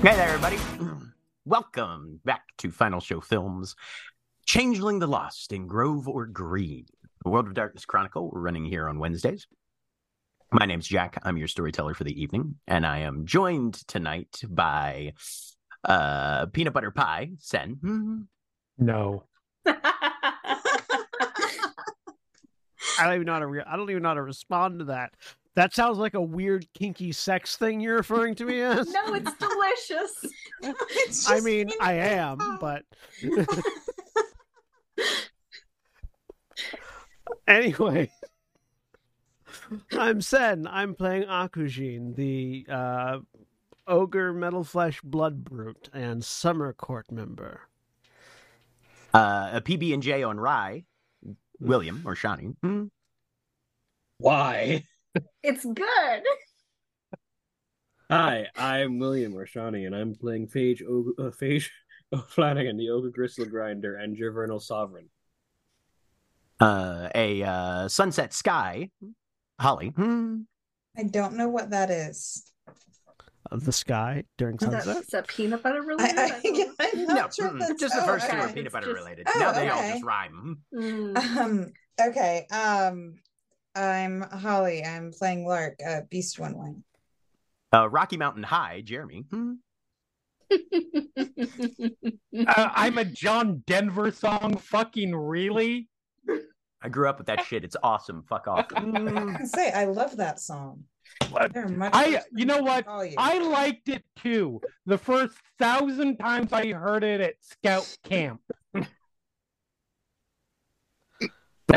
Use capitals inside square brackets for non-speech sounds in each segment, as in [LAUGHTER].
Hey there, everybody. [CLEARS THROAT] Welcome back to Final Show Films Changeling the Lost in Grove or Green, the World of Darkness Chronicle. We're running here on Wednesdays. My name's Jack. I'm your storyteller for the evening, and I am joined tonight by uh, Peanut Butter Pie, Sen. No. I don't even know how to. Re- I don't even know how to respond to that. That sounds like a weird kinky sex thing you're referring to me [LAUGHS] as. No, it's delicious. [LAUGHS] It's I mean, I am, pie. but [LAUGHS] anyway, I'm Sen. I'm playing Akujin, the uh, ogre, metal flesh, blood brute, and summer court member. Uh, a PB and J on Rye, William or Shani. Hmm. Why? It's good. Hi, I'm William Rashani, and I'm playing Phage o- uh, Phage [LAUGHS] O'Flanagan, the Ogre Gristle Grinder, and Javernal Sovereign. Uh, a uh, Sunset Sky, Holly. Hmm. I don't know what that is. Of the sky during sunset. That's a peanut butter I, related. I, I'm No, sure mm, that's just the oh, first two are peanut butter just- related. Oh, now they all just rhyme. Mm. Um. Okay. Um. I'm Holly. I'm playing Lark, uh, Beast One Wing. Uh, Rocky Mountain High, Jeremy. Hmm. [LAUGHS] Uh, I'm a John Denver song. Fucking really? I grew up with that shit. It's awesome. Fuck off. [LAUGHS] I can say I love that song. What? There are much I- you know what? you. I liked it too. The first thousand times I heard it at Scout [LAUGHS] Camp. the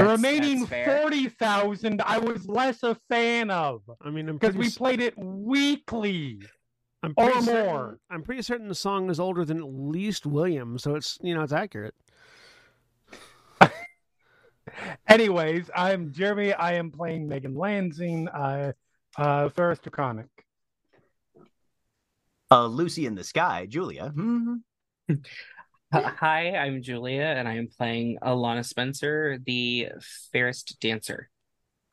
remaining that's fair. forty thousand, I was less a fan of I mean, because we played it weekly. I'm or pretty certain- more. I'm pretty certain the song is older than at least William, so it's you know it's accurate. [LAUGHS] Anyways, I'm Jeremy. I am playing Megan Lansing, uh, uh, Fairest Draconic. Uh, Lucy in the Sky, Julia. Hmm. Hi, I'm Julia, and I am playing Alana Spencer, the fairest dancer.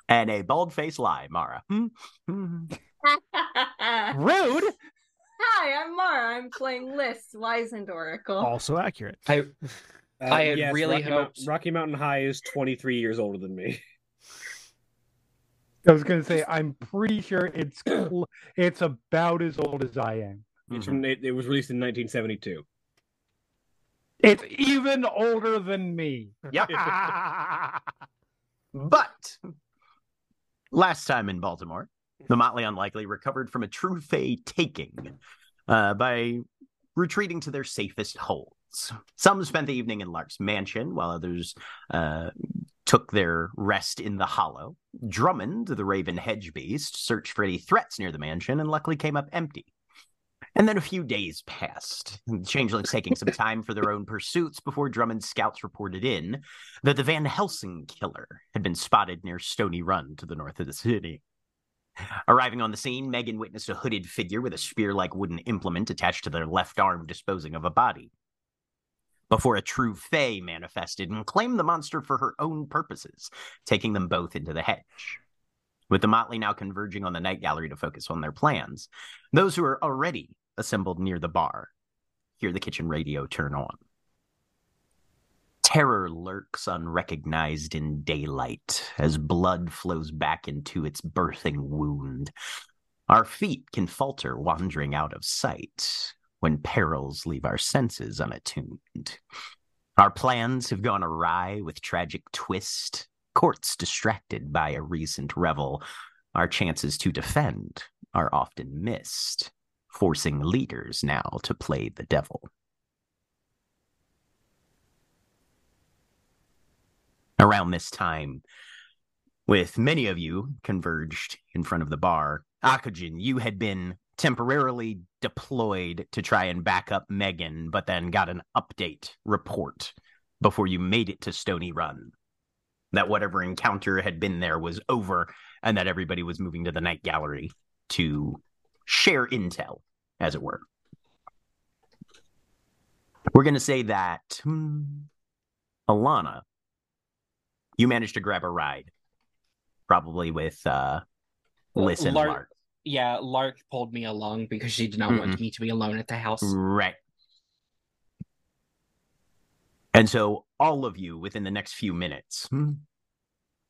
And a bald faced lie, Mara. Hmm. [LAUGHS] Rude. Hi, I'm Mara. I'm playing Liss, Wizened Oracle. Also accurate. I [LAUGHS] I Uh, yes, really Rocky, Mount- hoped- Rocky Mountain High is 23 years older than me. I was gonna say I'm pretty sure it's [CLEARS THROAT] cl- it's about as old as I am. It's Mhm. from, it, it was released in 1972. It's even older than me. Yeah. [LAUGHS] But last time in Baltimore, the Motley Unlikely recovered from a true Fey taking uh, by retreating to their safest holds. Some spent the evening in Lark's mansion, while others uh, took their rest in the Hollow. Drummond, the Raven Hedge Beast, searched for any threats near the mansion and luckily came up empty. And then a few days passed, changelings taking some time for their own pursuits before Drummond's scouts reported in that the Van Helsing killer had been spotted near Stony Run to the north of the city. Arriving on the scene, Megan witnessed a hooded figure with a spear like wooden implement attached to their left arm disposing of a body. Before a true Fae manifested and claimed the monster for her own purposes, taking them both into the hedge. With the Motley now converging on the night gallery to focus on their plans, those who are already assembled near the bar hear the kitchen radio turn on. Terror lurks unrecognized in daylight as blood flows back into its birthing wound. Our feet can falter wandering out of sight when perils leave our senses unattuned. Our plans have gone awry with tragic twist, courts distracted by a recent revel. Our chances to defend are often missed. forcing leaders now to play the devil. Around this time, with many of you converged in front of the bar, Akujin, you had been temporarily deployed to try and back up Megan, but then got an update report before you made it to Stony Run. That whatever encounter had been there was over, and that everybody was moving to the night gallery to share intel, as it were. We're going to say that hmm, Alana, you managed to grab a ride, probably with uh, Liss and Lark- Lark. Yeah, Lark pulled me along because she did not want me to be alone at the house. Right. And so all of you within the next few minutes hmm,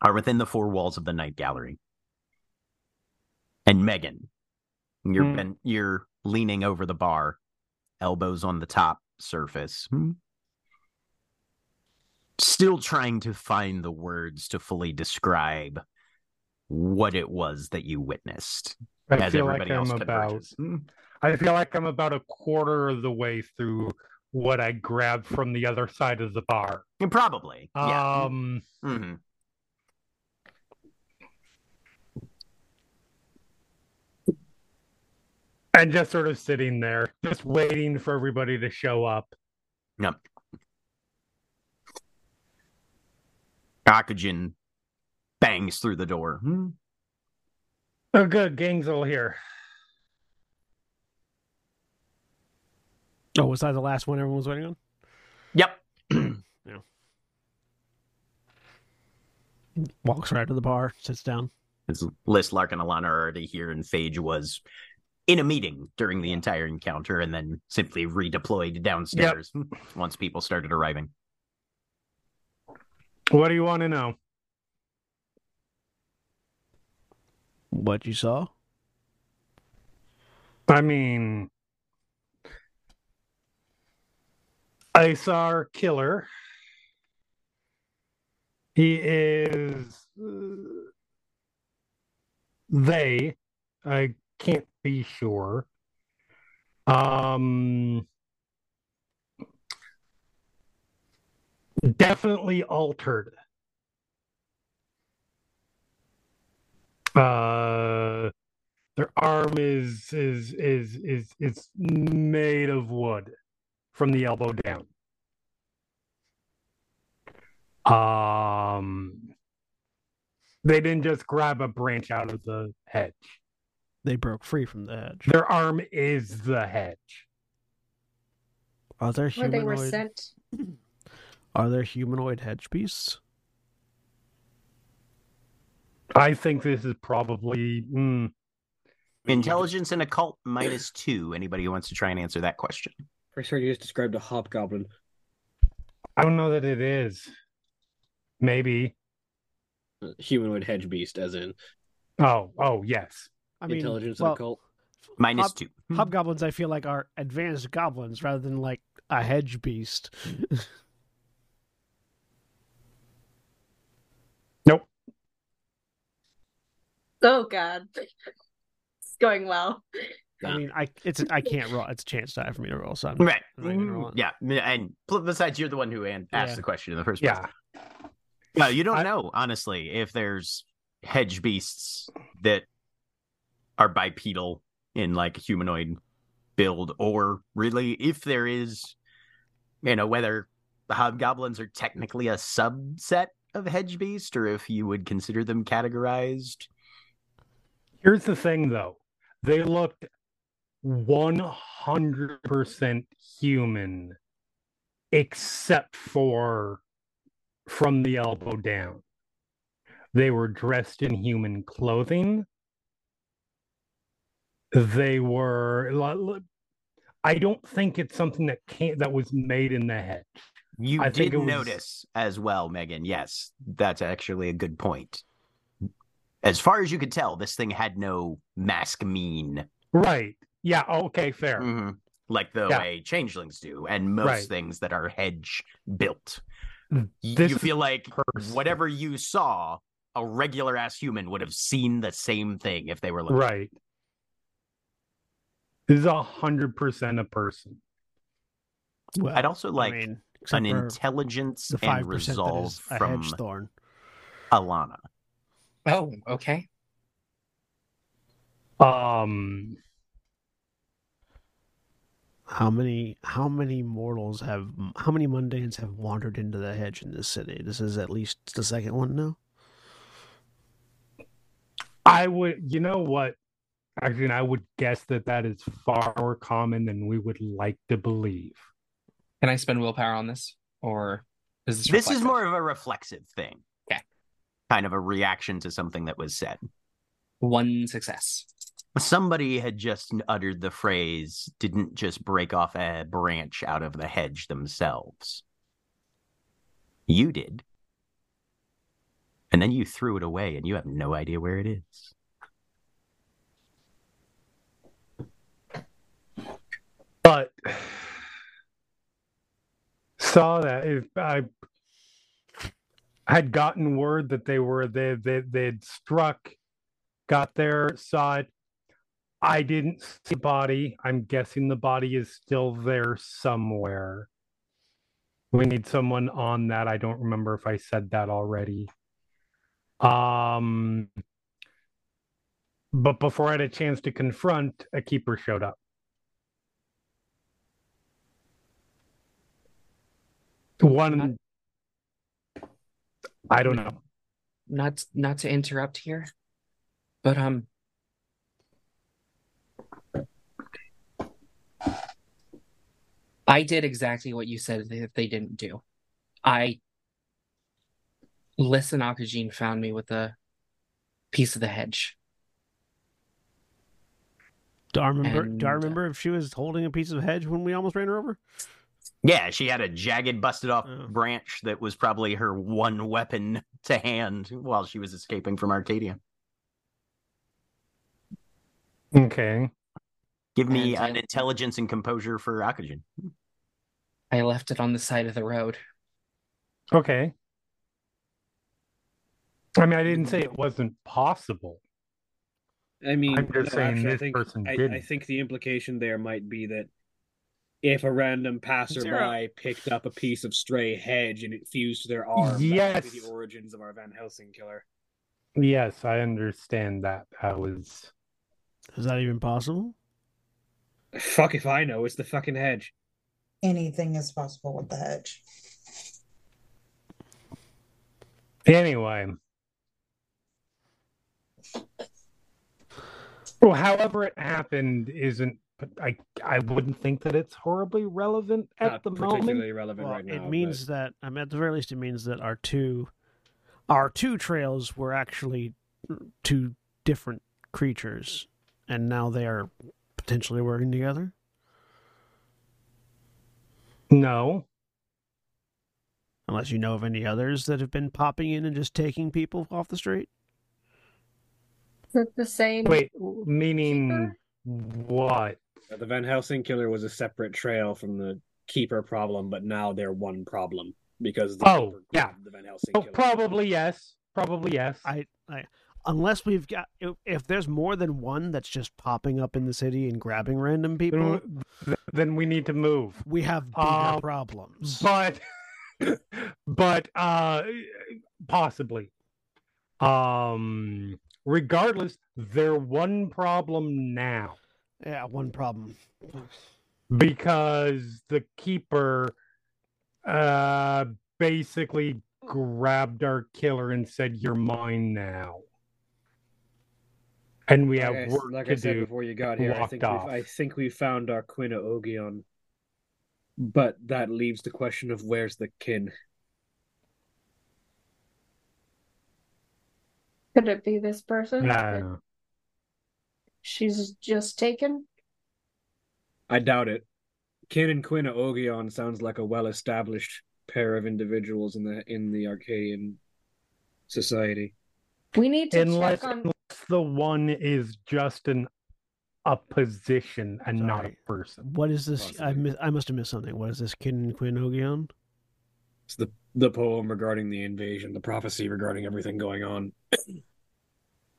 are within the four walls of the night gallery. And Megan, you're been, you're leaning over the bar, elbows on the top surface. hmm, Still trying to find the words to fully describe what it was that you witnessed I as feel like everybody I'm else about. Hmm. I feel like I'm about a quarter of the way through what I grabbed from the other side of the bar. Probably. Yeah. Um, hmm and just sort of sitting there, just waiting for everybody to show up. Yep. Akujin bangs through the door. Oh, good, gang's all here. Oh, was that the last one everyone was waiting on? Yep. [CLEARS THROAT] Yeah. Walks right to the bar, sits down. His Liss, Lark, and Alana are already here, and Phage was in a meeting during the entire encounter and then simply redeployed downstairs [LAUGHS] once people started arriving. What do you want to know? What you saw? I mean, I saw our killer. He is. uh, they. I can't be sure. Um. Definitely altered. Uh. Their arm is is is is is made of wood from the elbow down. Um, they didn't just grab a branch out of the hedge. They broke free from the hedge. Their arm is the hedge. Are there Where they were humanoid? sent. [CLEARS THROAT] Are there humanoid hedge beasts? I think this is probably mm, Intelligence and occult minus two. Anybody who wants to try and answer that question? First heard you just described a hobgoblin. I don't know that it is. Maybe. Humanoid hedge beast, as in Oh, oh yes. I mean, intelligence well, and occult. Minus Hob- two. hobgoblins. I feel like are advanced goblins rather than like a hedge beast. [LAUGHS] Nope. Oh god. It's going well. I mean, I it's I can't roll. It's a chance die for me to roll. So I'm, Right. I'm not roll. Yeah. And besides, you're the one who asked Yeah. the question in the first place. Yeah. No, you don't I- know, honestly, if there's hedge beasts that are bipedal in like a humanoid build, or really if there is, you know, whether the hobgoblins are technically a subset of hedge beast, or if you would consider them categorized. Here's the thing, though. They looked 100% human, except for from the elbow down. They were dressed in human clothing. They were. I don't think it's something that can't that was made in the hedge. You I think did was- notice as well, Megan. Yes, that's actually a good point. As far as you could tell, this thing had no mask mean Right. Yeah. Okay. Fair. Mhm. like the Yeah. way changelings do, and most Right. things that are hedge built. Mm, this you feel like person. whatever you saw, a regular ass human would have seen the same thing if they were looking. Right. This is a hundred percent a person. Well, I'd also like I mean, an intelligence and five resolve a from thorn. Alana. Oh, okay. Um, How many how many mortals have how many mundanes have wandered into the hedge in this city? This is at least the second one now. I would, you know what? Actually, I would guess that that is far more common than we would like to believe. Can I spend willpower on this, or is this? This is more of a reflexive thing. Okay. Kind of a reaction to something that was said. one success. Somebody had just uttered the phrase, didn't just break off a branch out of the hedge themselves. You did. And then you threw it away and you have no idea where it is. But saw that if I had gotten word that they were they they they'd struck, got there, saw it. I didn't see the body. I'm guessing the body is still there somewhere. We need someone on that. I don't remember if I said that already. Um, but before I had a chance to confront, a keeper showed up. One, I don't know. Not not to interrupt here, but um, I did exactly what you said that they didn't do. I listen and Akujin found me with a piece of the hedge. Do I remember? do I And- remember if she was holding a piece of hedge when we almost ran her over? Yeah, she had a jagged, busted off Oh. branch that was probably her one weapon to hand while she was escaping from Arcadia. Okay. Give me And, an intelligence and composure for Akujin. I left it on the side of the road. Okay. I mean, I didn't say it wasn't possible. I mean, I'm just no, saying actually, I this think, person I, I didn't. think the implication there might be that if a random passerby Zero. picked up a piece of stray hedge and it fused to their arm, that Yes. would be the origins of our Van Helsing killer. Yes, I understand that. I was. Is that even possible? Fuck if I know. It's the fucking hedge. Anything is possible with the hedge. Anyway. Well, however it happened isn't. But I I wouldn't think that it's horribly relevant at Not the particularly moment. relevant Well, right now. it means that I mean, at the very least, it means that our two, our two trails were actually two different creatures, and now they are potentially working together. No, Unless you know of any others that have been popping in and just taking people off the street. Is it the same? wait, meaning what? But the Van Helsing killer was a separate trail from the keeper problem, but now they're one problem because the Oh, keeper yeah. the Van Helsing Oh, killer. probably yes. Probably yes. I, I, unless we've got if, if there's more than one that's just popping up in the city and grabbing random people, then, then we need to move. we have bigger Um, problems. but [LAUGHS] but uh possibly um regardless they're one problem now yeah, one problem. because the keeper uh basically grabbed our killer and said you're mine now and we have Like I, work like to I said do before you got here, I think we've, off. I think we found our Quina Ogion, but that leaves the question of where's the kin. Could it be this person? I don't know. She's just taken. I doubt it. Kin and Quina Ogion sounds like a well-established pair of individuals in the in the Arcadian society. We need to unless, check on. unless the one is just an a position and not a person What is this? I Possibly. miss, I must have missed something. What is this Kin and Quinogion? It's the the poem regarding the invasion, the prophecy regarding everything going on.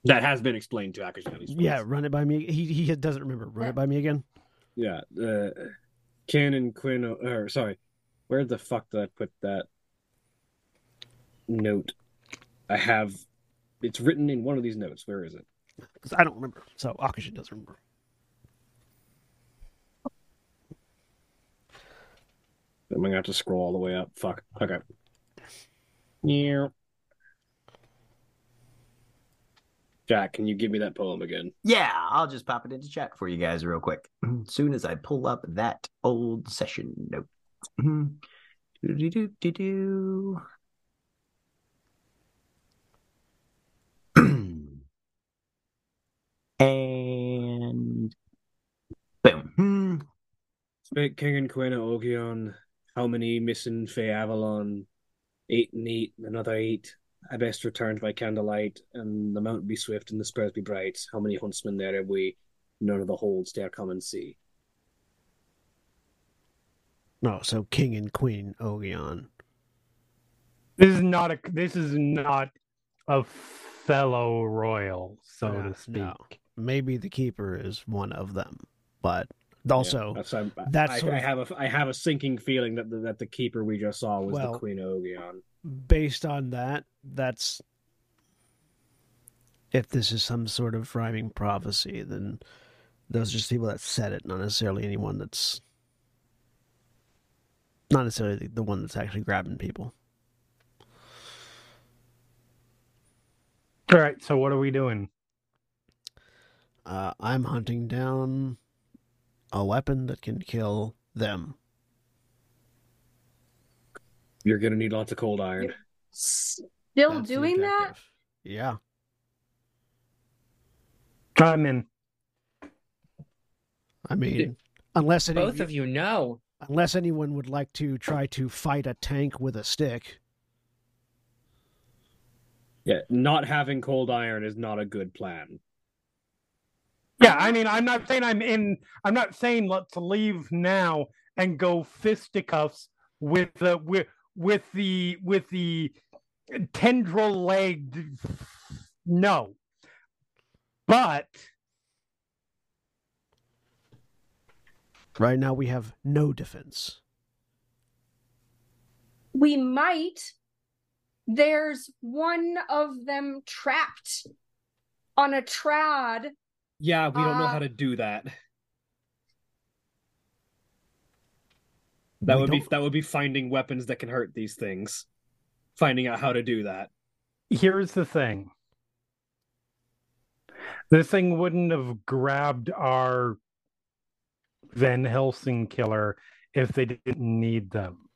That has been explained to Akashi at least once. Yeah, run it by me. He he doesn't remember. Run it by me again. Yeah. Uh, Ken and Quinn, or sorry, where the fuck did I put that note? I have. It's written in one of these notes. Where is it? Because I don't remember. So Akashi doesn't remember. I'm gonna have to scroll all the way up. Fuck. Okay. Yeah. Jack, can you give me that poem again? Yeah, I'll just pop it into chat for you guys real quick. As [CLEARS THROAT] soon as I pull up that old session note. [CLEARS THROAT] Do-do-do-do-do. [CLEARS THROAT] and boom. Spake King and Queen of Ogion. How many missing Fey Avalon? Eight and eight, another eight. I best returned by candlelight, and the mount be swift and the spurs be bright. How many huntsmen there have we? None of the holds dare come and see. No, so king and queen Ogion. This is not a. This is not a fellow royal, so Yeah, to speak. no. Maybe the keeper is one of them, but also Yeah, that's, I'm- that's I, I of- have a I have a sinking feeling that the, that the keeper we just saw was Well- the Queen of Ogion. based on that, that's if this is some sort of rhyming prophecy, then those are just people that said it, not necessarily anyone that's not necessarily the, the one that's actually grabbing people. All right. So what are we doing? Uh, I'm hunting down a weapon that can kill them. You're gonna need lots of cold iron. Still That's the doing that? Yeah. I'm in. I mean, unless any, Both of you know. unless anyone would like to try to fight a tank with a stick. Yeah, not having cold iron is not a good plan. Yeah, um, I mean, I'm not saying I'm in. I'm not saying let's leave now and go fisticuffs with the with with the with the tendril legged. No, but Right now, we have no defense. We might. There's one of them trapped on a trod. Yeah, we don't know Uh, how to do that. That would be don't- that would be finding weapons that can hurt these things. Finding out how to do that. here's the thing. This thing wouldn't have grabbed our Van Helsing killer if they didn't need them.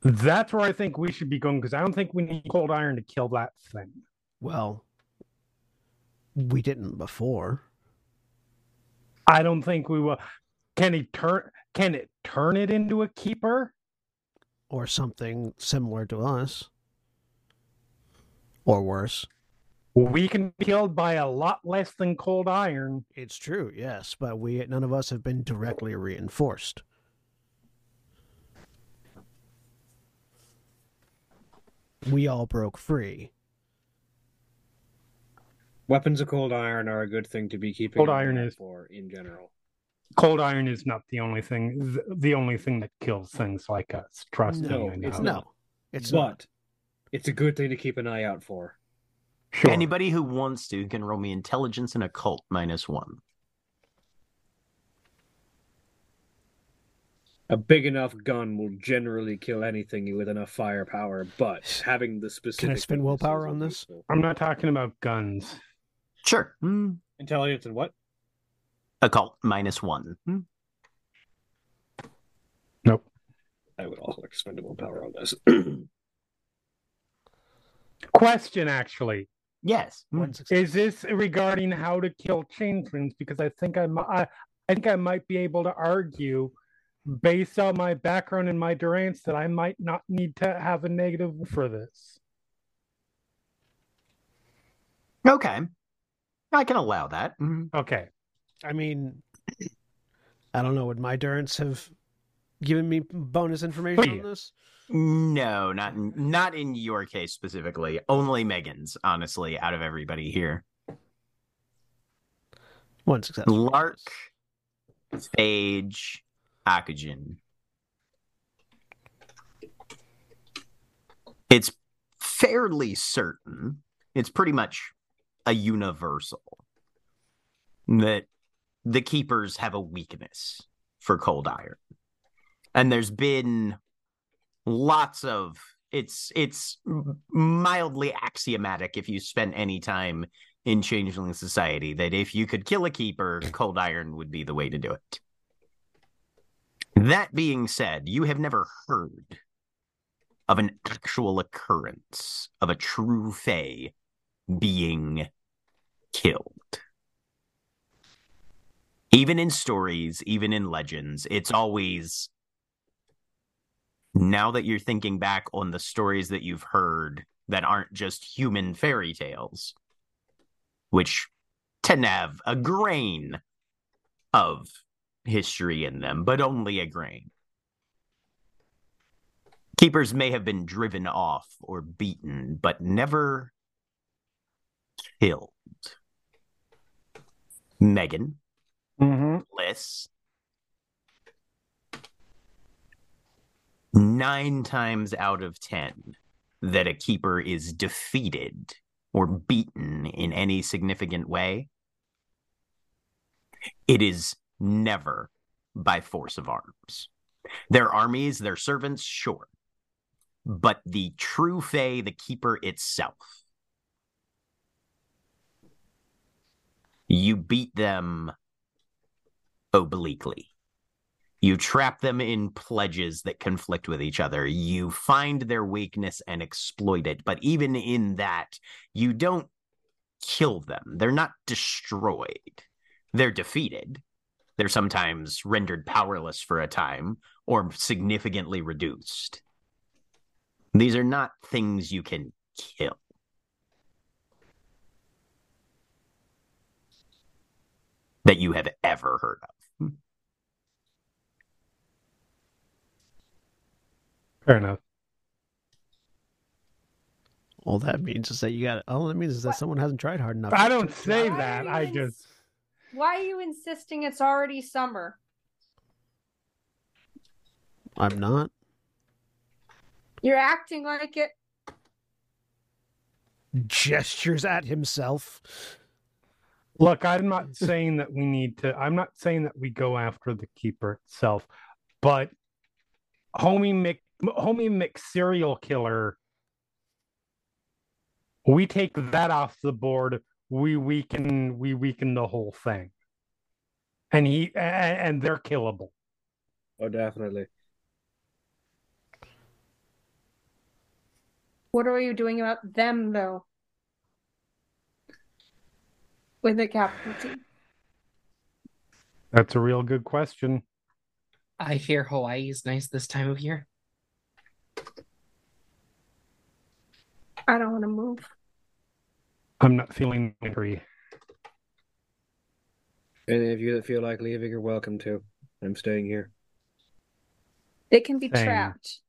That's where I think we should be going because I don't think we need cold iron to kill that thing. Well, we didn't before. I don't think we will. Can he turn? Can it turn it into a keeper? or something similar to us, or worse. We can be killed by a lot less than cold iron. It's true, yes, but we none of us have been directly reinforced. We all broke free. Weapons of cold iron are a good thing to be keeping Cold iron is- for in general. Cold iron is not the only thing. The only thing that kills things like us. Trust No, me. It's no, not. it's but not. it's a good thing to keep an eye out for. Sure. Anybody who wants to can roll me intelligence and occult minus one. A big enough gun will generally kill anything with enough firepower, but [SIGHS] having the specific Can I spend willpower on this? I'm not talking about guns. Sure. Mm, Intelligence and what? occult minus one. Mm. Nope. I would also like to spend a willpower on this. [CLEARS THROAT] Question actually. Yes. Mm. Is this regarding how to kill changelings? Because I think I, mi- I, I think I might be able to argue, based on my background and my durance, that I might not need to have a negative for this. Okay. I can allow that. Mm. Okay. I mean, I don't know. Would my durance have given me bonus information on this? No, not in, not in your case specifically. Only Megan's, honestly, out of everybody here. One success. Lark, Phage, Akujin. It's fairly certain, it's pretty much a universal that the keepers have a weakness for cold iron. And there's been lots of it's it's mildly axiomatic if you spent any time in changeling society that if you could kill a keeper, cold iron would be the way to do it. That being said, you have never heard of an actual occurrence of a true Fae being killed. Even in stories, even in legends, it's always now that you're thinking back on the stories that you've heard that aren't just human fairy tales, which tend to have a grain of history in them, but only a grain. Keepers may have been driven off or beaten, but never killed. Megan, Mm-hmm. Liss, nine times out of ten that a keeper is defeated or beaten in any significant way, it is never by force of arms. Their armies, their servants, sure. But the true Fae, the keeper itself, you beat them obliquely. You trap them in pledges that conflict with each other. You find their weakness and exploit it. But even in that, you don't kill them. They're not destroyed. They're defeated. They're sometimes rendered powerless for a time or significantly reduced. These are not things you can kill. That you have ever heard of. Fair enough. All that means is that you got. All that means is that What? someone hasn't tried hard enough. I don't say Why that. I ins- just Why are you insisting it's already summer? I'm not. You're acting like it. Gestures at himself. Look. I'm not [LAUGHS] saying that we need to. I'm not saying that we go after the keeper itself, but homie Mick, homie Mick serial killer. We take that off the board. We weaken. We weaken the whole thing, and he a- and they're killable. Oh, definitely. What are you doing about them, though? With the capital T. That's a real good question. I hear Hawaii is nice this time of year. I don't want to move. I'm not feeling angry. Any of you that feel like leaving, you're welcome to. I'm staying here. They can be Same. trapped.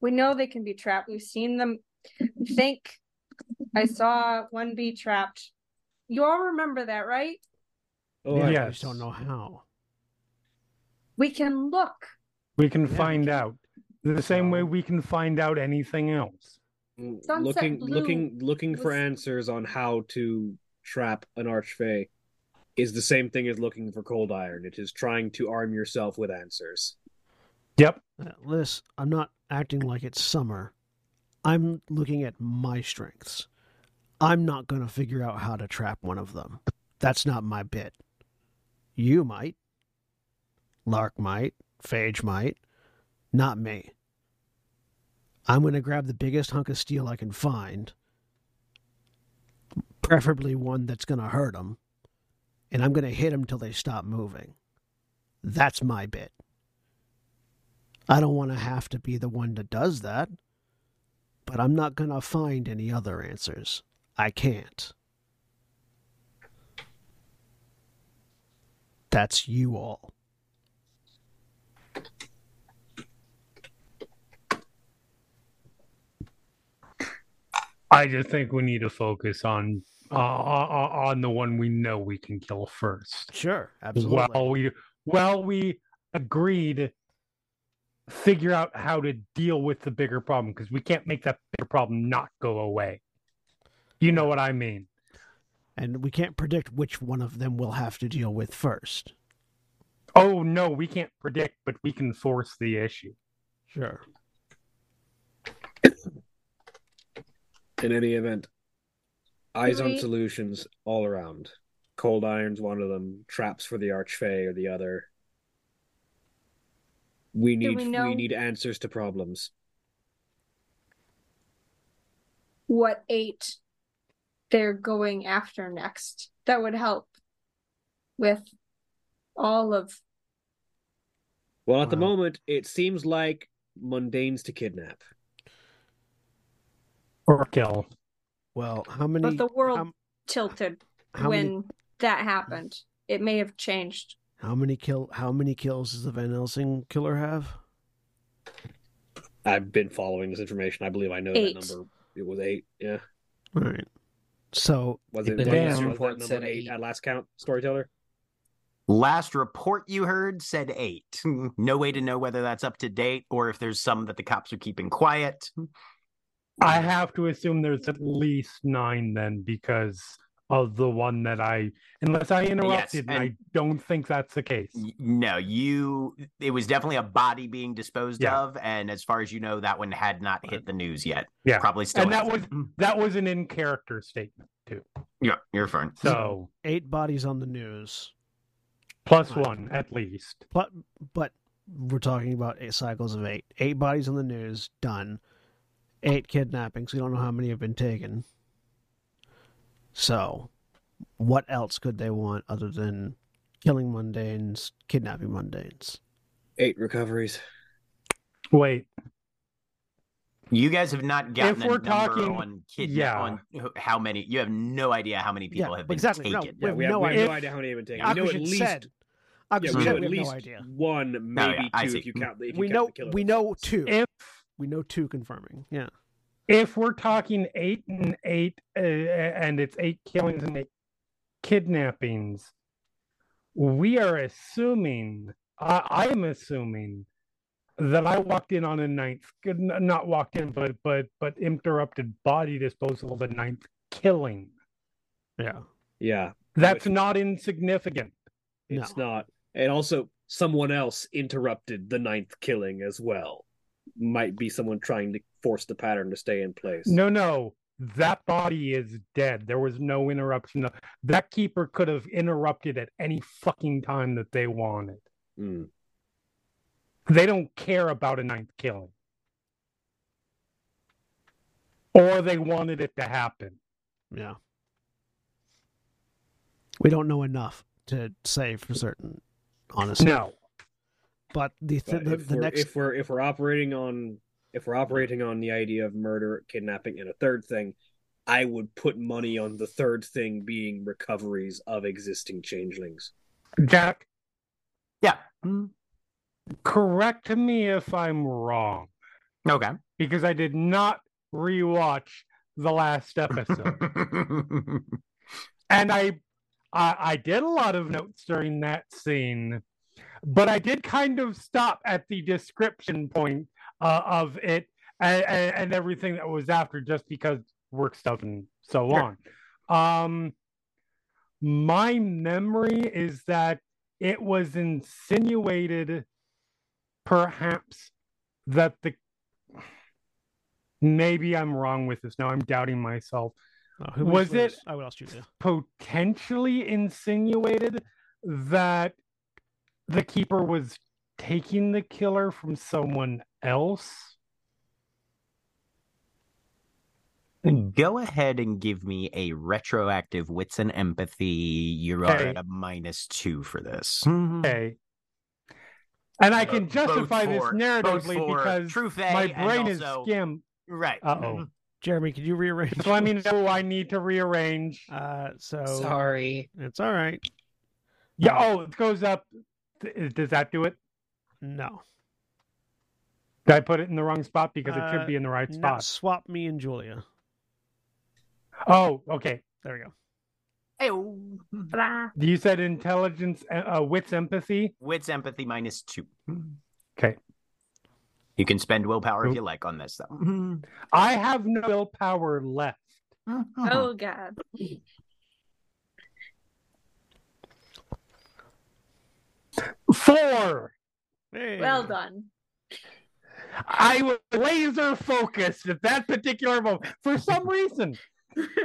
We know they can be trapped. We've seen them. I think I saw one be trapped. You all remember that, right? Oh, yeah, I- I yes. just don't know how. We can look. We can Yeah. find out the same way we can find out anything else. Mm, Sunset looking Blue looking looking for answers on how to trap an archfey is the same thing as looking for cold iron. It is trying to arm yourself with answers. Yep. Uh, Liss, I'm not acting like it's summer. I'm looking at my strengths. I'm not going to figure out how to trap one of them. That's not my bit. You might. Lark might. Phage might. Not me. I'm going to grab the biggest hunk of steel I can find, preferably one that's going to hurt them, and I'm going to hit them till they stop moving. That's my bit. I don't want to have to be the one that does that, but I'm not going to find any other answers. I can't. That's you all. I just think we need to focus on uh, uh, uh on the one we know we can kill first. Sure, absolutely. While we well we agreed figure out how to deal with the bigger problem because we can't make that bigger problem not go away. You know what I mean? and we can't predict which one of them we'll have to deal with first. Oh no, we can't predict, but we can force the issue. Sure. In any event, eyes on solutions all around. Cold iron's one of them. Traps for the archfey or the other. We need we we, know- need answers to problems. What eight they're going after next? That would help with all of Well, at the moment, it seems like mundanes to kidnap. Or kill. Well, how many? but the world how, tilted how when many? that happened. It may have changed. How many kill? How many kills does the Van Helsing killer have? I've been following this information. I believe I know Eight. that number. It was eight. Yeah. All right. So Was it, The was, news was that report said eight eight. at last count, storyteller? Last report you heard said eight. [LAUGHS] No way to know whether that's up to date or if there's some that the cops are keeping quiet. I have to assume there's at least nine then because of the one that I unless I interrupted and I don't think that's the case. No, you. It was definitely a body being disposed Yeah. of, and as far as you know, that one had not hit the news yet. Yeah. probably still. And that hasn't. was mm-hmm. that was an in character statement too. yeah, you're fine. So [LAUGHS] eight bodies on the news. one at least. But but we're talking about eight cycles of eight. Eight bodies on the news, done. Eight kidnappings. We don't know how many have been taken. So, what else could they want other than killing mundanes, kidnapping mundanes? Eight recoveries. Wait, You guys have not gotten If we're number talking- on kid yeah. on how many. You have no idea how many people Yeah, have been exactly. No, taken. We Yeah, have we have, no we have idea. no idea how many have been taken. We know at Akujin least said. yeah, Akujin we said know we at have no least idea. one, oh, yeah, maybe I two if you count the if you We count know the killer we know two. if We know two confirming. Yeah. If we're talking eight and eight uh, and it's eight killings and eight kidnappings, we are assuming I, I am assuming that I walked in on a ninth, not walked in, but but but interrupted body disposal of a ninth killing. Yeah. Yeah, That's Which- not insignificant. it's No. not. And also, someone else interrupted the ninth killing as well. Might be someone trying to force the pattern to stay in place. No, no, that body is dead. There was no interruption. That keeper could have interrupted at any fucking time that they wanted. Mm. They don't care about a ninth killing. Or they wanted it to happen. Yeah. We don't know enough to say for certain, honestly. No. But the th- But the, if, the next if we're if we're operating on if we're operating on the idea of murder, kidnapping, and a third thing, I would put money on the third thing being recoveries of existing changelings. Jack, Yeah. Correct me if I'm wrong, Okay. because I did not rewatch the last episode. [LAUGHS] and I, I I did a lot of notes during that scene, but I did kind of stop at the description point uh, of it and, and, everything that was after, just because work stuff and so Sure. on. Um, my memory is that it was insinuated, perhaps, that the maybe I'm wrong with this. Now I'm doubting myself Oh, who was it- I would ask Julia. potentially insinuated that the keeper was taking the killer from someone else. Go ahead and give me a retroactive wits and empathy. You are Okay. at a minus two for this. Mm-hmm. Okay. And I can Both justify this for- narratively because True Fae my and brain also- is skim. Right. Uh-oh. Mm-hmm. Jeremy, could you rearrange? So let me know I need to rearrange. Uh, so Sorry. it's all right. Yeah. Um, oh, it goes up. Does that do it? No, Did I put it in the wrong spot? Because it Uh, should be in the right spot. swap me and Julia. Oh, okay. There we go. Ew. Blah. You said intelligence, uh, uh, wits, empathy. Wits empathy minus two. Okay. You can spend willpower if you like on this though. I have no willpower left. Oh [LAUGHS] god. Four. Well done. I was laser focused at that particular moment for some reason.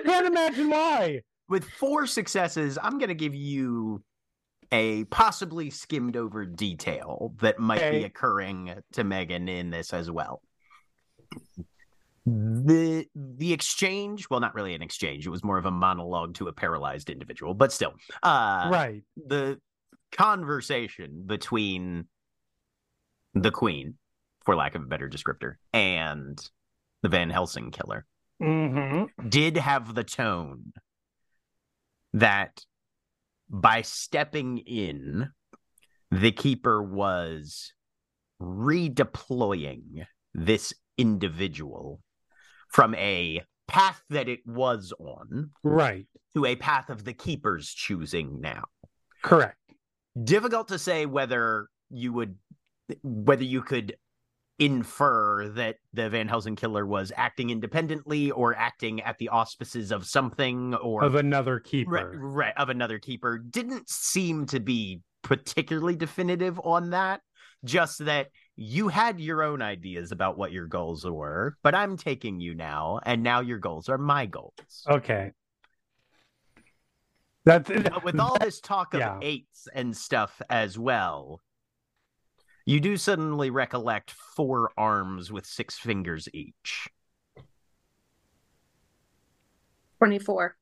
Can't imagine why. With four successes, I'm going to give you a possibly skimmed over detail that might be occurring to Megan in this as well. The the exchange, well, not really an exchange. It was more of a monologue to a paralyzed individual, but still, uh, right. the conversation between the queen, for lack of a better descriptor, and the Van Helsing killer Mm-hmm. did have the tone that by stepping in, the keeper was redeploying this individual from a path that it was on Right. to a path of the keeper's choosing now. Correct. Difficult to say whether you would whether you could infer that the Van Helsing killer was acting independently or acting at the auspices of something or Of another Right, keeper. right, of another keeper didn't seem to be particularly definitive on that. Just that you had your own ideas about what your goals were, but I'm taking you now, and now your goals are my goals. Okay. That's But with all this talk of Yeah. eights and stuff as well, you do suddenly recollect four arms with six fingers each. 24.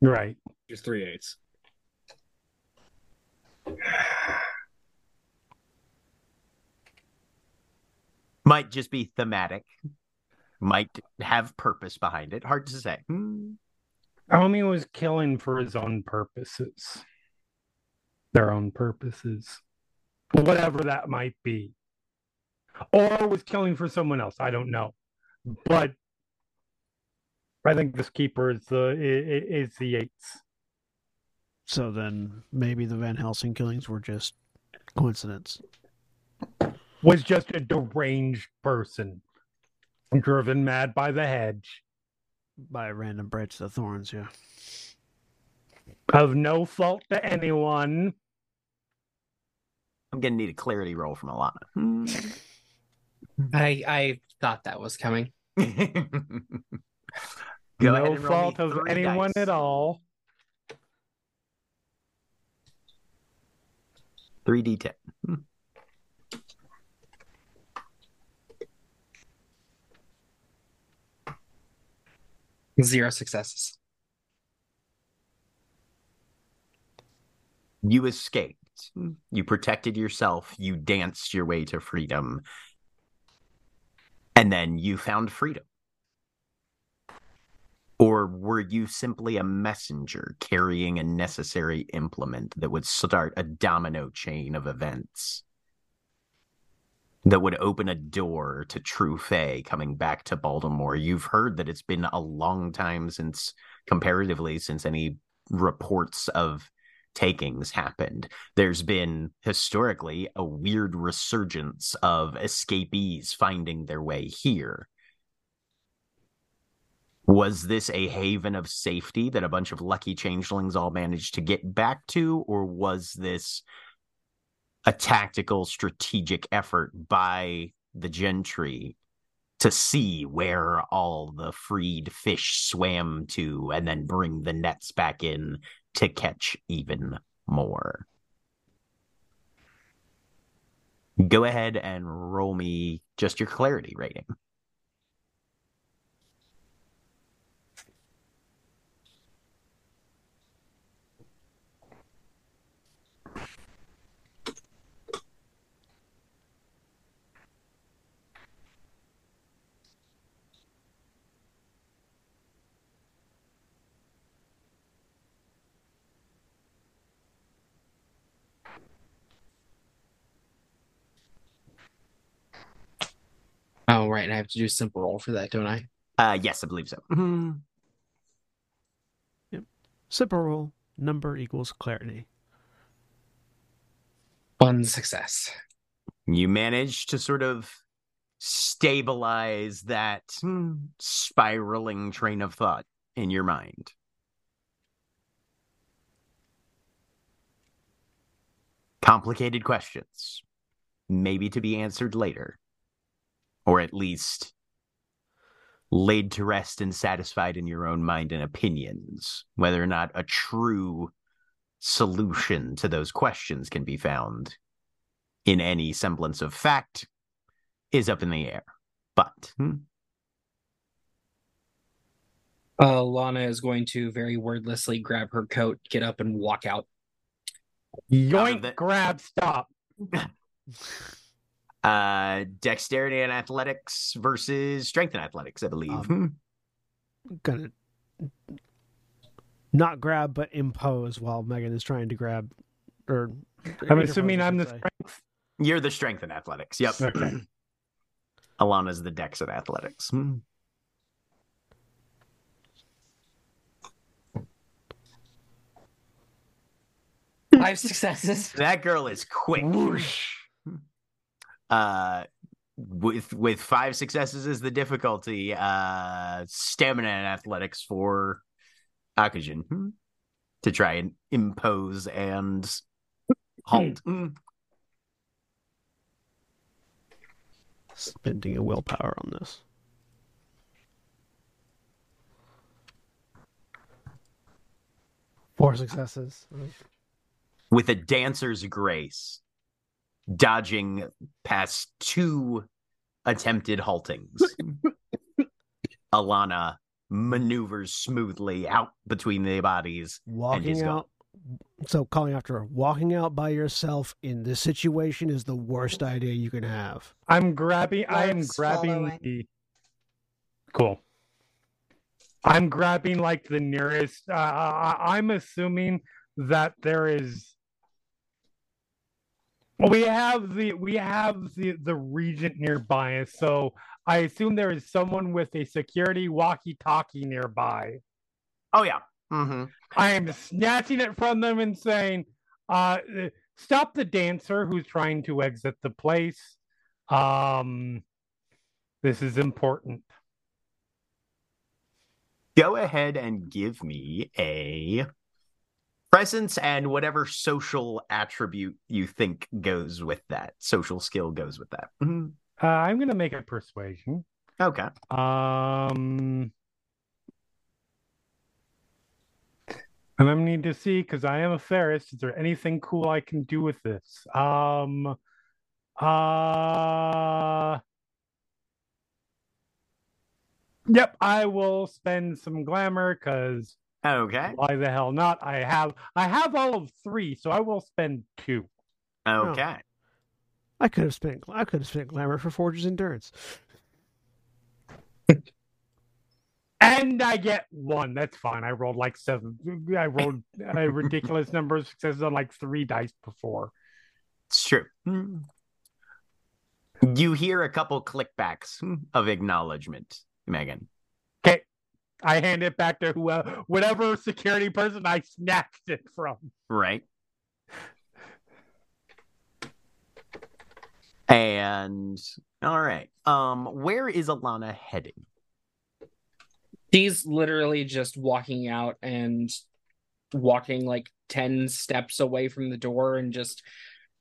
right. Just three eights. Might just be thematic, might have purpose behind it. Hard to say. Hmm. Homie was killing for his own purposes. Their own purposes. Whatever that might be. Or was killing for someone else. I don't know. But I think this keeper is the is the eights. So then maybe the Van Helsing killings were just coincidence. Was just a deranged person. Driven mad by the hedge. By a random branch of thorns, yeah. Of no fault to anyone. I'm gonna need a clarity roll from Alana. Hmm. I I thought that was coming. [LAUGHS] Go no and roll me fault of anyone dice. at all. Three D ten. Zero successes. You escaped. You protected yourself. You danced your way to freedom. And then you found freedom. Or were you simply a messenger carrying a necessary implement that would start a domino chain of events? That would open a door to True Fae coming back to Baltimore. You've heard that it's been a long time since, comparatively, since any reports of takings happened. There's been historically a weird resurgence of escapees finding their way here. Was this a haven of safety that a bunch of lucky changelings all managed to get back to, or was this a tactical, strategic effort by the gentry to see where all the freed fish swam to and then bring the nets back in to catch even more? Go ahead and roll me just your clarity rating. Oh, right. And I have to do a simple roll for that, don't I? Uh, yes, I believe so. Mhm. Simple rule. Number equals clarity. One success. You manage to sort of stabilize that hmm, spiraling train of thought in your mind. Complicated questions, maybe to be answered later, or at least laid to rest and satisfied in your own mind and opinions. Whether or not a true solution to those questions can be found in any semblance of fact is up in the air. But hmm, Uh, Lana is going to very wordlessly grab her coat, get up, and walk out. Yoink, the- grab, stop. [LAUGHS] uh dexterity and athletics versus strength and athletics, I believe. Um, Gonna not grab, but impose while Megan is trying to grab. Or I'm interpose, assuming I I'm the say. strength. You're the strength and athletics. Yep. Okay. [CLEARS THROAT] Alana's the dex and athletics. Hmm. Five successes. That girl is quick. Uh with with five successes is the difficulty. Uh stamina and athletics for Akujin hmm, to try and impose and halt. Hmm. Spending a willpower on this. Four successes. with a dancer's grace, dodging past two attempted haltings. [LAUGHS] Alana maneuvers smoothly out between the bodies. he's Walking gone. out. So calling after her. Walking out by yourself in this situation is the worst idea you can have. I'm grabbing. I am grabbing the. Cool. I'm grabbing like the nearest. Uh, I, I'm assuming that there is. Well, we have the we have the the regent nearby, so I assume there is someone with a security walkie-talkie nearby. Oh yeah. Mm-hmm. I am snatching it from them and saying, uh, "Stop the dancer who's trying to exit the place. Um, this is important." Go ahead and give me a presence and whatever social attribute you think goes with that. Social skill goes with that. Mhm. Uh, I'm gonna make a persuasion. Okay. Um, and I'm need to see because I am a Fairest. Is there anything cool I can do with this? Um, uh, yep, I will spend some glamour because Okay. why the hell not? I have I have all of three, so I will spend two. Okay. Oh. I could have spent. I could have spent glamour for Forge's endurance. And I get one. That's fine. I rolled like seven. I rolled a ridiculous number of successes on like three dice before. It's true. You hear a couple clickbacks of acknowledgement, Megan. Okay. I hand it back to whoever, whatever security person I snatched it from. Right. And all right. Um, where is Alana heading? She's literally just walking out and walking like 10 steps away from the door and just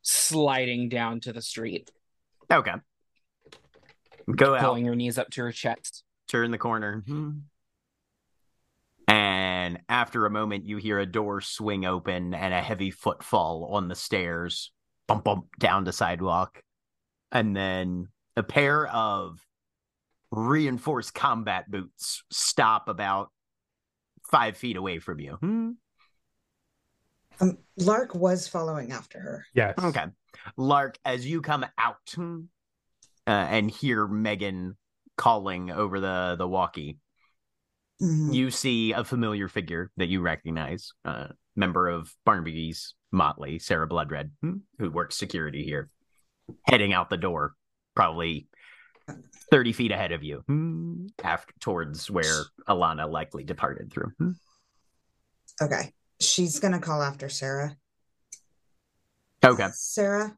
sliding down to the street, Okay. Go out, pulling her knees up to her chest. turn the corner. And after a moment, you hear a door swing open and a heavy footfall on the stairs, bump, bump down the sidewalk. And then a pair of reinforced combat boots stop about five feet away from you. Hmm. Um, Lark was following after her. Yes. Okay. Lark, as you come out uh, and hear Megan calling over the, the walkie, Mhm. you see a familiar figure that you recognize, uh, member of Barnaby's Motley, Sarah Bloodred, hmm, who works security here, heading out the door, probably 30 feet ahead of you, hmm, after towards where Alana likely departed through. Hmm. Okay. She's gonna call after Sarah. Okay. Sarah.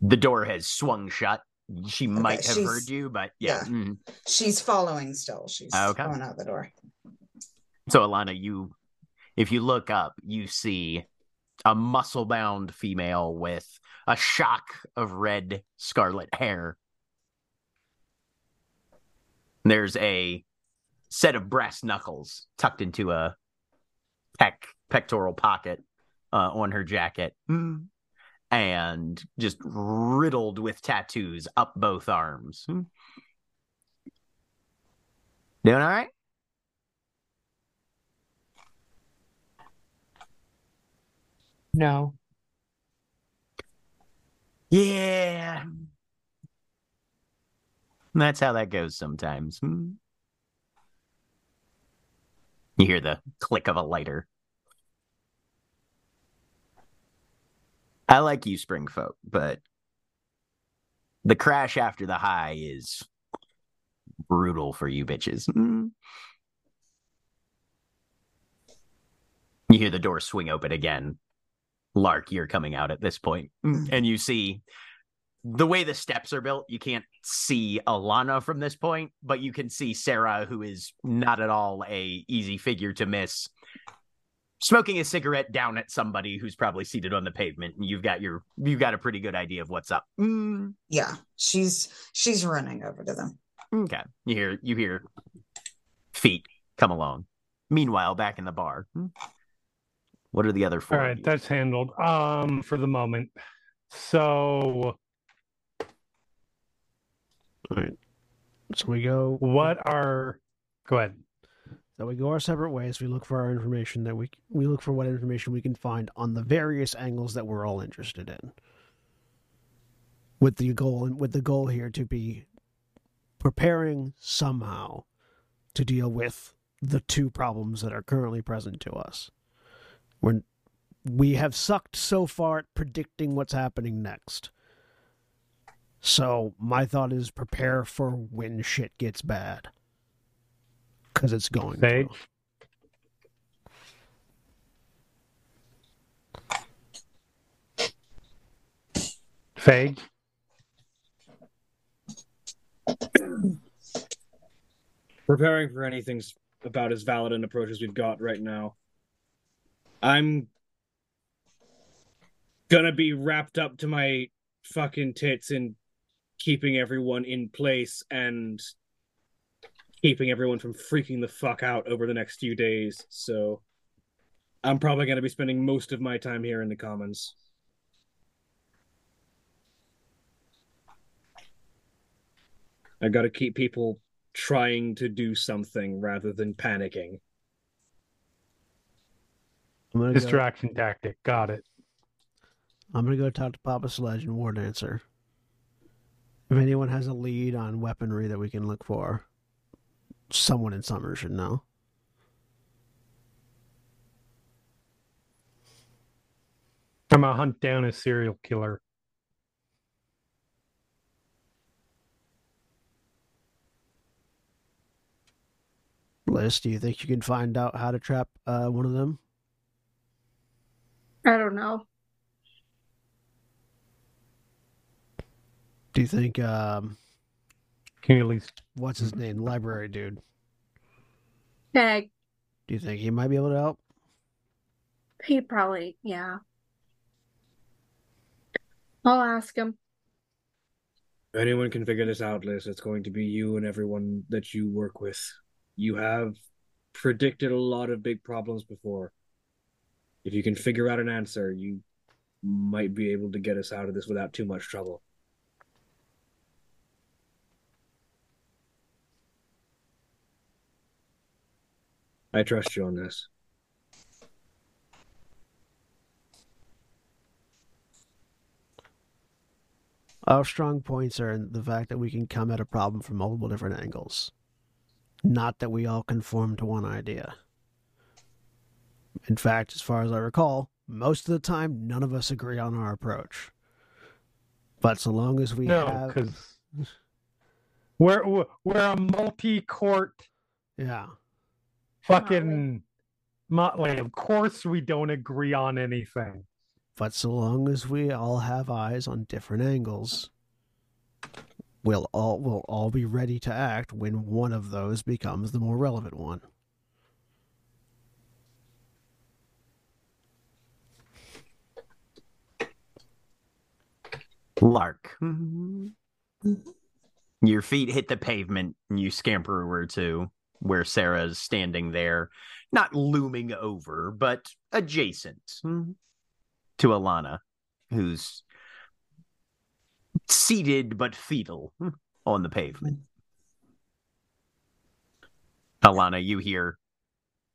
The door has swung shut. She might have heard you, but yeah. yeah. mhm. She's following still. She's Okay. going out the door. So Alana, you if you look up, you see a muscle bound female with a shock of red scarlet hair. There's a set of brass knuckles tucked into a pec pectoral pocket uh, on her jacket. And just riddled with tattoos up both arms. Doing all right? No. Yeah. That's how that goes sometimes. Hmm. You hear the click of a lighter. I like you, Springfolk, but the crash after the high is brutal for you bitches. Hmm. You hear the door swing open again. Lark, you're coming out at this point, Mm. and you see the way the steps are built. You can't see Alana from this point, but you can see Sarah, who is not at all a easy figure to miss, smoking a cigarette down at somebody who's probably seated on the pavement, and you've got your you've got a pretty good idea of what's up. Mm, Yeah. She's she's running over to them. okay, you hear you hear feet come along. Meanwhile, back in the bar, hmm, what are the other four? All of right, you? that's handled. Um, for the moment. So, All right. So we go. what are? Go ahead. So we go our separate ways. We look for our information that we we look for what information we can find on the various angles that we're all interested in. With the goal and with the goal here to be preparing somehow to deal with the two problems that are currently present to us. When we have sucked so far at predicting what's happening next. So my thought is prepare for when shit gets bad. Because it's going Sage? to. Phage? preparing for anything's about as valid an approach as we've got right now. I'm gonna be wrapped up to my fucking tits in keeping everyone in place and keeping everyone from freaking the fuck out over the next few days. So I'm probably gonna be spending most of my time here in the commons. I gotta keep people trying to do something rather than panicking. I'm go, Distraction tactic. Got it. I'm gonna go talk to Papa Sledge and War Dancer. If anyone has a lead on weaponry that we can look for, someone in Summer should know. I'm gonna hunt down a serial killer. Liss, do you think you can find out how to trap uh, one of them? I don't know. Do you think um, Can you at least? what's his name, library dude? Hey, Do you think he might be able to help? he probably, yeah. I'll ask him. If anyone can figure this out, Liss, it's going to be you and everyone that you work with. You have predicted a lot of big problems before. If you can figure out an answer, you might be able to get us out of this without too much trouble. I trust you on this. Our strong points are in the fact that we can come at a problem from multiple different angles. Not that we all conform to one idea. In fact, as far as I recall, most of the time, none of us agree on our approach. But so long as we No, have. because we're we're- we're a multi-court Yeah. Fucking Motley, of course we don't agree on anything. But so long as we all have eyes on different angles, we'll all we'll all be ready to act when one of those becomes the more relevant one. Lark. Your feet hit the pavement and you scamper over to where Sarah's standing there, not looming over, but adjacent hmm, to Alana, who's seated but fetal hmm, on the pavement. Alana, you hear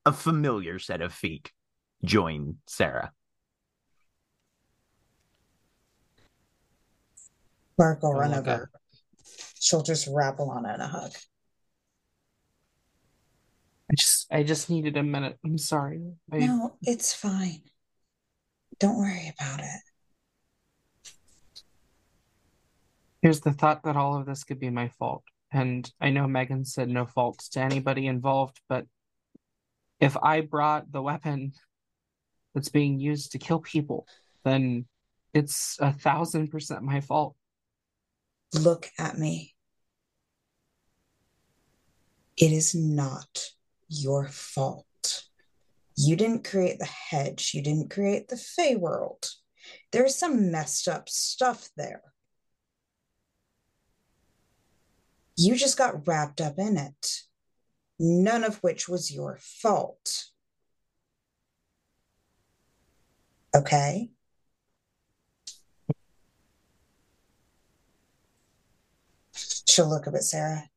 a familiar set of feet join Sarah. Mark will Oh run over. She'll just wrap Alana in a hug. I just I just needed a minute. I'm sorry. I, No, it's fine. Don't worry about it. Here's the thought that all of this could be my fault. And I know Megan said no fault to anybody involved, but if I brought the weapon that's being used to kill people, then it's a thousand percent my fault. Look at me. It is not your fault. You didn't create the hedge. You didn't create the Fey world. There's some messed up stuff there. You just got wrapped up in it, none of which was your fault. Okay? She'll look up at Sarah.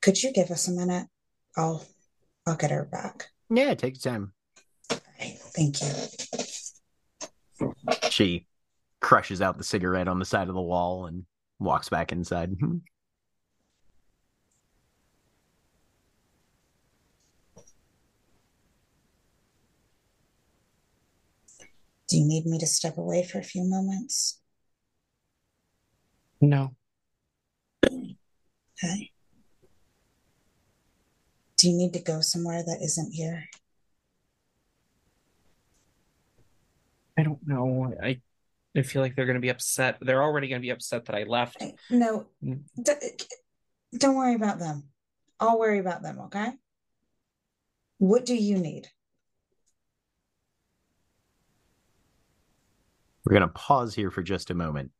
Could you give us a minute? I'll I'll get her back. Yeah, take your time. All right, thank you. She crushes out the cigarette on the side of the wall and walks back inside. Do you need me to step away for a few moments? No. Okay. Do you need to go somewhere that isn't here? I don't know. I I feel like they're gonna be upset. They're already gonna be upset that I left. No, Mm. d- don't worry about them. I'll worry about them, okay? What do you need? We're going to pause here for just a moment.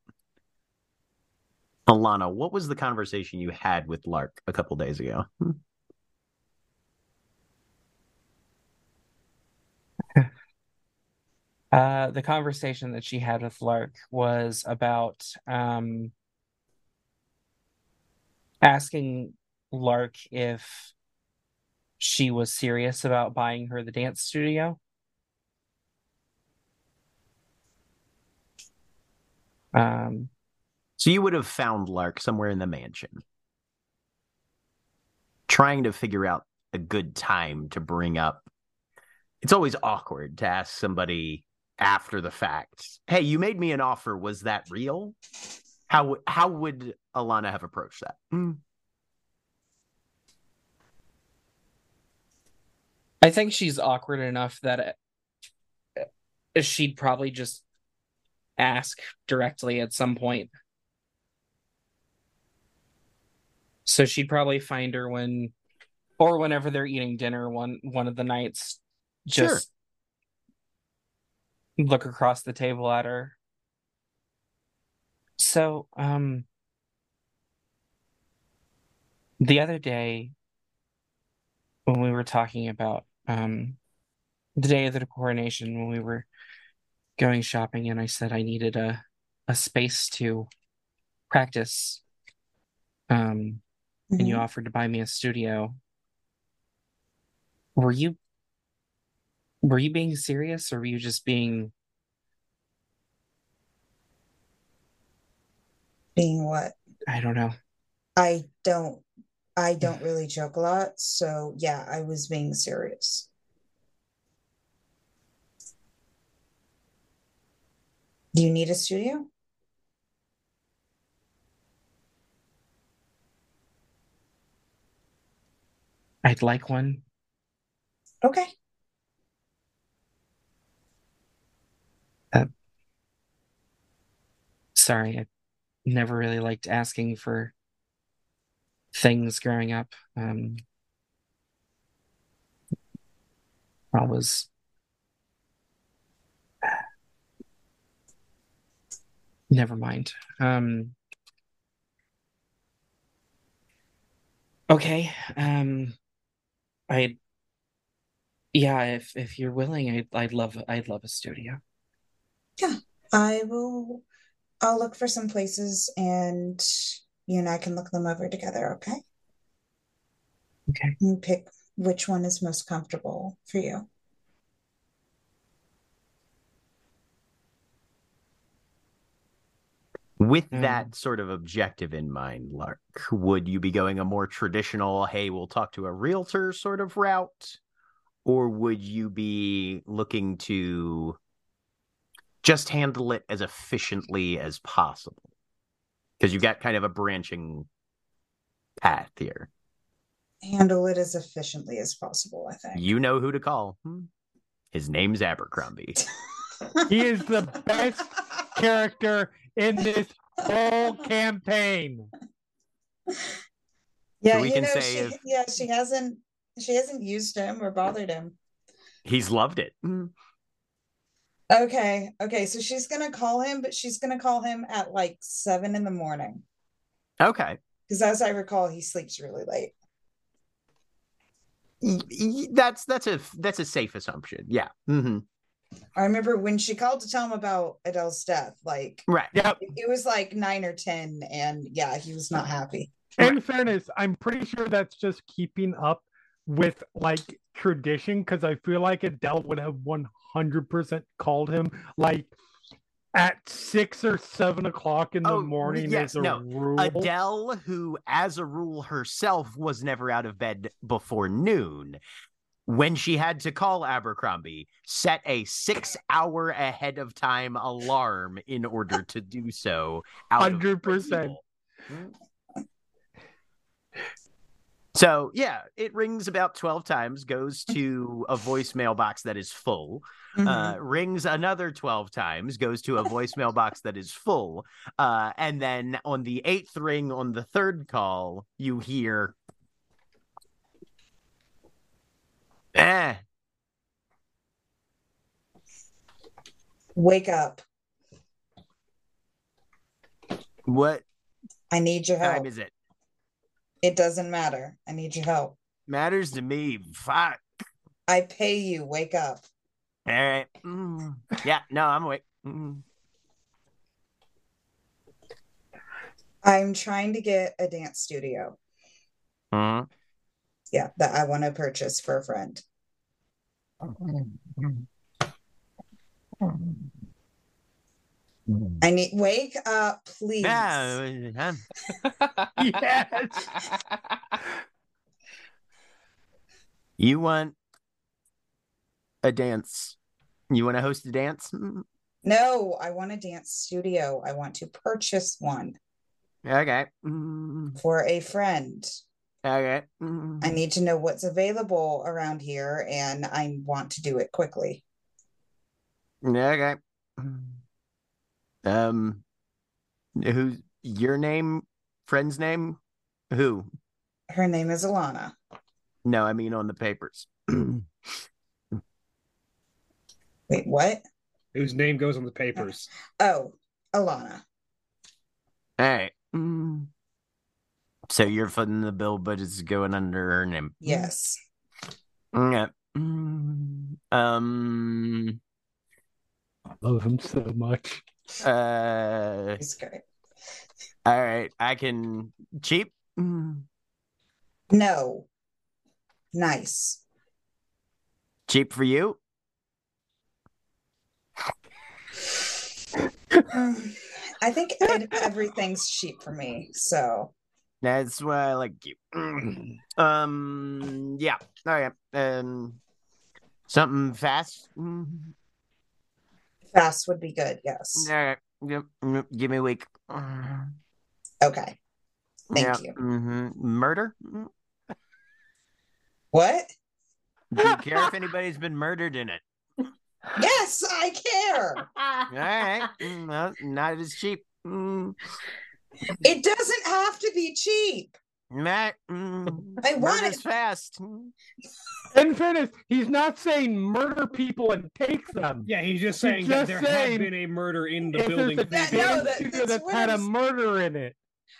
Alana, what was the conversation you had with Lark a couple days ago? Uh, the conversation that she had with Lark was about um, asking Lark if she was serious about buying her the dance studio. Um, So you would have found Lark somewhere in the mansion, trying to figure out a good time to bring up. It's always awkward to ask somebody after the fact, "Hey, you made me an offer. Was that real?" How how would Alana have approached that? Hmm. I think she's awkward enough that it, she'd probably just ask directly at some point. So she'd probably find her when, or whenever they're eating dinner one one of the nights, Sure. just look across the table at her. So, um, the other day when we were talking about um the day of the coronation when we were going shopping and I said I needed a a space to practice um and you Mhm. offered to buy me a studio were you were you being serious or were you just being Being what? I don't know I don't I don't [SIGHS] really joke a lot, so yeah, I was being serious. Do you need a studio? I'd like one Okay. Sorry, I never really liked asking for things growing up. Um, I was never mind. Um, okay. Um, I yeah, if if you're willing, I'd I'd love I'd love a studio. Yeah, I will I'll look for some places and you and I can look them over together, okay? Okay. And pick which one is most comfortable for you. With Mm. that sort of objective in mind, Lark, would you be going a more traditional, hey, we'll talk to a realtor sort of route? Or would you be looking to just handle it as efficiently as possible? Because you've got kind of a branching path here. Handle it as efficiently as possible, I think. You know who to call. Hmm. His name's Abercrombie. [LAUGHS] He is the best character in this whole campaign. Yeah, we you can know, say she if- yeah, she hasn't she hasn't used him or bothered him. He's loved it. Okay, okay, so she's gonna call him, but she's gonna call him at like seven in the morning. Okay. Because as I recall, he sleeps really late. Y- y- That's that's a that's a safe assumption. Yeah. hmm I remember when she called to tell him about Adele's death, like Right. Yep. it it was like nine or ten, and yeah, he was not happy. In fairness, I'm pretty sure that's just keeping up with like tradition because I feel like Adele would have 100% called him like at six or seven o'clock in the Oh, morning yes, as a no. rule. Adele, who as a rule herself was never out of bed before noon, when she had to call Abercrombie, set a six hour ahead of time alarm in order to do so. out 100%. So yeah, it rings about 12 times, goes to a voicemail box that is full, Mhm. uh, rings another 12 times, goes to a voicemail box that is full. Uh, and then on the eighth ring, on the third call, you hear, eh, Wake up! what I need your help. time is it? It doesn't matter. I need your help. Matters to me. Fuck. I pay you. Wake up. All right. Mm. Yeah, no, I'm awake. Mm. I'm trying to get a dance studio. Mhm. Yeah, that I want to purchase for a friend. Mm-hmm. I need wake up, please. Yeah, [LAUGHS] yes. you want a dance? You want to host a dance? No, I want a dance studio. I want to purchase one Okay. For a friend. Okay. I need to know what's available around here and I want to do it quickly. Okay. Um, who's your name? Friend's name? Who? Her name is Alana. No, I mean on the papers. [CLEARS THROAT] Wait, what? Whose name goes on the papers? Oh, Alana. right. Mm. So you're footing the bill, but it's going under her name. Yes. Yeah. Mm. Um. I love him so much. Uh. It's great. All right. I can cheap. Mm. No. Nice. Cheap for you. Mm, I think it, everything's cheap for me. So That's why I like you. [CLEARS THROAT] Um. Yeah. All right. Um. Something fast. Fast would be good. Yes. All right. Yep. Give me a week. Okay. Thank Yeah, you. mhm. Murder? What? Do you care if [LAUGHS] anybody's been murdered in it? Yes, I care. All right. Mm, well, not as cheap. Mm, It doesn't have to be cheap. Matt, mm, I want murder's it. fast. In fairness, he's not saying murder people and take them. Yeah, he's just He's saying that just there saying- had been a murder in the building. there's a That- previous- no, that- that's that's had a I'm- murder in it.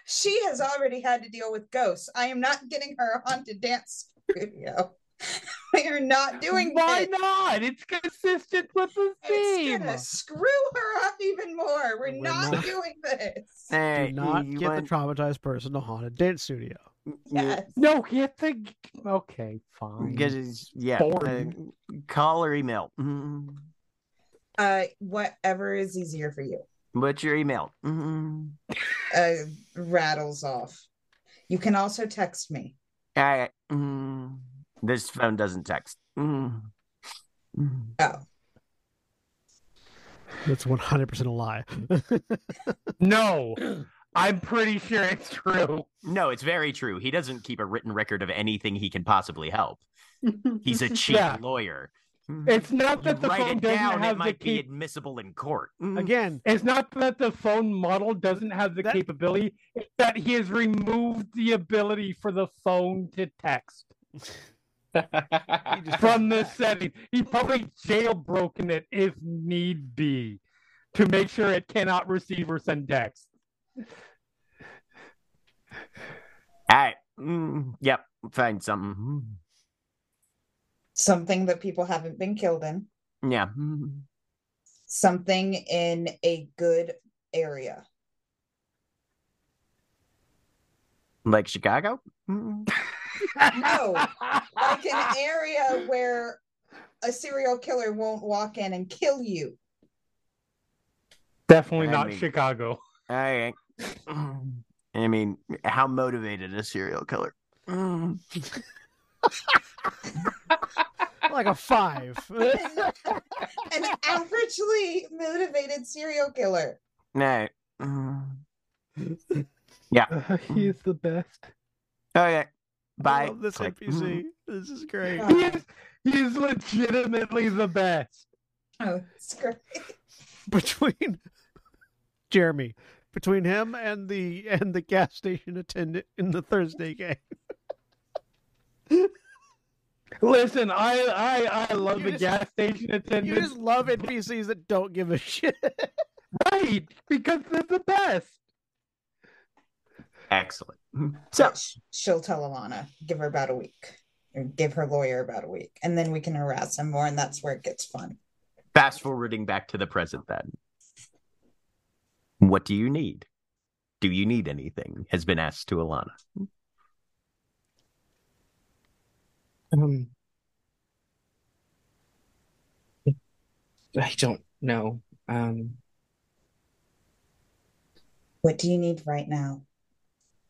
She has already had to deal with ghosts. I am not getting her a haunted dance studio. [LAUGHS] we are not doing Why this. not? It's consistent with the theme. It's gonna screw her up even more. We're, We're not, not- doing this. [LAUGHS] Hey, Do not get want- the traumatized person a haunted dance studio. Yes. No, get the. Okay, fine. Because it's, yeah, Boring. uh, call or email. Mm. Uh, whatever is easier for you. What's your email? Mm. Uh, rattles off. You can also text me. All right. Mm. This phone doesn't text. Mm. Mm. Oh, That's 100% a lie. [LAUGHS] No, I'm pretty sure it's true. No, it's very true. He doesn't keep a written record of anything he can possibly help. He's a [LAUGHS] cheap Yeah. lawyer. It's not You that the phone it doesn't down, it have the might be cap- admissible in court. Mm. Again, It's not that the phone model doesn't have the That- capability. It's that he has removed the ability for the phone to text [LAUGHS] from the setting. He probably jailbroken it if need be to make sure it cannot receive or send text. All right. Mm. Yep. Find something. something that people haven't been killed in. Mm. Yeah. Mm. Something in a good area. Like Chicago? [LAUGHS] No, [LAUGHS] like an area where a serial killer won't walk in and kill you. Definitely I not mean- Chicago. All right. I mean, how motivated a serial killer? Mm. [LAUGHS] like a five. [LAUGHS] An averagely motivated serial killer. No. Mm. Uh, he is the best. Okay. I Bye. love this Click. NPC. Mm-hmm. This is great. He is, he is legitimately the best. Oh, it's great. [LAUGHS] Between Jeremy, between him and the and the gas station attendant in the Thursday game. [LAUGHS] Listen, I I I love You the just- gas station attendant. You attendants. just love NPCs that don't give a shit. [LAUGHS] Right, because they're the best. Excellent. So, she'll tell Alana, give her about a week, or give her lawyer about a week, and then we can harass him more, and that's where it gets fun. fast forwarding back to the present then. What do you need? Do you need anything? Has been asked to Alana. Um, I don't know. Um, What do you need right now?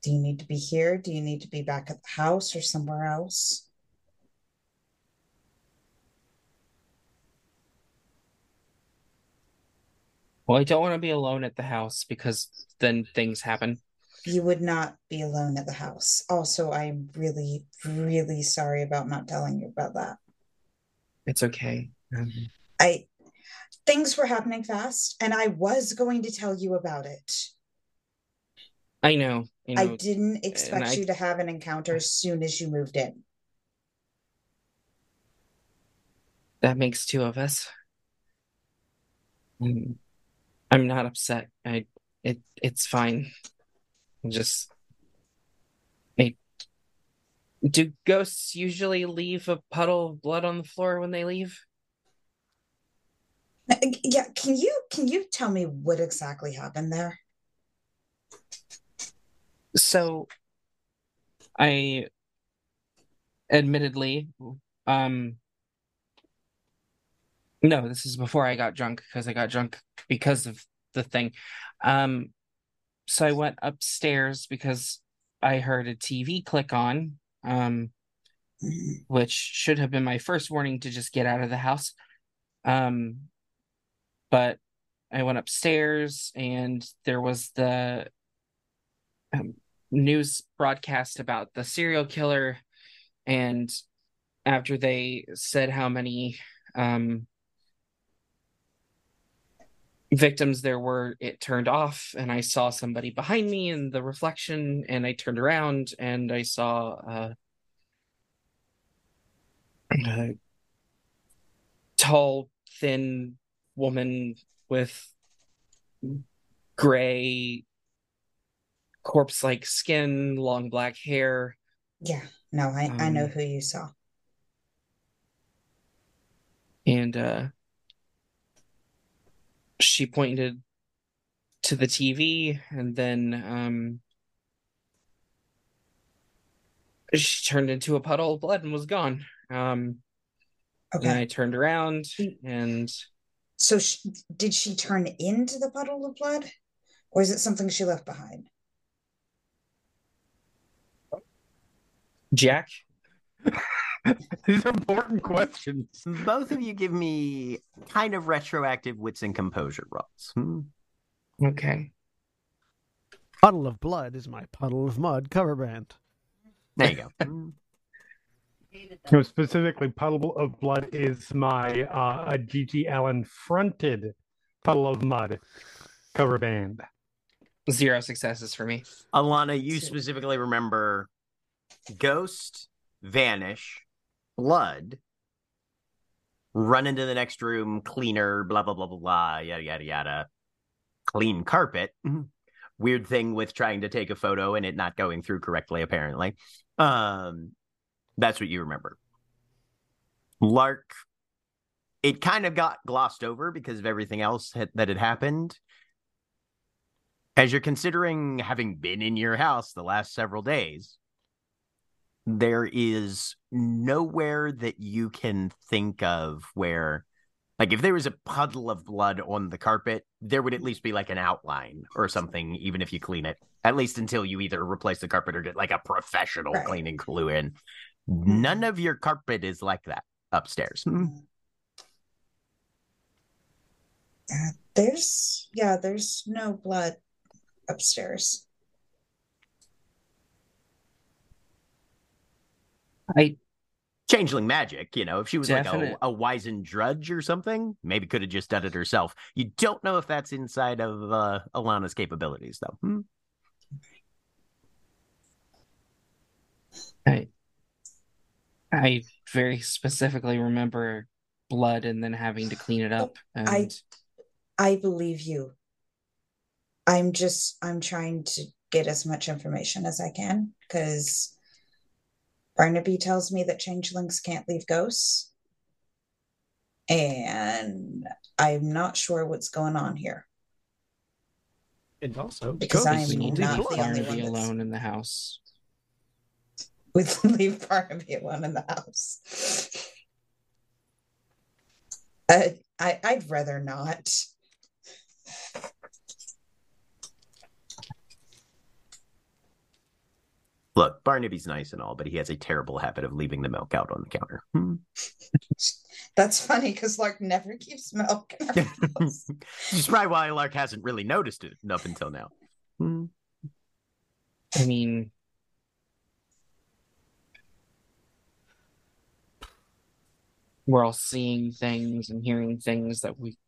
Do you need to be here? Do you need to be back at the house or somewhere else? well, I don't want to be alone at the house because then things happen. You would not be alone at the house. Also, I'm really, really sorry about not telling you about that. It's okay. Um, I things were happening fast, and I was going to tell you about it. I know. I know. I didn't expect I- you to have an encounter as soon as you moved in. That makes two of us. Um, I'm not upset. I it it's fine. I'm just I do ghosts usually leave a puddle of blood on the floor when they leave? Yeah, can you can you tell me what exactly happened there? So I admittedly um no, this is before I got drunk because I got drunk because of the thing. Um so I went upstairs because I heard a TV click on um which should have been my first warning to just get out of the house. Um, but I went upstairs and there was the um, news broadcast about the serial killer, and after they said how many um, victims there were, it turned off, and I saw somebody behind me in the reflection, and I turned around and I saw uh, a tall, thin woman with gray corpse like skin, long black hair. Yeah, no, I, I know Um, who you saw. and uh she pointed to the TV and then um she turned into a puddle of blood and was gone. Um and I turned around and So sh did she turn into the puddle of blood? Or is it something she left behind? Jack, [LAUGHS] These are important questions. Both of you give me kind of retroactive wits and composure rolls. Hmm. okay. Puddle of Blood is my Puddle of Mudd cover band. There you go. [LAUGHS] Hmm. No, specifically, Puddle of Blood is my uh, a G.G. Allin fronted Puddle of Mudd cover band. Zero successes for me. Alana, you specifically remember Ghost, Vanish, Blood, run into the next room, cleaner, blah, blah, blah, blah, blah, yada, yada, yada. Clean carpet. Weird thing with trying to take a photo and it not going through correctly, apparently. Um, that's what you remember. Lark, it kind of got glossed over because of everything else that had happened. As you're considering having been in your house the last several days, there is nowhere that you can think of where, like, if there was a puddle of blood on the carpet, there would at least be like an outline or something, even if you clean it, at least until you either replace the carpet or get like a professional Right. cleaning crew in. None of your carpet is like that upstairs. Hmm. Uh, there's yeah, there's no blood upstairs. I changeling magic, you know, if she was like a, a wizened drudge or something, maybe could have just done it herself. You don't know if that's inside of uh, Alana's capabilities, though. Hmm. I I very specifically remember blood and then having to clean it up and I I believe you. I'm just I'm trying to get as much information as I can because Barnaby tells me that changelings can't leave ghosts. And I'm not sure what's going on here. And also, Because I'm we need to not the only one alone in the house. With [LAUGHS] leave Barnaby alone in the house. Uh, I I'd rather not. Look, Barnaby's nice and all, but he has a terrible habit of leaving the milk out on the counter. Hmm. [LAUGHS] That's funny because Lark never keeps milk in [LAUGHS] our. Which is probably why Lark hasn't really noticed it up until now. Hmm. I mean, we're all seeing things and hearing things that we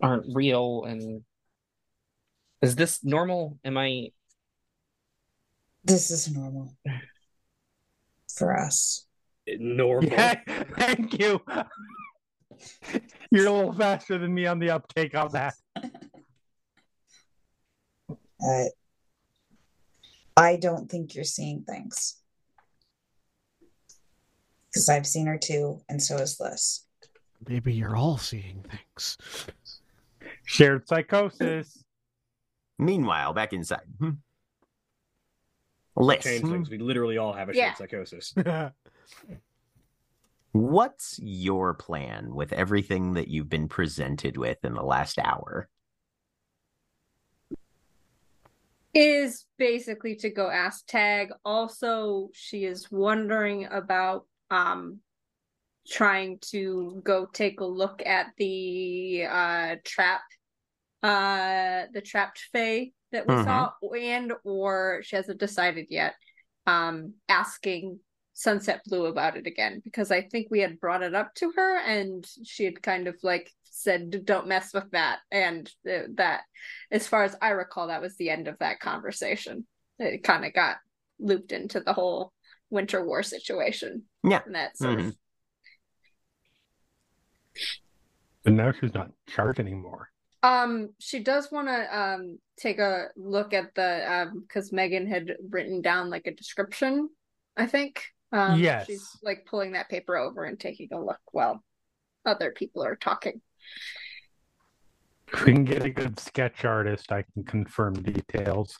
aren't real. And is this normal? Am I? This is normal for us. Normal. Yeah, [LAUGHS] thank you. You're a little faster than me on the uptake on that. Uh, I don't think you're seeing things. Because I've seen her too, and so has Liss. maybe you're all seeing things. Shared psychosis. Meanwhile, back inside. Hmm. Liss, Changelings. We literally all have a Yeah. shared psychosis. [LAUGHS] what's your plan with everything that you've been presented with in the last hour? is basically to go ask Tag. Also, she is wondering about um trying to go take a look at the uh trap uh the trapped Fae that we Mhm. saw and or she hasn't decided yet. Um asking Sunset Blue about it again because I think we had brought it up to her and she had kind of like said, "Don't mess with that." And th- that, as far as I recall, that was the end of that conversation. It kind of got looped into the whole winter war situation. Yeah. and that sort Mhm. of But now she's not in charge anymore. Um, she does want to um take a look at the um because Megan had written down like a description, I think. Um, Yes. she's like pulling that paper over and taking a look while other people are talking. If we can get a good sketch artist, I can confirm details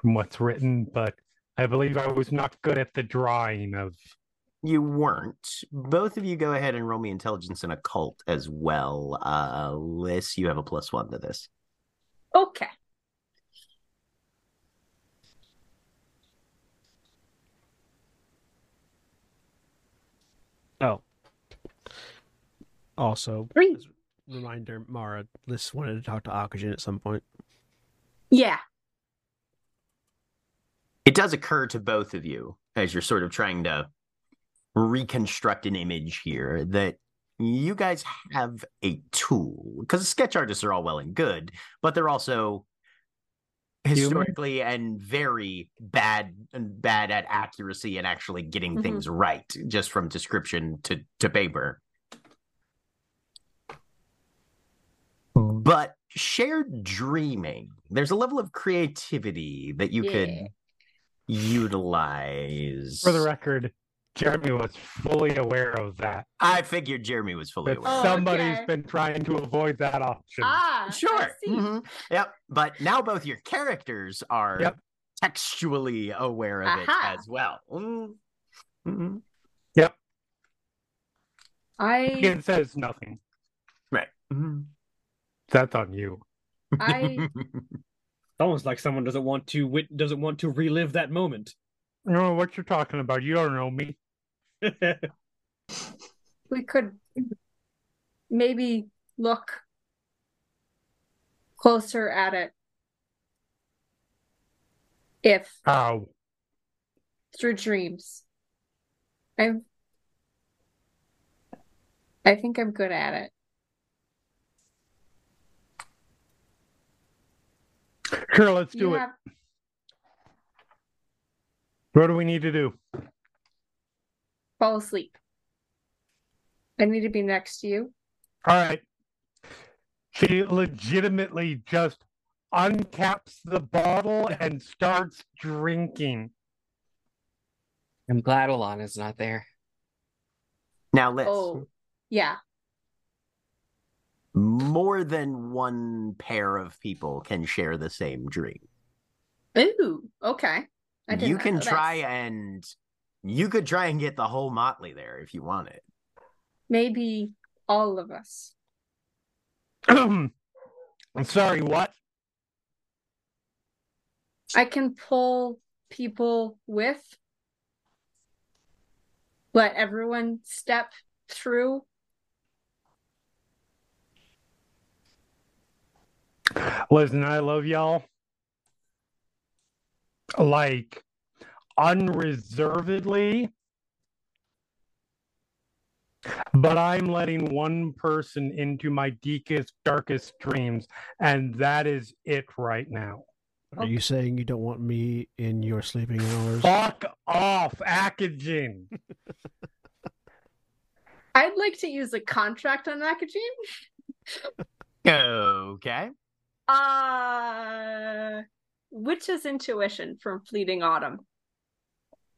from what's written, but I believe I was not good at the drawing of You weren't. Both of you go ahead and roll me intelligence and occult as well. Uh, Liss, you have a plus one to this. Okay. Oh. Also, Three. as a reminder, Mara, Liss wanted to talk to Oxygen at some point. Yeah. It does occur to both of you as you're sort of trying to reconstruct an image here that you guys have a tool because sketch artists are all well and good, but they're also historically and very bad and bad at accuracy and actually getting Mhm. things right just from description to to paper. But shared dreaming, there's a level of creativity that you Yeah. could utilize. For the record, Jeremy was fully aware of that. I figured Jeremy was fully That aware. Oh, somebody's okay. been trying to avoid that option. Ah, Sure. see. Mhm. Yep. But now both your characters are Yep. textually aware of it as well. Mm. Mhm. I It says nothing. Right. Mhm. That's on you. I [LAUGHS] It's almost like someone doesn't want to wit- doesn't want to relive that moment. I don't know what you're talking about. You don't know me. We could maybe look closer at it if through dreams. I'm I think I'm good at it. Sure, let's do You it. have What do we need to do? Fall asleep. I need to be next to you. All right. She legitimately just uncaps the bottle and starts drinking. I'm glad Alana's not there. now, Liss, Oh, yeah. more than one pair of people can share the same dream. Ooh, okay. I You can try this. and you could try and get the whole motley there if you want it. Maybe all of us. [CLEARS THROAT] I'm sorry, what? I can pull people with. Let everyone step through. Listen, I love y'all. Like unreservedly. But I'm letting one person into my deepest, darkest dreams, and that is it right now. Are you saying you don't want me in your sleeping hours? Fuck off, Akujin. [LAUGHS] I'd like to use a contract on Akujin. Okay. Uh, Witch's Intuition from Fleeting Autumn.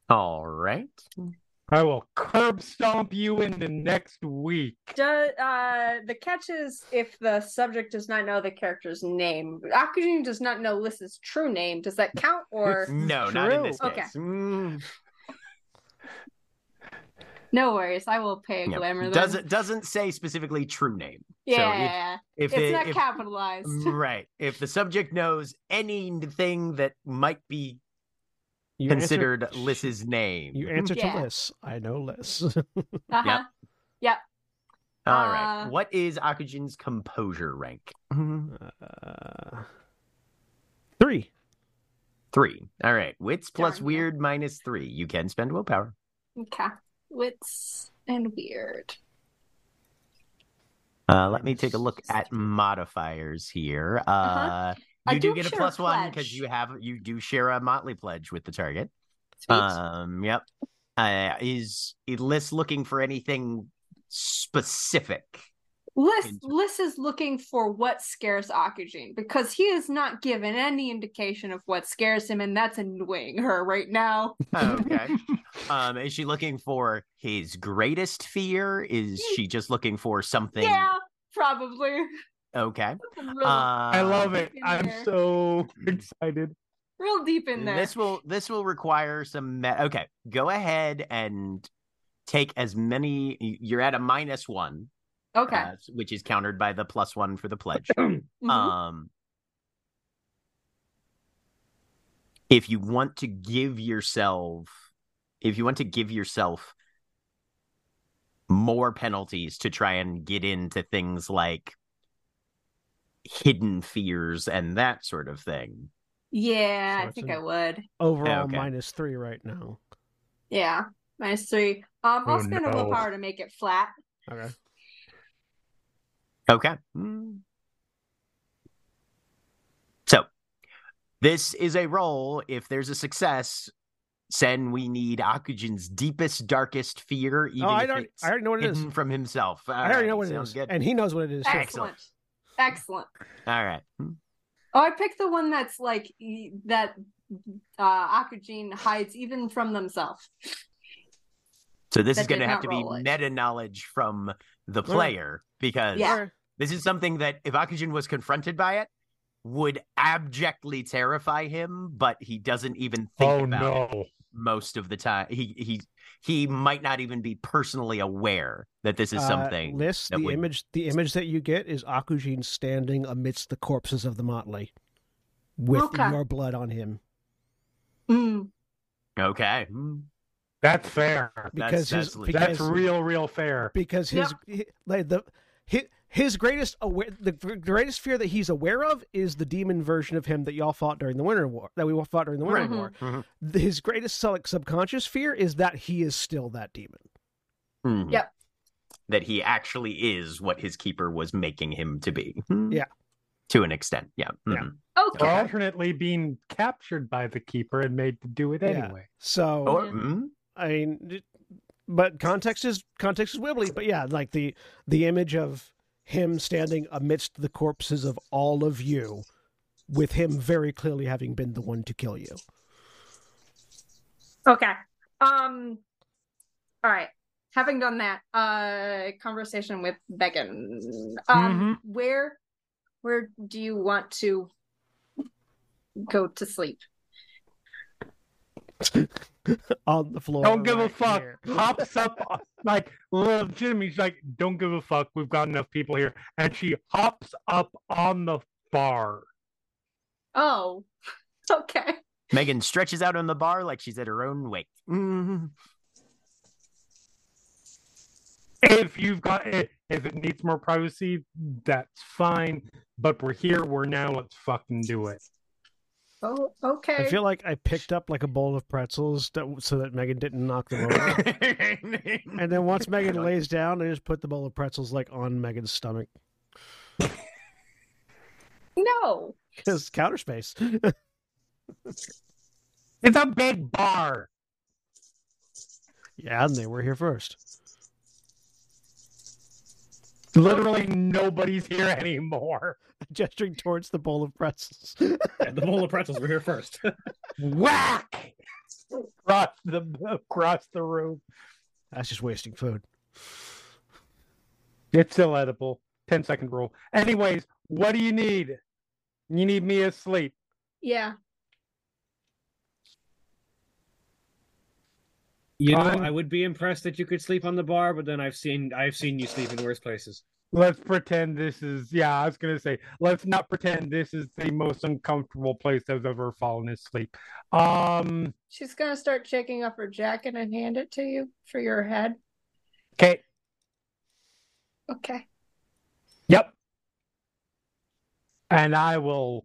All right. I will curb stomp you into next week. Do, uh, the catch is if the subject does not know the character's name. Akujin does not know Liss's true name. Does that count? [LAUGHS] Or No, not in this case. Okay. Mm, no worries, I will pay a no. glamour. Then. Doesn't doesn't say specifically true name. Yeah, If it's it, not if, capitalized. [LAUGHS] right, if the subject knows anything that might be You answer- considered Liss's name. You answer Yeah. to Liss. I know Liss. [LAUGHS] Uh-huh. All right. uh, What is Akujin's composure rank? uh, three. Three. All right. Wits plus Darn, yeah. weird minus three. You can spend willpower. Okay. Wits and weird. Uh, let me take a look at modifiers here. Uh, Uh-huh. You do, do get a share a plus one because you have you do share a motley pledge with the target. Sweet. Um, yep. Uh, is Liss looking for anything specific? Liss, into- Liss is looking for what scares Akujin because he is not given any indication of what scares him, and that's annoying her right now. [LAUGHS] Okay. [LAUGHS] um, is she looking for his greatest fear? Is she just looking for something? Yeah, probably. Okay. Real, Uh, I love it. I'm there. so [LAUGHS] excited. real deep in there. This will this will require some. Me- okay, go ahead and take as many. You're at a minus one, okay. uh, which is countered by the plus one for the pledge. [CLEARS THROAT] Mhm. Um, if you want to give yourself, if you want to give yourself more penalties to try and get into things like hidden fears and that sort of thing. yeah, So I think I would. Overall, Okay. minus three right now. Yeah, minus three. Um, I'll Oh, spend a no. willpower to make it flat. Okay. Okay. Mm. So, this is a roll. If there's a success, Sen, we need Akujin's deepest, darkest fear, even oh, I if already, it's I already know what it is. from himself. I already know what right, it sounds is, Good. and he knows what it is. too. Excellent. Excellent. All right. Oh, I picked the one that's like e- that uh Akujin hides even from themselves. So this That is going to have to be it. meta knowledge from the Right. player because Yeah. This is something that if Akujin was confronted by it, would abjectly terrify him, but he doesn't even think Oh about it no. Most of the time. He he he might not even be personally aware that this is Uh, something. Liss, that the would- image the image that you get is Akujin standing amidst the corpses of the Motley, with Okay. your blood on him, Mm. Okay. Mm. That's fair. because that's his legit. because, That's real, real fair. because his hi- like the his, his greatest aware the greatest fear that he's aware of is the demon version of him that y'all fought during the Winter War that we fought during the Winter Right. War. Mhm. His greatest like, subconscious fear is that he is still that demon. Mhm. Yep. That he actually is what his keeper was making him to be. Hmm. Yeah. To an extent. Yeah. Yeah. Mhm. Or Okay. alternately being captured by the keeper and made to do it Yeah. anyway. So Or Yeah. mhm. I mean, but context is context is wibbly. But yeah, like the the image of him standing amidst the corpses of all of you, with him very clearly having been the one to kill you. Okay. Um all right. Having done that, uh conversation with Megan. Um where where do you want to go to sleep? [LAUGHS] on the floor. Don't give a fuck. here. Hops up like legitimately. She's like, "Don't give a fuck. We've got enough people here." And she hops up on the bar. Oh. [LAUGHS] Okay. Megan stretches out on the bar like she's at her own weight. Mhm. If you've got it, if it needs more privacy, that's fine. But we're here. We're now. Let's fucking do it. Oh, okay. I feel like I picked up like a bowl of pretzels that, so that Megan didn't knock them over. [LAUGHS] and then once Megan lays down, I just put the bowl of pretzels like on Megan's stomach no. [LAUGHS] because counter space. [LAUGHS] It's a big bar. yeah, and they were here first. Literally nobody's here anymore. [LAUGHS] Gesturing towards the bowl of pretzels. Yeah, the bowl of pretzels were here first. [LAUGHS] Whack! Across the across the room. That's just wasting food. It's still edible. 10 second rule. Anyways, what do you need? You need me asleep. Yeah. You know, Fine. I would be impressed that you could sleep on the bar, but then I've seen I've seen you sleep in worse places. Let's pretend this is yeah, I was gonna say, let's not pretend this is the most uncomfortable place I've ever fallen asleep. Um She's gonna start shaking up her jacket and hand it to you for your head. okay, Okay. yep. And I will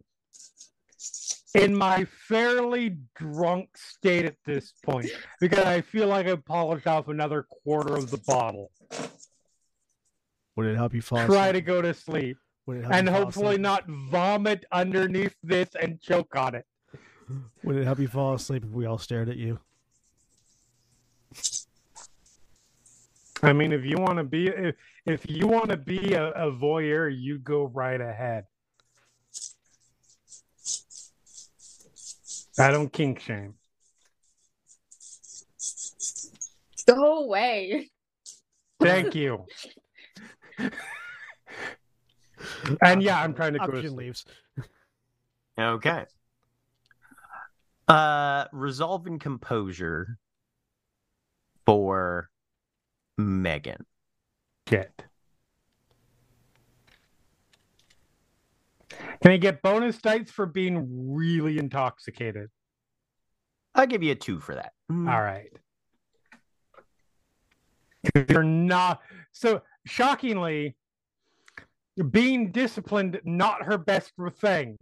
in my fairly drunk state at this point because I feel like I polished off another quarter of the bottle. Would it help you fall asleep? Try asleep? to go to sleep Would it help and you hopefully asleep? not vomit underneath this and choke on it. Would it help you fall asleep if we all stared at you? I mean, if you want to be if, if you want to be a, a voyeur, you go right ahead. I don't kink shame. Go away. Thank you. [LAUGHS] [LAUGHS] and yeah, I'm trying to go to Option leaves. Okay. Uh, resolve and composure for Megan. Get. Can I get bonus dice for being really intoxicated? I'll give you a two for that. All right. You're not so shockingly being disciplined not her best thing.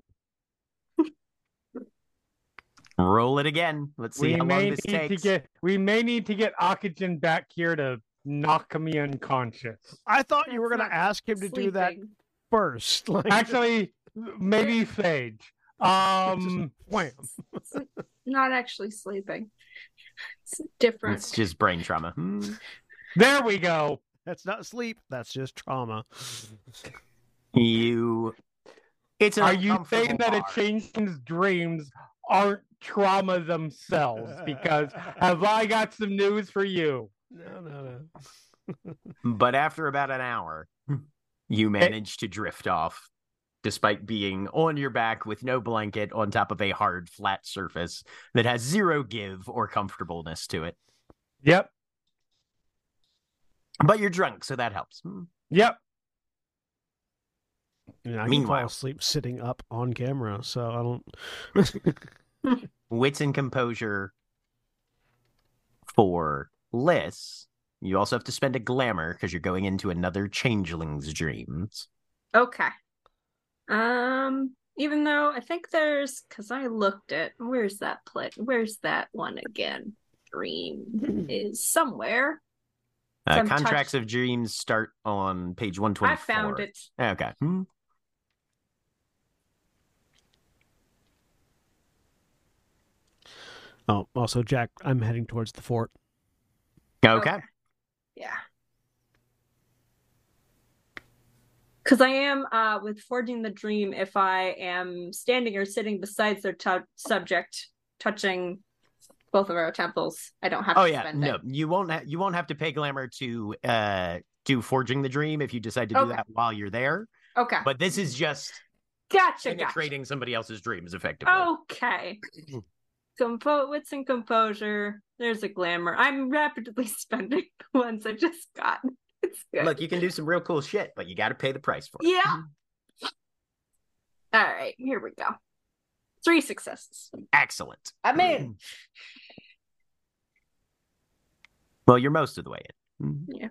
Roll it again. Let's see we how may long this need to takes. get we may need to get oxygen back here to knock me unconscious. I thought you were going to ask him to do that first. [LAUGHS] Like, Actually, maybe Phage. Um [LAUGHS] wham. It's not actually sleeping. It's different. It's just brain trauma. Hmm. there we go. That's not sleep. That's just trauma. You. It's an Are you saying uncomfortable that a bar. change's dreams aren't trauma themselves? Because [LAUGHS] have I got some news for you? No, no, no. [LAUGHS] But after about an hour, you manage to drift off, despite being on your back with no blanket on top of a hard, flat surface that has zero give or comfortableness to it. Yep. But you're drunk, so that helps. Hmm. Yep. You know, I can fall Meanwhile- asleep sitting up on camera, so I don't. [LAUGHS] Wits and composure for Liss. You also have to spend a glamour because you're going into another changeling's dreams. Okay. Um, even though I think there's because I looked at where's that play where's that one again? Dream [LAUGHS] is somewhere. Uh, contracts touch- of dreams start on page 124. I found it. Okay. Hmm. Oh, also, Jack, I'm heading towards the fort. Okay. Yeah. Because I am uh with forging the dream. If I am standing or sitting beside their tu- subject, touching both of our temples, I don't have Oh to yeah, spend no, it. you won't. Ha- you won't have to pay glamour to uh do forging the dream if you decide to do that while you're there. Okay, But this is just gotcha, gotcha. penetrating somebody else's dreams effectively. Okay. Compo wits and composure. There's a glamour. I'm rapidly [LAUGHS] spending the ones I just got. [LAUGHS] It's good. Look, you can do some real cool shit, but you got to pay the price for it. Yeah. All right, here we go. Three successes. Excellent. I'm mm. in. Well, you're most of the way in. Yeah.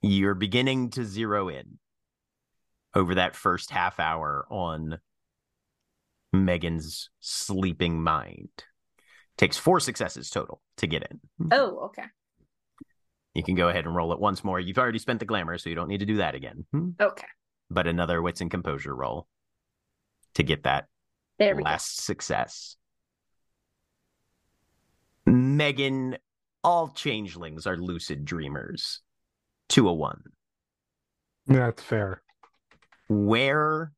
You're beginning to zero in over that first half hour on Megan's sleeping mind. Takes four successes total to get in. Oh, okay. You can go ahead and roll it once more. You've already spent the glamour, so you don't need to do that again. Okay. But another wits and composure roll to get that There we last success. Megan, all changelings are lucid dreamers. 201. That's fair. Where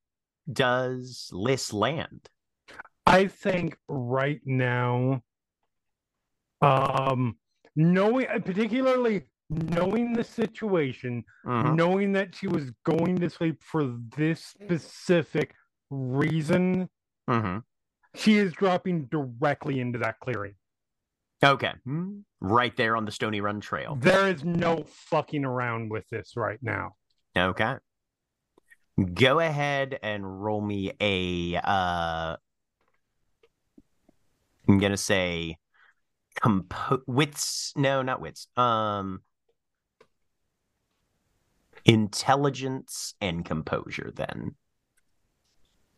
does Liss land? I think right now, um, knowing particularly knowing the situation, Mhm. knowing that she was going to sleep for this specific reason, Mhm. she is dropping directly into that clearing. Okay. Right there on the Stony Run Trail. There is no fucking around with this right now. Okay. Go ahead and roll me a uh I'm going to say compo- wits no, not wits. Um intelligence and composure then.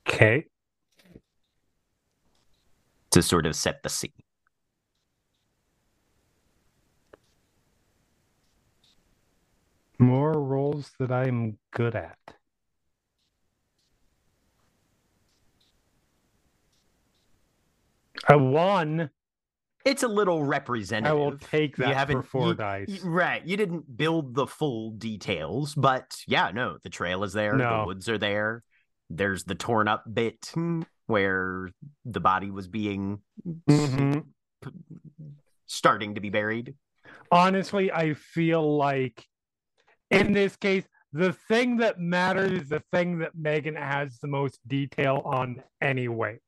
Okay. To sort of set the scene. More roles that I'm good at. I won. It's a little representative. I will take You that for haven't- four you- dice. Right. You didn't build the full details, but yeah, no, the trail is there. No. The woods are there. There's the torn up bit hmm. Where the body was being Mhm. starting to be buried. honestly, I feel like in this case, the thing that matters is the thing that Megan has the most detail on, anyways,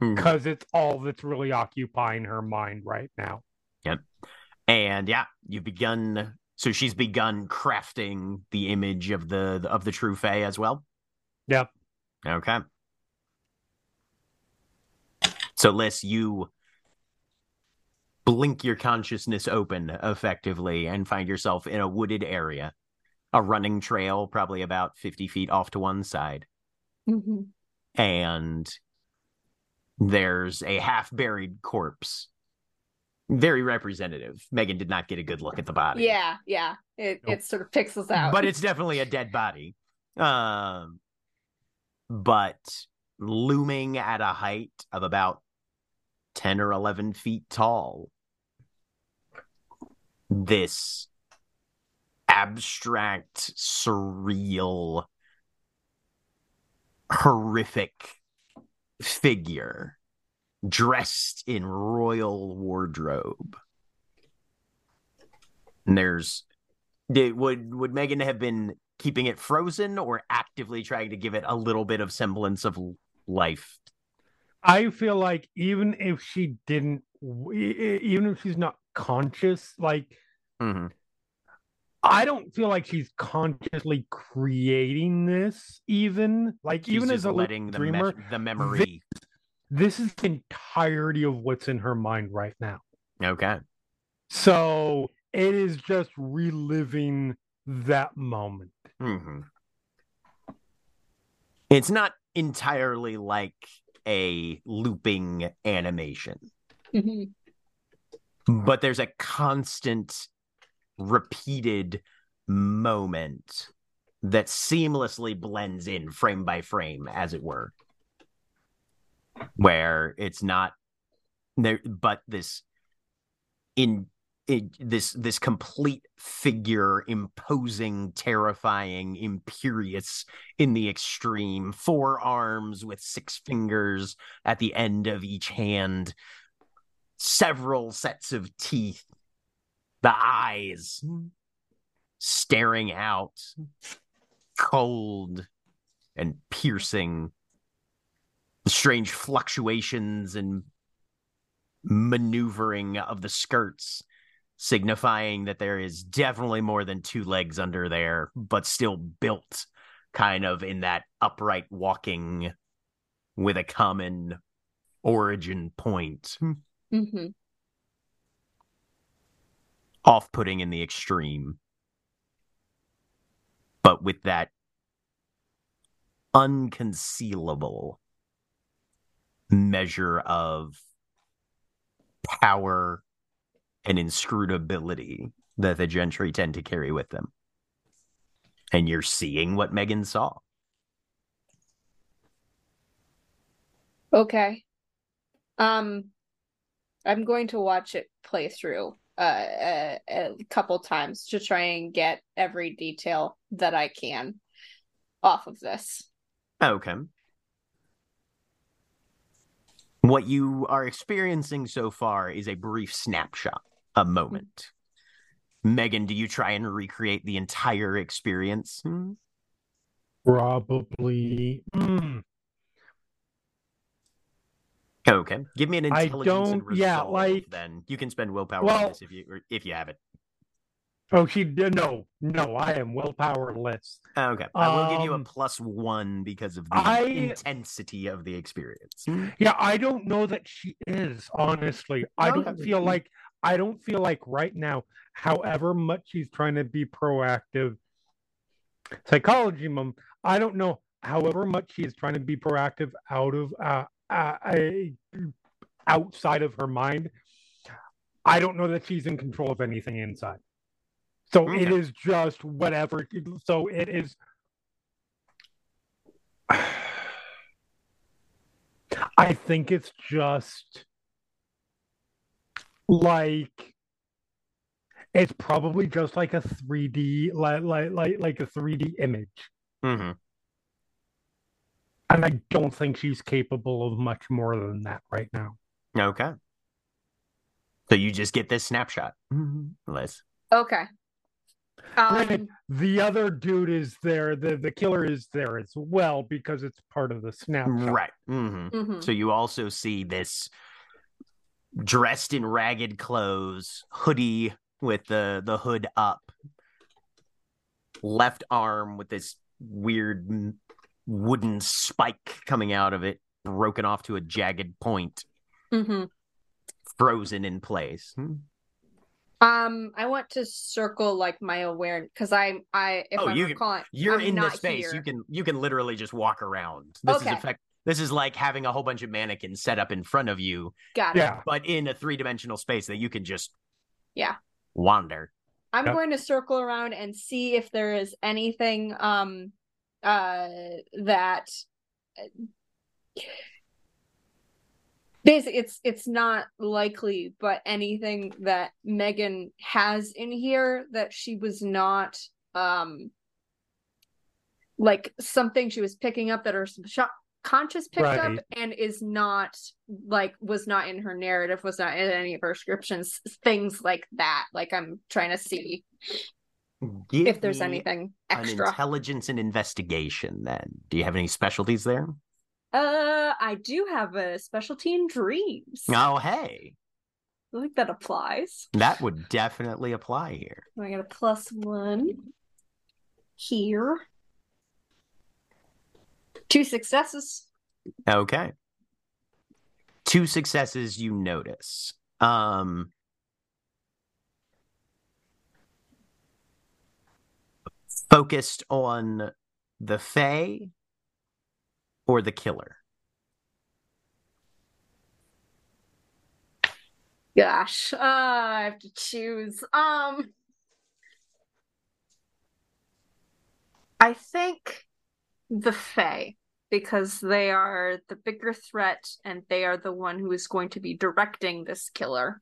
because it's all that's really occupying her mind right now. Yep. And yeah, you've begun. So she's begun crafting the image of the of the true Fae as well. Yep. Okay. So, Liss, you blink your consciousness open effectively and find yourself in a wooded area, a running trail, probably about 50 feet off to one side. Mhm. And there's a half buried corpse. Very representative. Megan did not get a good look at the body. Yeah, yeah. It it sort of pixels out. but it's definitely a dead body. Um, but looming at a height of about 10 or 11 feet tall, this abstract, surreal, horrific figure dressed in royal wardrobe. And there's would would Megan have been keeping it frozen or actively trying to give it a little bit of semblance of life? I feel like even if she didn't, even if she's not conscious, like Mhm. I don't feel like she's consciously creating this. Even like She's even as a letting little the dreamer, me- the memory. this is the entirety of what's in her mind right now. Okay. So it is just reliving that moment. hmm It's not entirely like a looping animation, Mhm. but there's a constant, repeated moment that seamlessly blends in frame by frame, as it were, where it's not there, but this in it, this this complete figure imposing terrifying imperious in the extreme four arms with six fingers at the end of each hand several sets of teeth the eyes staring out cold and piercing the strange fluctuations and maneuvering of the skirts signifying that there is definitely more than two legs under there, but still built kind of in that upright walking with a common origin point. Mhm. Off putting in the extreme. But with that unconcealable measure of power and inscrutability that the gentry tend to carry with them. And you're seeing what Megan saw. Okay. Um, I'm going to watch it play through uh, a, a couple times to try and get every detail that I can off of this. Okay. What you are experiencing so far is a brief snapshot, a moment. Megan, do you try and recreate the entire experience? Hmm? Probably. Mm. Okay. Give me an intelligence and don't- yeah, resolve, like- then you can spend willpower on Well- this if you if you have it. Oh, she did. No, no, I am willpowerless. Okay. I will give you a Um, plus one because of the I- intensity of the experience. Yeah, I don't know that she is, honestly. I don't feel like I don't feel like right now, however much she's trying to be proactive, psychology mom, I don't know however much she's trying to be proactive out of uh, uh, outside of her mind. I don't know that she's in control of anything inside. So it Okay. is just whatever. So it is. [SIGHS] I think it's just like it's probably just like a 3D like like like, like a 3D image. hmm And I don't think she's capable of much more than that right now. Okay. So you just get this snapshot, Liss. Okay. Granted, Um, the other dude is there, the, the killer is there as well because it's part of the snapshot. Right. hmm mhm. So you also see this dressed in ragged clothes, hoodie with the the hood up, left arm with this weird wooden spike coming out of it, broken off to a jagged point, Mhm. frozen in place. Um, I want to circle like my awareness because I'm I, if Oh, I'm you can- recalling, You're I'm in not the space. here. You can you can literally just walk around. This Okay. is effect. This is like having a whole bunch of mannequins set up in front of you, Got it. Yeah. but in a three dimensional space that you can just Yeah. wander. I'm Yep. going to circle around and see if there is anything um uh that basically it's it's not likely but anything that Megan has in here that she was not um like something she was picking up that her subconscious picked up and is not like was not in her narrative was not in any of her descriptions things like that. Like i'm trying to see Give if there's me anything an extra. intelligence and investigation. Then, do you have any specialties there? uh i do have a specialty in dreams. Oh, hey, i think that applies. That would definitely apply here. i got a plus one here two successes Okay. Two successes you notice. Um focused on the Fae or the killer. gosh uh i have to choose um i think the fae because they are the bigger threat and they are the one who is going to be directing this killer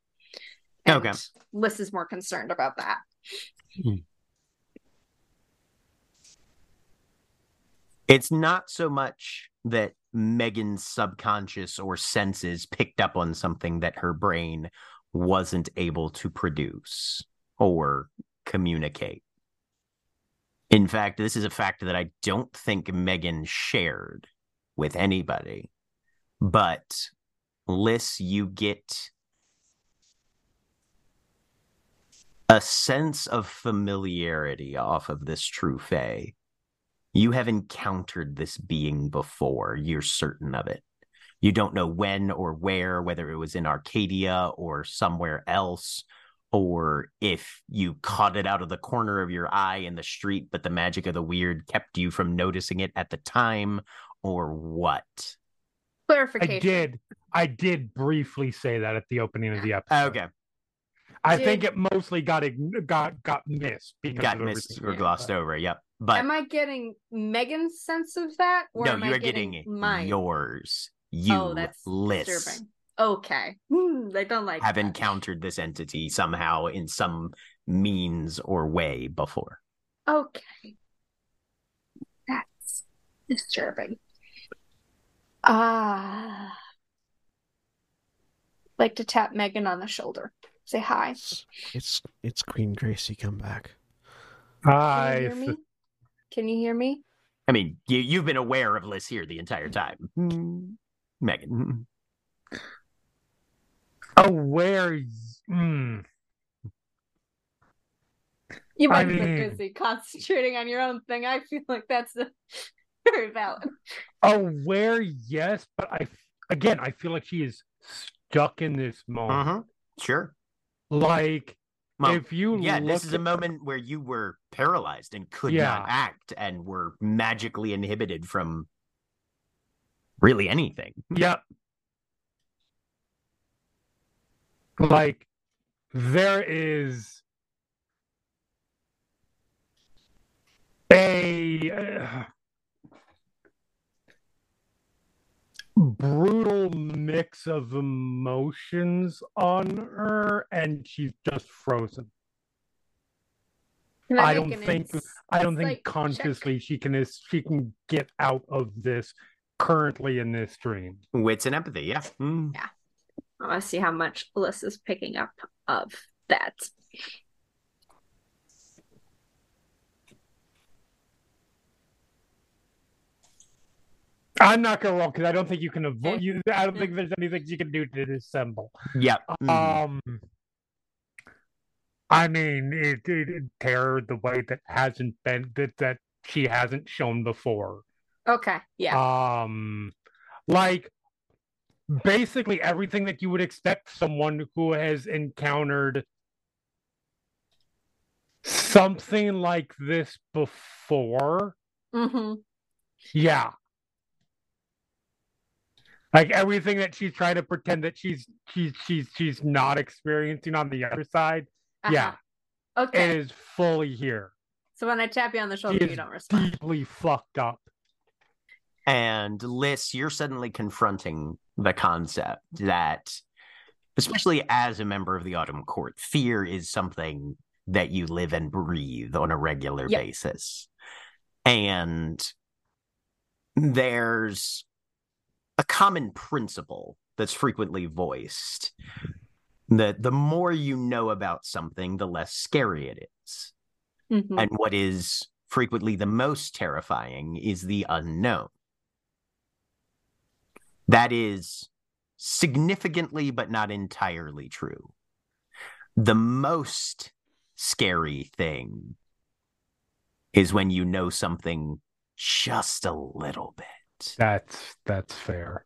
and Okay. liss is more concerned about that hmm. It's not so much that Megan's subconscious or senses picked up on something that her brain wasn't able to produce or communicate. In fact, this is a fact that I don't think Megan shared with anybody. But, Liss, you get a sense of familiarity off of this true Fae. You have encountered this being before. You're certain of it. You don't know when or where, whether it was in Arcadia or somewhere else, or if you caught it out of the corner of your eye in the street, but the magic of the weird kept you from noticing it at the time, or what. clarification I did. I did briefly say that at the opening of the episode. Okay. I Did- think it mostly got got got missed because Got missed or else. glossed over. Yep. But am i getting megan's sense of that or no, am you I are getting, mine yours. You, oh that's Liss. disturbing okay Hmm, i don't like have that. encountered this entity somehow in some means or way before. Okay. That's disturbing. Ah. like to tap Megan on the shoulder. Say hi. It's it's, it's Queen Gracie come back. Can I you hear me? Can you hear me? I mean, you you've been aware of Liss here the entire time, Hmm. Megan. Aware. Mm, You I might be busy concentrating on your own thing. I feel like that's a, [LAUGHS] very valid. aware, yes, but I again, I feel like she is stuck in this moment. Uh-huh. Sure. Like Well, if you yeah, this is a moment where you were paralyzed and could Yeah. not act and were magically inhibited from really anything. Yep. Like, there is a uh, brutal mix of emotions on her, and she's just frozen. Can I don't think I don't think insight check? consciously she can is she can get out of this currently in this dream. Wits and empathy, yeah. Mm. I want to see how much Alyssa's picking up of that. I'm not gonna roll because I don't think you can avoid you. I don't think there's anything you can do to dissemble. Yep. Mm. Um, I mean, it, it, it terror the way that hasn't been that that she hasn't shown before. Okay, yeah. Um, like basically everything that you would expect someone who has encountered something like this before. hmm Yeah. Like everything that she's trying to pretend that she's she's she's she's not experiencing on the other side. Yeah, Uh-huh. Okay. it is fully here. so when I tap you on the shoulder, you don't respond. deeply fucked up. And Liss, you're suddenly confronting the concept that, especially as a member of the Autumn Court, fear is something that you live and breathe on a regular Yep. basis. And there's a common principle that's frequently voiced that the more you know about something, the less scary it is. Mhm. And what is frequently the most terrifying is the unknown. That is significantly, but not entirely true. The most scary thing is when you know something just a little bit. That's that's fair.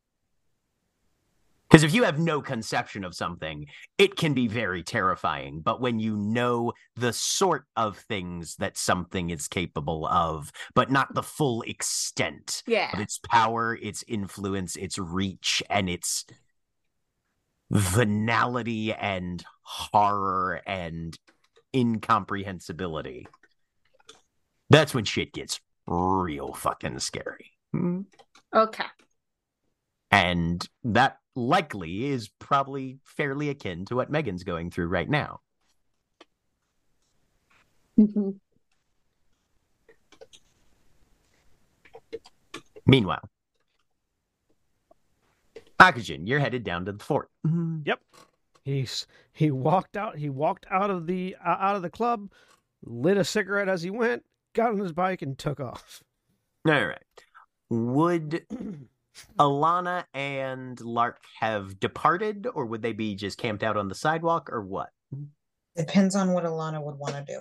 Because if you have no conception of something, it can be very terrifying. But when you know the sort of things that something is capable of, but not the full extent Yeah. of its power, its influence, its reach, and its venality and horror and incomprehensibility, that's when shit gets real fucking scary. Hmm? Okay. And that likely is probably fairly akin to what Megan's going through right now. Mhm. Meanwhile, Akujin, you're headed down to the fort. Yep. He's he walked out. He walked out of the uh, out of the club, lit a cigarette as he went, got on his bike, and took off. All right. Would [CLEARS THROAT] Alana and Lark have departed, or would they be just camped out on the sidewalk, or what? Depends on what Alana would want to do.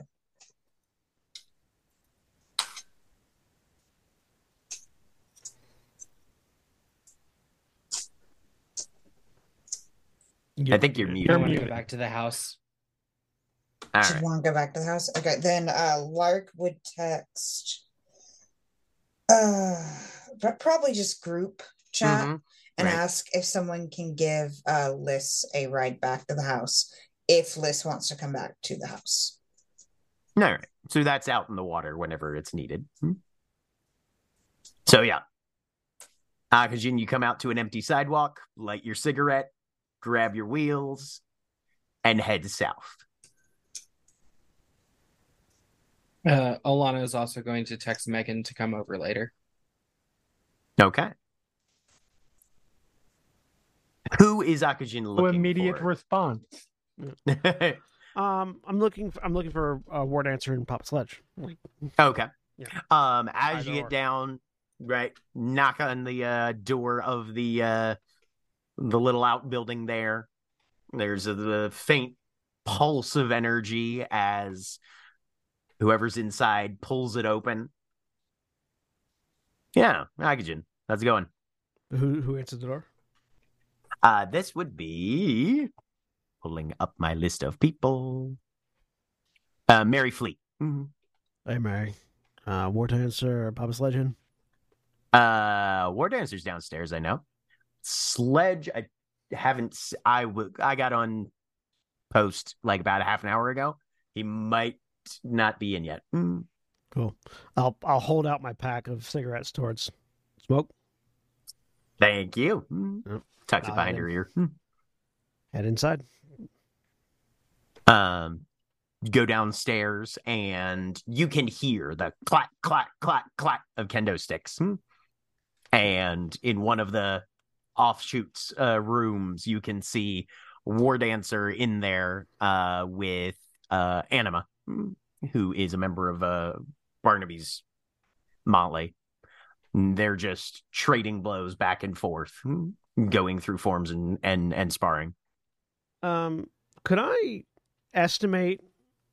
I think you're I muted. You're want to go back to the house. All Should right. want to go back to the house. Okay, then uh Lark would text uh but probably just group chat Mhm. and right. ask if someone can give uh Liss a ride back to the house if Liss wants to come back to the house. All right. So that's out in the water whenever it's needed. Hmm. So yeah. Akujin, you come out to an empty sidewalk, light your cigarette, grab your wheels, and head south. Uh, Alana is also going to text Megan to come over later. Okay. Who is Akujin No looking immediate for? response. [LAUGHS] Um, I'm looking. For, I'm looking for a War Dancer in Pop Sledge. Okay. Yeah. Um, as Either you get or. down, right, knock on the uh, door of the uh, the little outbuilding there. There's a, the faint pulse of energy as whoever's inside pulls it open. Yeah, Akujin, how's it going? Who who answered the door? Uh, this would be pulling up my list of people. Uh, Mary Fleet. Mhm. Hey Mary. Uh, War Dancer Papa Sledge. Uh, War Dancer's downstairs. I know. Sledge. I haven't. I w- I got on post like about a half an hour ago. He might not be in yet. Mm. Cool. I'll I'll hold out my pack of cigarettes towards smoke. Thank you. Mm. Tucks it behind her ear. Mm. Head inside. Um, go downstairs and you can hear the clack, clack, clack, clack of kendo sticks. Hmm. And in one of the offshoots uh, rooms, you can see War Dancer in there uh, with uh, Anima, hmm, who is a member of uh, Barnaby's Motley. They're just trading blows back and forth, going through forms and, and, and sparring. Um, could I estimate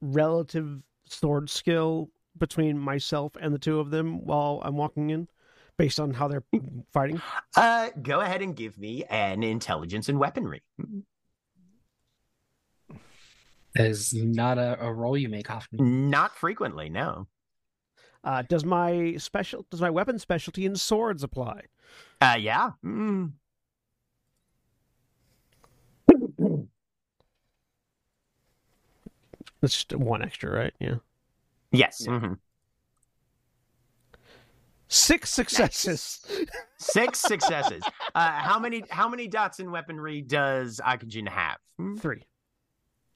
relative sword skill between myself and the two of them while I'm walking in, based on how they're fighting? Uh, go ahead and give me an intelligence and weaponry. That is not a, a roll you make often. Not frequently, no. Uh, does my special does my weapon specialty in swords apply? Uh, yeah. Mm. [CLEARS THROAT] That's just one extra, right? Yeah. Yes. Yeah. mhm. Six successes. Six successes. Uh, how many? How many dots in weaponry does Akujin have? Hmm? Three.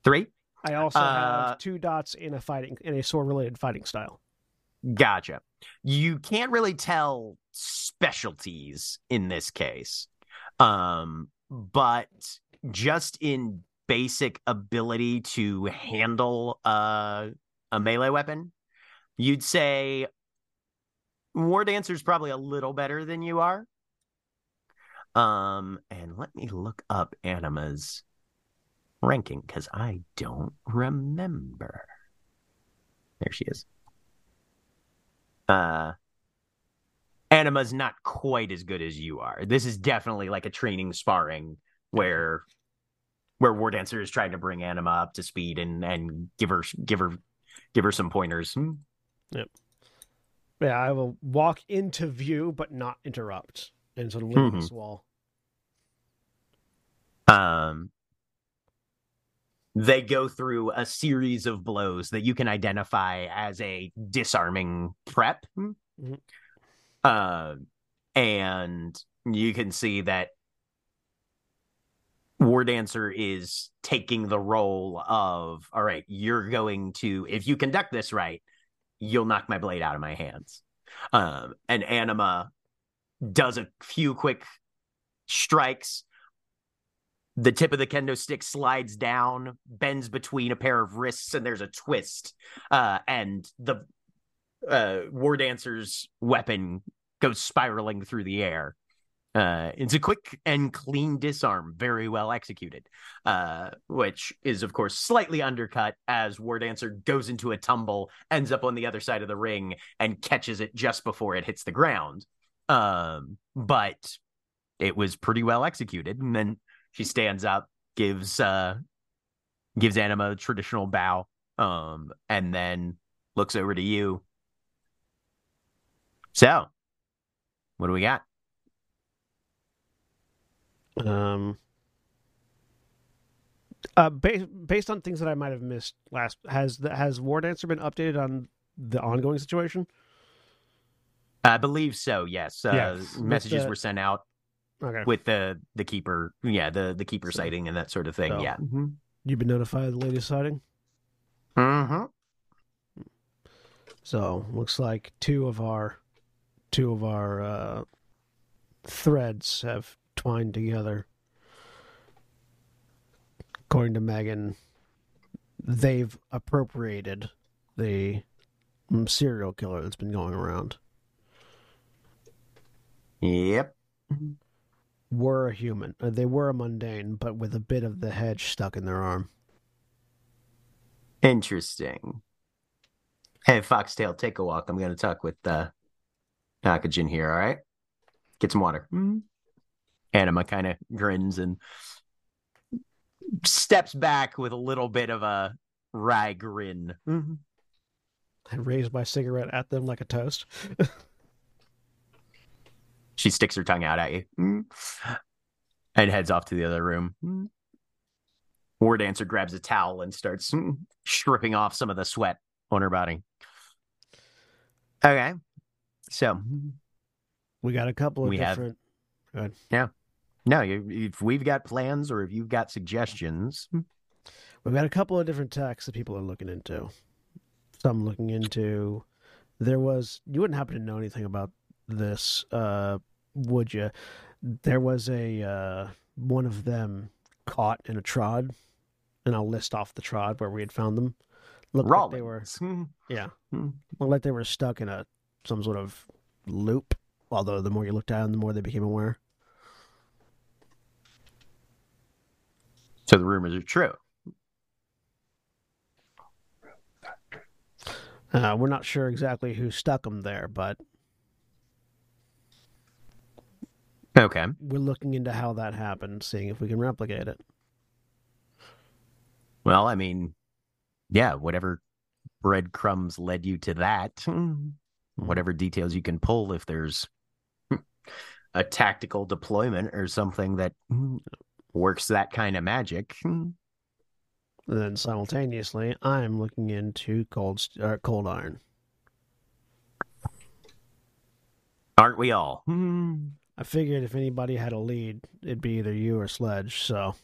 Three. I also Uh, have two dots in a fighting in a sword related fighting style. Gotcha. You can't really tell specialties in this case. Um, but just in basic ability to handle uh, a melee weapon, you'd say War Dancer's probably a little better than you are. Um, and let me look up Anima's ranking because I don't remember. There she is. Uh, Anima's not quite as good as you are. This is definitely like a training sparring where where War Dancer is trying to bring Anima up to speed and and give her give her give her some pointers. Hmm. Yeah, I will walk into view but not interrupt and sort of lean Mhm. this wall. Um, they go through a series of blows that you can identify as a disarming prep. Mhm. Uh, and you can see that War Dancer is taking the role of, all right, you're going to, if you conduct this right, you'll knock my blade out of my hands. Um, and Anima does a few quick strikes the tip of the kendo stick slides down, bends between a pair of wrists, and there's a twist. Uh, and the uh, war dancer's weapon goes spiraling through the air. Uh, it's a quick and clean disarm, very well executed, uh, which is, of course, slightly undercut as War Dancer goes into a tumble, ends up on the other side of the ring, and catches it just before it hits the ground. Um, but it was pretty well executed. And then she stands up, gives uh gives Anima a traditional bow, um, and then looks over to you. So, what do we got? Um, uh, based based on things that I might have missed last, has the, has War Dancer been updated on the ongoing situation? I believe so. Yes, uh, Yes. Messages the- were sent out Okay, with the the keeper. Yeah, the the keeper So- sighting and that sort of thing. so- Yeah. you've been notified of the latest sighting. Mm-hmm. So looks like two of our two of our uh, threads have twined together. According to Megan, they've appropriated the mm, serial killer that's been going around. Yep. Were a human. Uh, they were a mundane, but with a bit of the hedge stuck in their arm. Interesting. Hey, Foxtail, take a walk. I'm going to talk with uh, Nakajin here, all right? Get some water. Anima kind of grins and steps back with a little bit of a wry grin. I raise my cigarette at them like a toast. [LAUGHS] She sticks her tongue out at you and heads off to the other room. War Dancer grabs a towel and starts mm, stripping off some of the sweat on her body. Okay. So We got a couple of We have- different. no, if we've got plans or if you've got suggestions, We've got a couple of different texts that people are looking into. Some looking into. There was. You wouldn't happen to know anything about this, uh, would you? There was a uh, one of them caught in a trod, and I'll list off the trod where we had found them. Looked like they were Hmm. yeah, Hmm. looked like they were stuck in a some sort of loop. Although the more you looked at them, the more they became aware. So the rumors are true. Uh, we're not sure exactly who stuck them there, but Okay. we're looking into how that happened, seeing if we can replicate it. Well, I mean, yeah, whatever breadcrumbs led you to that, [LAUGHS] whatever details you can pull, if there's [LAUGHS] a tactical deployment or something that [LAUGHS] works that kind of magic. And then simultaneously, I'm looking into cold uh, cold iron. Aren't we all? I figured if anybody had a lead, it'd be either you or Sledge. So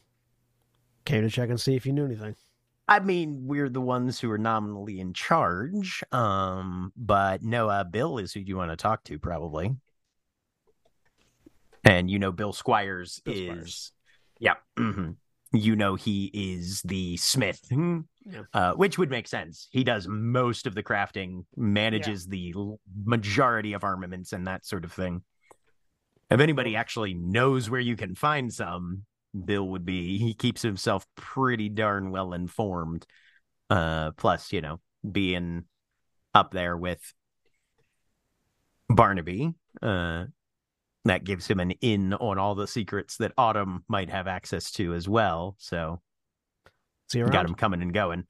came to check and see if you knew anything. I mean, we're the ones who are nominally in charge. Um, but no, uh, Bill is who you want to talk to, probably. And you know, Bill Squires Bill is, Squires. yeah, mhm. you know, he is the smith, hmm, Yeah. uh, which would make sense. He does most of the crafting, manages the majority of armaments and that sort of thing. If anybody actually knows where you can find some, Bill would be. He keeps himself pretty darn well informed. Uh, plus, you know, being up there with Barnaby, uh, that gives him an in on all the secrets that Autumn might have access to as well. So got him coming and going.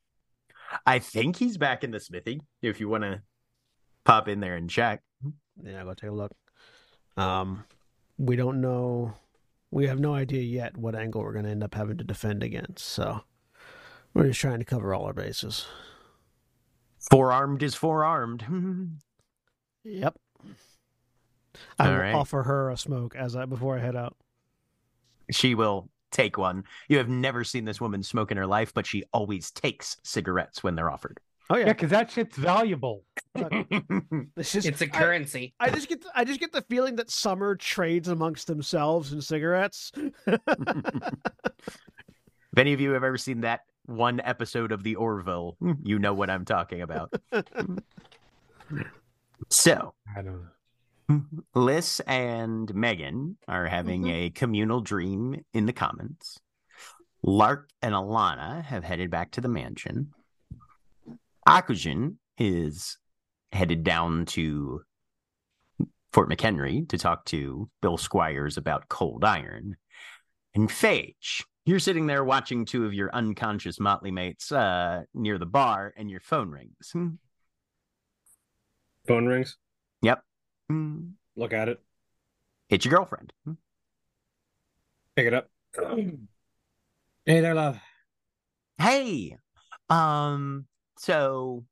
I think he's back in the smithy. If you want to pop in there and check. Yeah, I'll go take a look. Um, we don't know. We have no idea yet what angle we're going to end up having to defend against. So we're just trying to cover all our bases. Forearmed is forearmed. [LAUGHS] Yep. I All will right. offer her a smoke as I before I head out. she will take one. You have never seen this woman smoke in her life, but she always takes cigarettes when they're offered. Oh Yeah, yeah, because that shit's valuable. [LAUGHS] this is It's a currency. I just get I just get the feeling that Summer trades amongst themselves in cigarettes. [LAUGHS] if any of you have ever seen that one episode of the Orville, [LAUGHS] you know what I'm talking about. so, I don't know. Liss and Megan are having mm-hmm. a communal dream in the commons. Lark and Alana have headed back to the mansion. Akujin is headed down to Fort McHenry to talk to Bill Squires about cold iron. And Phage, you're sitting there watching two of your unconscious motley mates uh, near the bar, and your phone rings. Hmm. Phone rings. Yep. Look at it. It's your girlfriend. Hmm. Pick it up. [CLEARS THROAT] hey there, love. Hey, um, so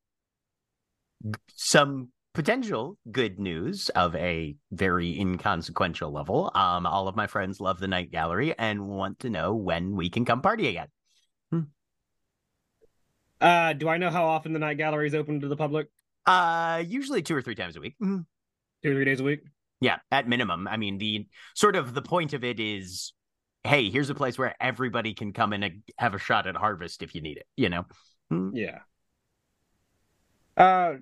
some potential good news of a very inconsequential level. Um, all of my friends love the night gallery and want to know when we can come party again. Uh, do I know how often the night gallery is open to the public? Uh, usually two or three times a week. Mhm. Two or three days a week. Yeah, at minimum. I mean, the sort of the point of it is, hey, here's a place where everybody can come in and have a shot at harvest if you need it. You know. Yeah. Uh,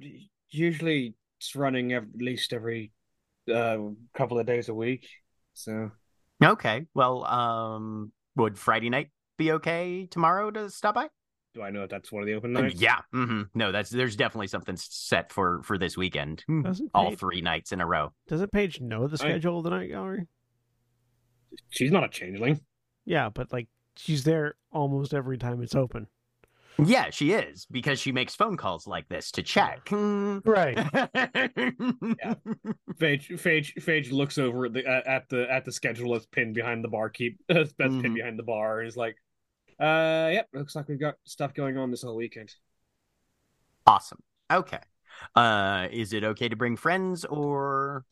usually it's running at least every uh couple of days a week. So Okay. Well, um, would Friday night be okay tomorrow to stop by? do I know if that's one of the open Uh, nights? Yeah. hmm No, that's there's definitely something set for for this weekend. Hmm. Doesn't All Paige, three nights in a row. doesn't Paige know the I- schedule of the night gallery? She's not a changeling. Yeah, but like she's there almost every time it's open. Yeah, she is because she makes phone calls like this to check. Right. [LAUGHS] Phage, Phage, Phage looks over at the at, at the at the schedule that's pinned behind the bar. Keep [LAUGHS] that's pinned Mhm. behind the bar, and is like, Uh, yep. Looks like we've got stuff going on this whole weekend. Awesome. Okay. Uh, is it okay to bring friends or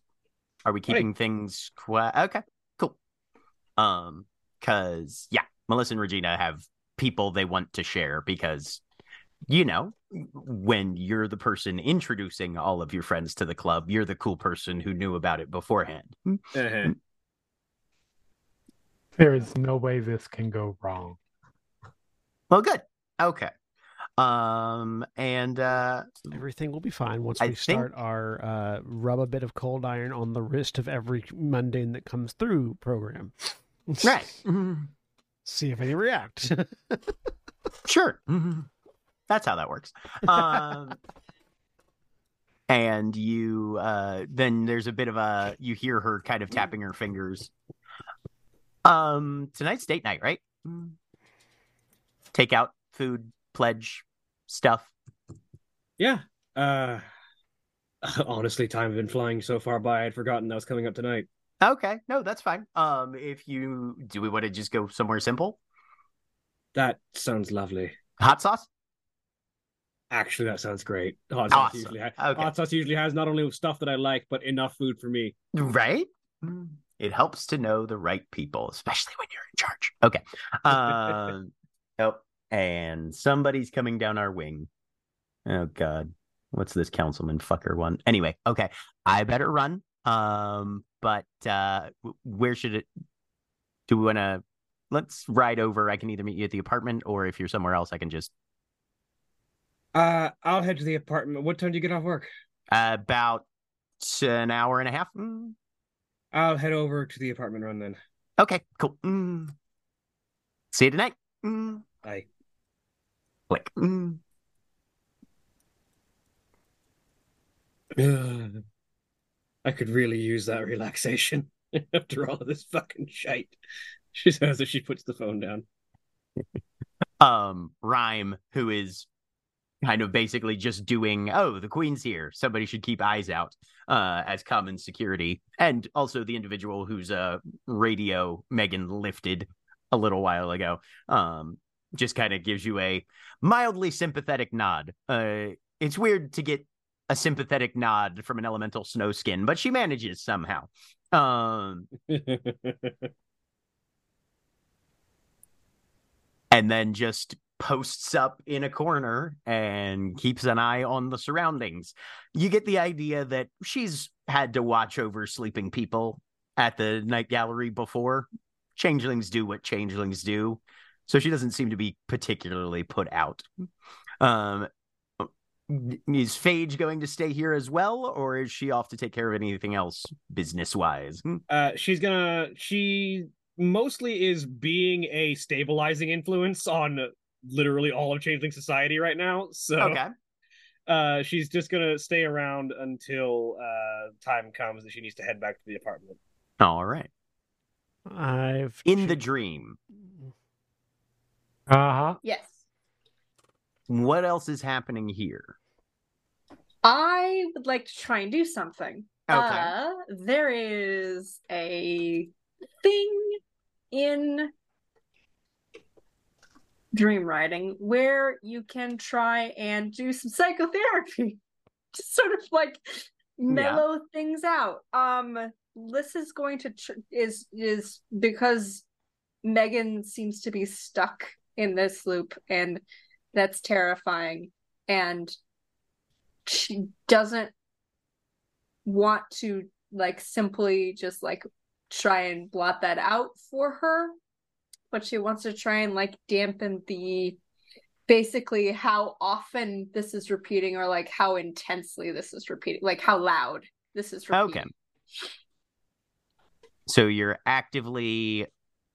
are we keeping things quiet? Okay, cool. Um, cause yeah, Melissa and Regina have people they want to share because you know, when you're the person introducing all of your friends to the club, you're the cool person who knew about it beforehand. Uh-huh. There is no way this can go wrong. Well, good. Okay. Um, and uh, Everything will be fine once I we think- start our uh, rub a bit of cold iron on the wrist of every mundane that comes through program. right. [LAUGHS] See if they react. [LAUGHS] Sure. That's how that works. Um, [LAUGHS] and you uh, then there's a bit of a you hear her kind of tapping her fingers. Um, tonight's date night, right? Take out food, pledge stuff. Yeah. Uh, [LAUGHS] honestly, time had been flying so far by, I'd forgotten that was coming up tonight. Okay, no, that's fine. Um, if you do, we want to just go somewhere simple. That sounds lovely. Hot sauce. Actually, that sounds great. Hot sauce Awesome. usually ha- Okay. hot sauce usually has not only stuff that I like, but enough food for me. Right? It helps to know the right people, especially when you're in charge. Okay. Um, [LAUGHS] oh, and somebody's coming down our wing. Oh God, what's this councilman fucker one? Anyway, okay, I better run. Um, but uh, where should it? Do we want to? Let's ride over. I can either meet you at the apartment, or if you're somewhere else, I can just Uh, I'll head to the apartment. What time do you get off work? uh, about an hour and a half. Mm, I'll head over to the apartment run then. Okay, cool. Mm. See you tonight. Mm. Bye. Click. Mm. [SIGHS] [LAUGHS] I could really use that relaxation [LAUGHS] after all of this fucking shite. She says as she puts the phone down. um rhyme who is kind of basically just doing oh the queen's here somebody should keep eyes out uh as common security and also the individual whose uh radio megan lifted a little while ago um just kind of gives you a mildly sympathetic nod uh it's weird to get a sympathetic nod from an elemental snow skin but she manages somehow um [LAUGHS] and then just posts up in a corner and keeps an eye on the surroundings. You get the idea that she's had to watch over sleeping people at the night gallery before. Changelings do what changelings do. So she doesn't seem to be particularly put out. Um is Phage going to stay here as well, or is she off to take care of anything else business wise? uh, she's gonna. She mostly is being a stabilizing influence on literally all of Changeling society right now. So, Okay. uh, she's just gonna stay around until uh time comes that she needs to head back to the apartment. All right. I've In the dream, Uh huh. Yes. what else is happening here? I would like to try and do something. Okay. Uh, there is a thing in dream writing where you can try and do some psychotherapy [LAUGHS] to sort of like mellow things out. Um, this is going to tr- is is because Megan seems to be stuck in this loop, and that's terrifying. And she doesn't want to like simply just like try and blot that out for her but she wants to try and like dampen the basically how often this is repeating or like how intensely this is repeating like how loud this is repeating. Okay. So you're actively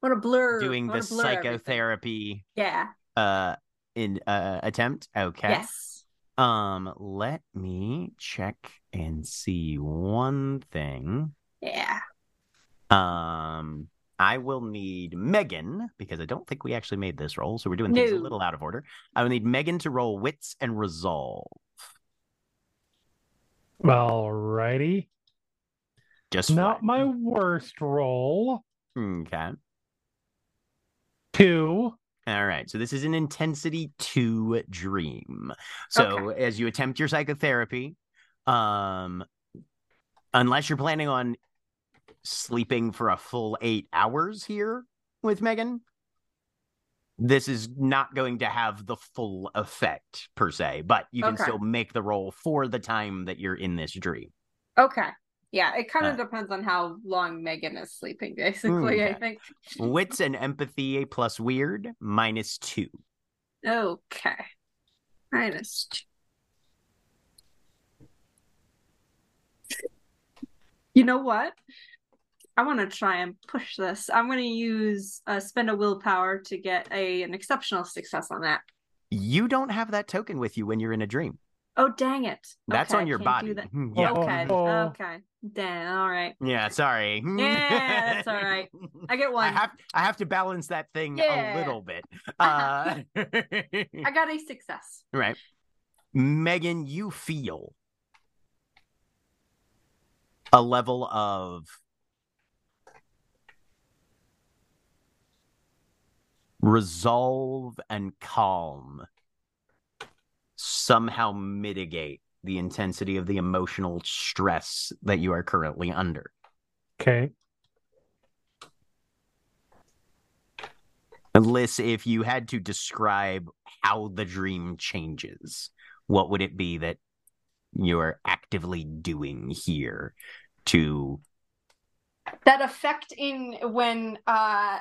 what a blur doing the wanna everything. psychotherapy yeah uh in uh attempt. Okay. yes Um let me check and see one thing. yeah Um I will need Megan because I don't think we actually made this roll, so we're doing things a little out of order. I will need Megan to roll wits and resolve. Alrighty. Just Not fine. my worst roll. Okay. Two. All right. So this is an intensity two dream. So as you attempt your psychotherapy, um, unless you're planning on sleeping for a full eight hours here with Megan, this is not going to have the full effect per se, but you can Okay. still make the roll for the time that you're in this dream. Okay. Yeah, it kind of Uh. depends on how long Megan is sleeping, basically, I Okay. think. Wits and empathy a plus weird minus two. Okay. Minus two. You know what? I want to try and push this. I'm going to use uh, spend a willpower to get a an exceptional success on that. You don't have that token with you when you're in a dream. Oh dang it! That's Okay, on your body. Hmm, Yeah. Okay, Oh. okay. Damn. All right. Yeah, sorry. Yeah, that's all right. [LAUGHS] I get one. I one. have I have to balance that thing Yeah. a little bit. [LAUGHS] Uh, [LAUGHS] I got a success. right. Megan, you feel a level of resolve and calm somehow mitigate the intensity of the emotional stress that you are currently under. Okay. Liss, if you had to describe how the dream changes, what would it be that you're actively doing here to That effect in when uh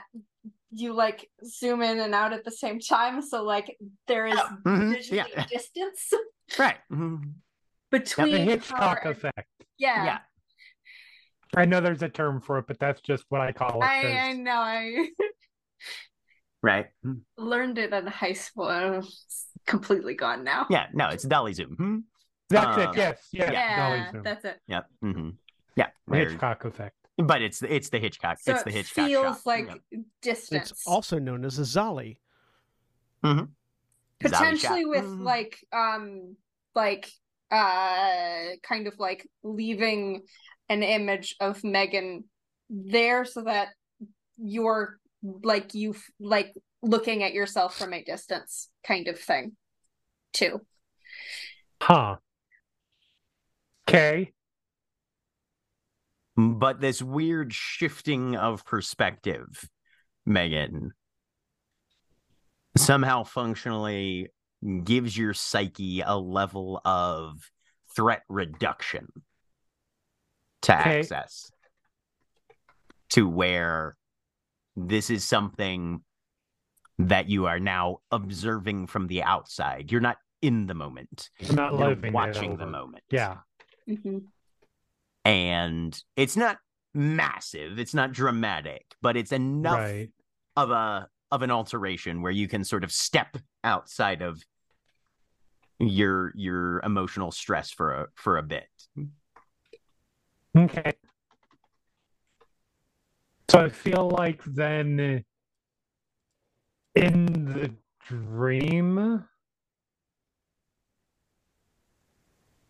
you like zoom in and out at the same time, so like there is Mhm, visually yeah. [LAUGHS] distance right Mhm. between The Hitchcock and- effect. yeah. yeah I know there's a term for it, but that's just what I call it. I, 'cause- I know I [LAUGHS] right learned it in high school. and It's completely gone now. yeah no it's dolly zoom Hmm? That's Uh, it. Yes. Yes. Yeah, Dolly Zoom. that's it. yep hmm yeah where- Hitchcock effect. But it's it's the hitchcock So it's the it hitchcock feels shot. like Yeah. distance. It's also known as a Zolly. Zolly potentially shot. with Mhm. like um like uh kind of like leaving an image of Megan there so that you're like you like looking at yourself from a distance kind of thing too. Huh. Okay. But this weird shifting of perspective, Megan, somehow functionally gives your psyche a level of threat reduction to Okay. access to where this is something that you are now observing from the outside. You're not in the moment. I'm not You're living watching the moment Yeah. Mhm. And it's not massive it's not dramatic but it's enough Right. of a of an alteration where you can sort of step outside of your your emotional stress for a for a bit Okay. So I feel like then in the dream,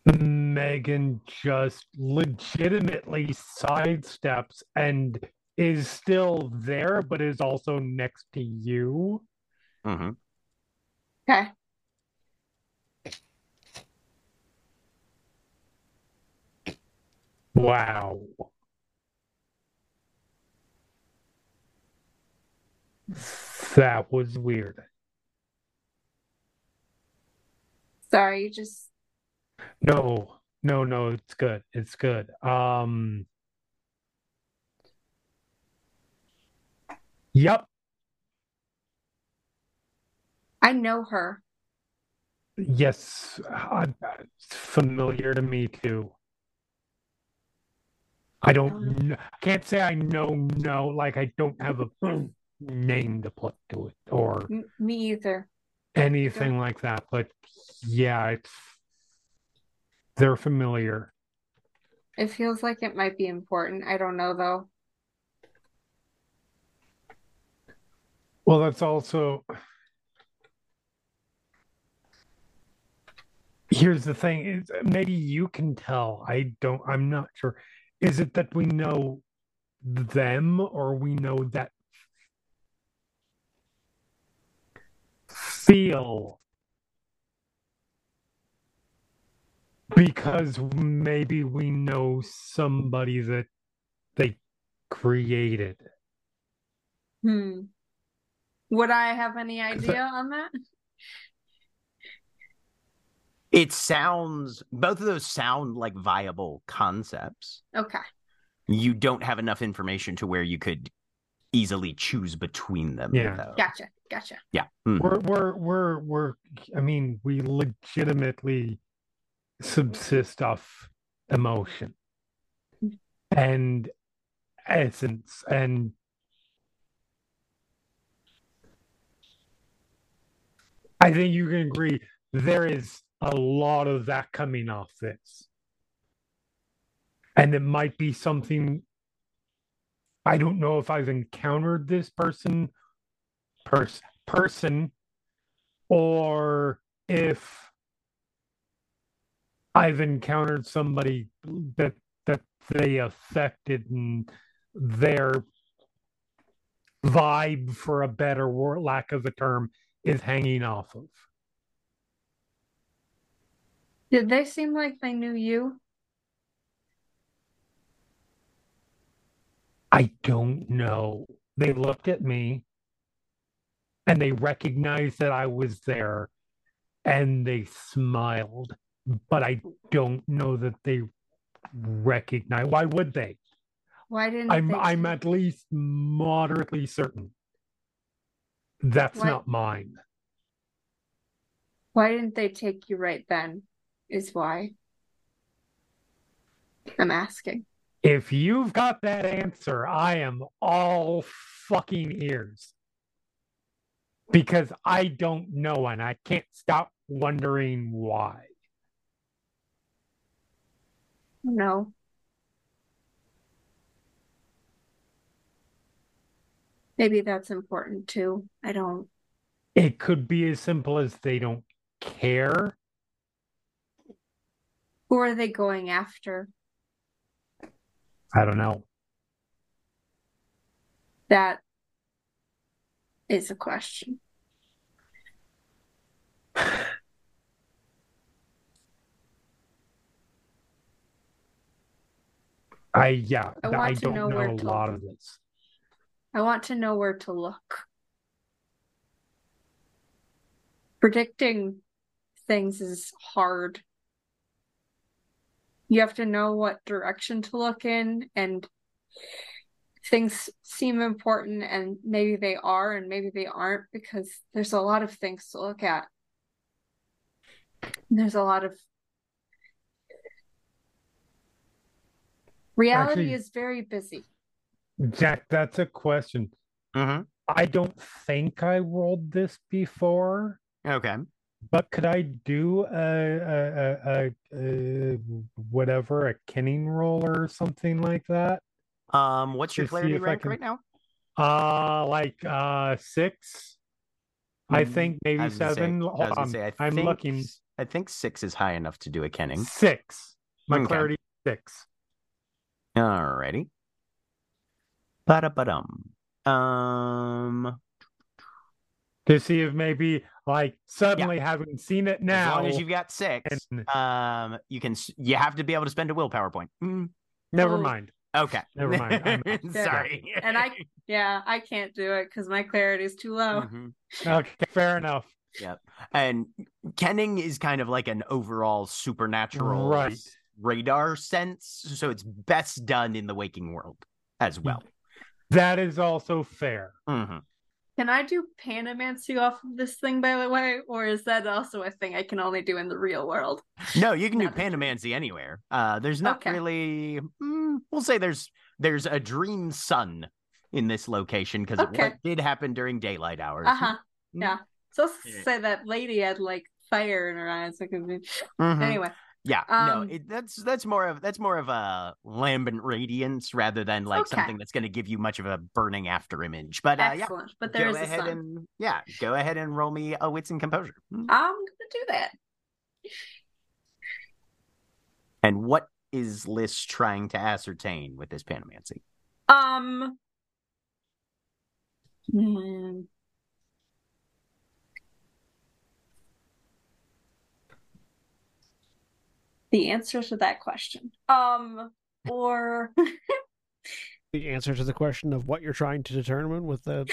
Megan just legitimately sidesteps and is still there, but is also next to you. hmm Okay. Wow. That was weird. Sorry, you just No, no, no, it's good. It's good. Um, yep. I know her. Yes, uh, it's familiar to me too. I don't kn- can't say I know no, like I don't have a [CLEARS THROAT] name to put to it or M- me either. anything like that, but yeah, it's they're familiar. It feels like it might be important. I don't know though. Well, that's also here's the thing is maybe you can tell. I don't I'm not sure. Is it that we know them or we know that feel because maybe we know somebody that they created. Hmm. Would I have any idea on that? It sounds both of those sound like viable concepts. Okay. You don't have enough information to where you could easily choose between them. Yeah. though. Gotcha. Gotcha. Yeah. Mhm. We're we're we're we're I mean, we legitimately subsist off emotion and essence and I think you can agree there is a lot of that coming off this. And it might be something I don't know if I've encountered this person pers- person or if I've encountered somebody that that they affected and their vibe for a better word lack of a term is hanging off of. Did they seem like they knew you? I don't know. They looked at me and they recognized that I was there and they smiled, but I don't know that they recognize. Why would they? Why didn't I'm they I'm at least moderately certain that's Why- not mine. Why didn't they take you right then? Is why I'm asking. If you've got that answer, I am all fucking ears. Because I don't know and I can't stop wondering why. No. Maybe that's important too. I don't. It could be as simple as they don't care. Who are they going after? I don't know. That is a question. [SIGHS] [SIGHS] [SIGHS] I yeah, I I, to don't know know, where a to lot look. of this. I want to know where to look. Predicting things is hard. You have to know what direction to look in, and things seem important, and maybe they are, and maybe they aren't, because there's a lot of things to look at. There's a lot of reality Actually- is very busy. Jack, that's a question. hmm I don't think I rolled this before, Okay. but could I do a a, a, a, a whatever a kenning roll or something like that? Um, what's your clarity rank can- right now? Uh like uh six. I Mm, think maybe I was gonna say- seven. I was on. Say, I I'm think, looking. I think six is high enough to do a kenning. Six. My Okay. clarity six. Alrighty. Ba-da-ba-dum. Um, To see if maybe like suddenly having seen it as now. long as you've got six, and um, you can. You have to be able to spend a willpower point. Mm, never Oh. mind. okay. Never mind, I'm. [LAUGHS] Sorry. And I, yeah, I can't do it because my clarity is too low. Mhm. Okay, fair enough. Yep. And kenning is kind of like an overall supernatural Right. Radar sense, so it's best done in the waking world as well. That is also fair. hmm Can I do panamancy off of this thing, by the way, or is that also a thing I can only do in the real world? No, you can do Not the panamancy anywhere. Uh, there's not Okay. really. mm, we'll say there's there's a dream sun in this location because Okay. it did happen during daylight hours. Uh huh. Mm. Yeah. So let's Yeah. say that lady had like fire in her eyes. Like, Mhm. anyway, Yeah, no, Um, it, that's that's more of that's more of a lambent radiance rather than like Okay. something that's going to give you much of a burning after image. But uh, yeah. But there go is a ahead and yeah, go ahead and roll me a wits and composure. Mm. I'm gonna do that. And what is Liss trying to ascertain with this panamancy? Um. hmm. The answer to that question. Um, or [LAUGHS] The answer to the question of what you're trying to determine with the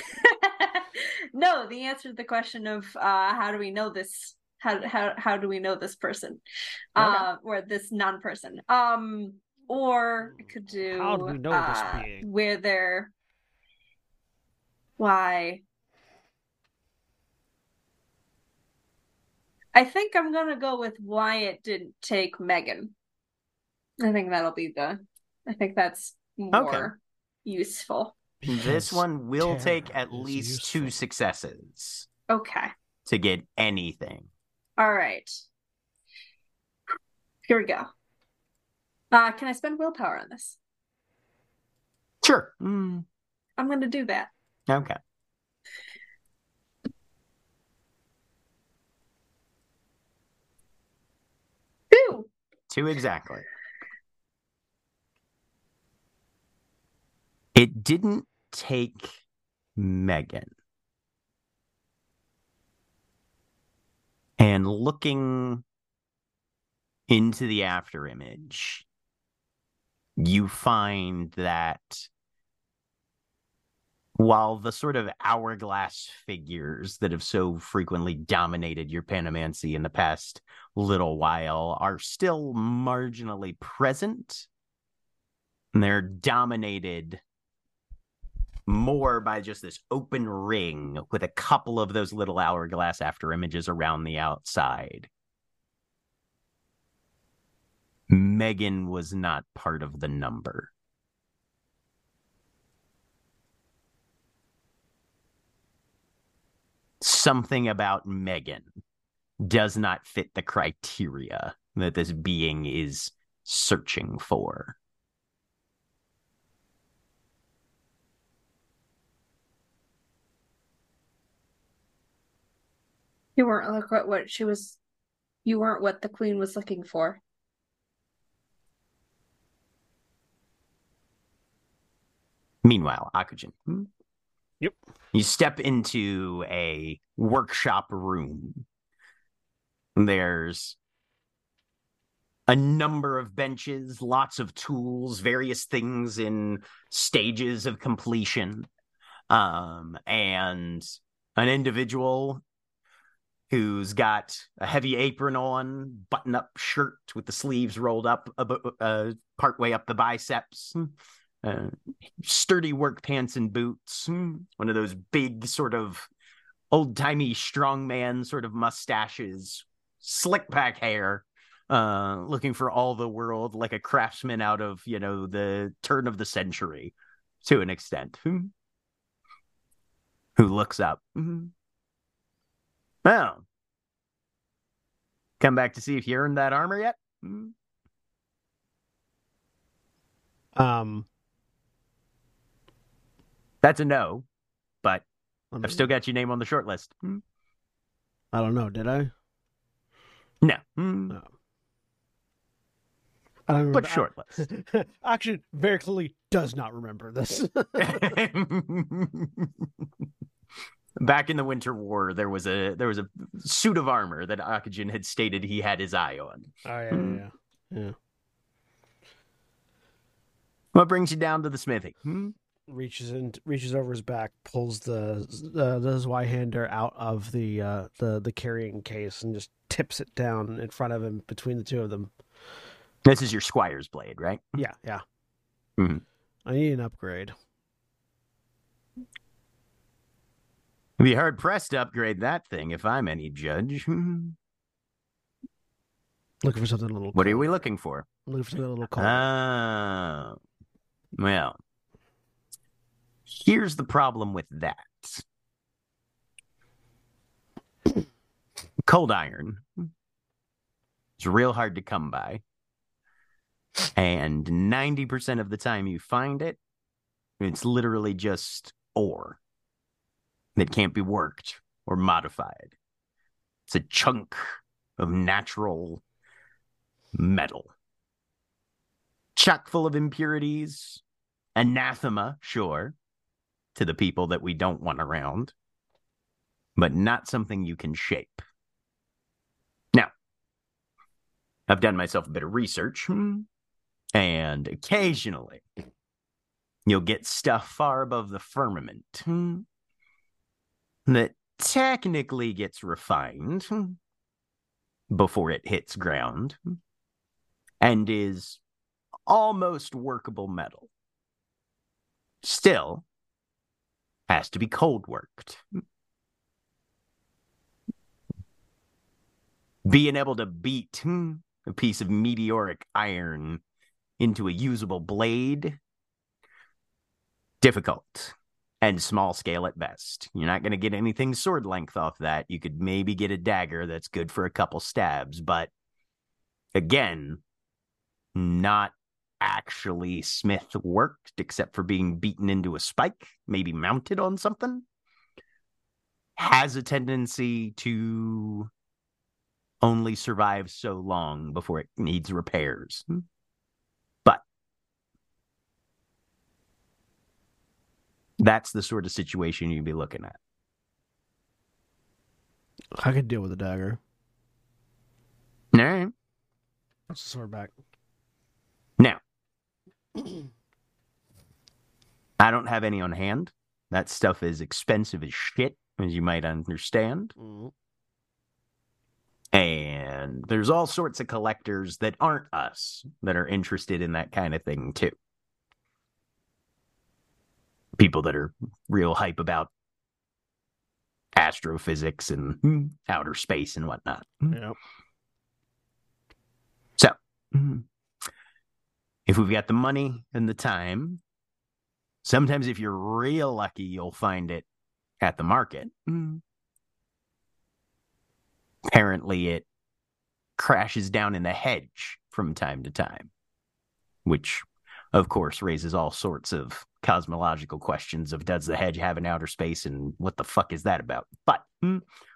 [LAUGHS] no, the answer to the question of uh, how do we know this? How how how do we know this person, uh, or this non-person? Um, or it could do How do we know this uh, being? where they're why. I think I'm gonna go with why it didn't take Megan. I think that'll be the. I think that's more useful. This one will take at is least two successes Okay. to get anything. All right. Here we go. Uh, can I spend willpower on this? Sure. Mm, I'm going to do that. okay. Two. Exactly. It didn't take Megan. And looking into the after image, you find that while the sort of hourglass figures that have so frequently dominated your Panamancy in the past little while are still marginally present. And they're dominated more by just this open ring with a couple of those little hourglass after images around the outside. Megan was not part of the number. Something about Megan does not fit the criteria that this being is searching for. You weren't look what what she was. You weren't what the queen was looking for. Meanwhile, Akujin. Hmm? Yep. You step into a workshop room. There's a number of benches, lots of tools, various things in stages of completion. Um, and an individual who's got a heavy apron on, button up shirt with the sleeves rolled up uh, partway up the biceps. Uh, sturdy work pants and boots, hmm, one of those big sort of old timey strongman sort of mustaches, slick back hair, uh, looking for all the world like a craftsman out of you know the turn of the century, to an extent. Hmm. Who looks up? Hmm. Well, come back to see if you earned that armor yet. Hmm. um That's a no, but I've still got your name on the short list. Hmm. I don't know, did I? No. Hmm. No. I don't remember. But short list. [LAUGHS] Actually, very clearly does not remember this. [LAUGHS] Back in the Winter War, there was a there was a suit of armor that Akujin had stated he had his eye on. oh yeah, yeah, yeah. What brings you down to the smithy? Hmm? Reaches in, reaches over his back, pulls the uh, the Zweihander out of the uh, the the carrying case, and just tips it down in front of him between the two of them. This is your squire's blade, right? Yeah, yeah. Mhm. I need an upgrade. Be hard pressed to upgrade that thing if I'm any judge. [LAUGHS] Looking for something a little. What are we looking for? Looking for something a little cold. Ah, well, here's the problem with that. Cold iron is real hard to come by. And 90% of the time you find it, it's literally just ore that can't be worked or modified. It's a chunk of natural metal chock full of impurities, anathema, sure, to the people that we don't want around, but not something you can shape. Now, I've done myself a bit of research, hmm, and occasionally you'll get stuff far above the firmament hmm, that technically gets refined hmm, before it hits ground and is almost workable metal. Still, has to be cold worked. Being able to beat hmm, a piece of meteoric iron into a usable blade, difficult and small scale at best. You're not going to get anything sword length off that. You could maybe get a dagger that's good for a couple stabs, but again, not actually Smith worked except for being beaten into a spike, maybe mounted on something, has a tendency to only survive so long before it needs repairs. But that's the sort of situation you'd be looking at. I could deal with a dagger. All right. That's the sword back. Now, [CLEARS THROAT] I don't have any on hand. That stuff is expensive as shit, as you might understand. Mhm. And there's all sorts of collectors that aren't us that are interested in that kind of thing too. People that are real hype about astrophysics and outer space and whatnot. Yep. So. If we've got the money and the time, sometimes if you're real lucky, you'll find it at the market. Mm-hmm. Apparently, it crashes down in the hedge from time to time, which, of course, raises all sorts of cosmological questions of does the hedge have an outer space and what the fuck is that about? But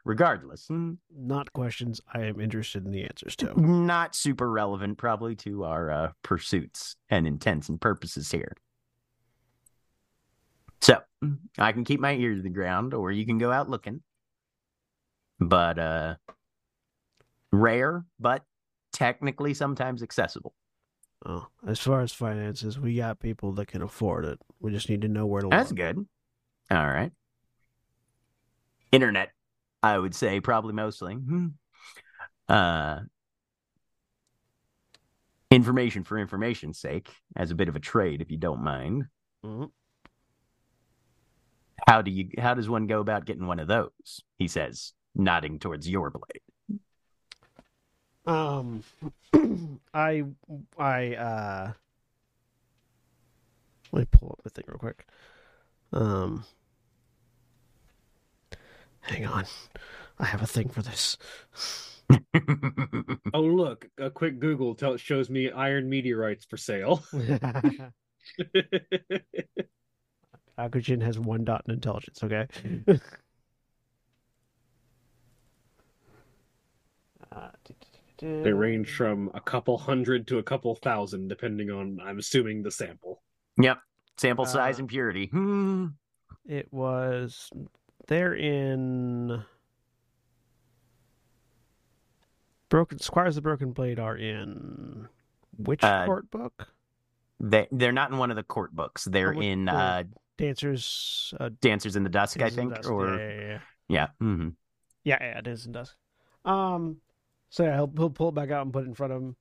regardless, mm, Not questions I am interested in the answers to. not super relevant probably to our uh, pursuits and intents and purposes here. So I can keep my ear to the ground, or you can go out looking. But uh, rare, but technically sometimes accessible. Oh, as far as finances, we got people that can afford it. We just need to know where to look. That's look. good. All right. Internet, I would say probably mostly. Hmm. Uh, information for information's sake, as a bit of a trade, if you don't mind. Mhm. How do you? How does one go about getting one of those? He says, nodding towards your blade. Um, [CLEARS THROAT] I, I, uh, let me pull up the thing real quick. Um, hang on, I have a thing for this. [LAUGHS] Oh look, a quick Google tell shows me iron meteorites for sale. [LAUGHS] [LAUGHS] Akujin has one dot in intelligence. Okay. Uh, they range from a couple hundred to a couple thousand, depending on I'm assuming the sample. yep. Sample size Uh, and purity. Hmm. It was they're in Broken Squires of the Broken Blade are in which Uh, court book? They they're not in one of the court books. They're Oh, in uh, Dancers uh Dancers in the Dusk, I Dancers in think, Dusk. or yeah, yeah, yeah. yeah. hmm Yeah, yeah, it is in dusk. Um, so yeah, he'll he'll pull it back out and put it in front of him.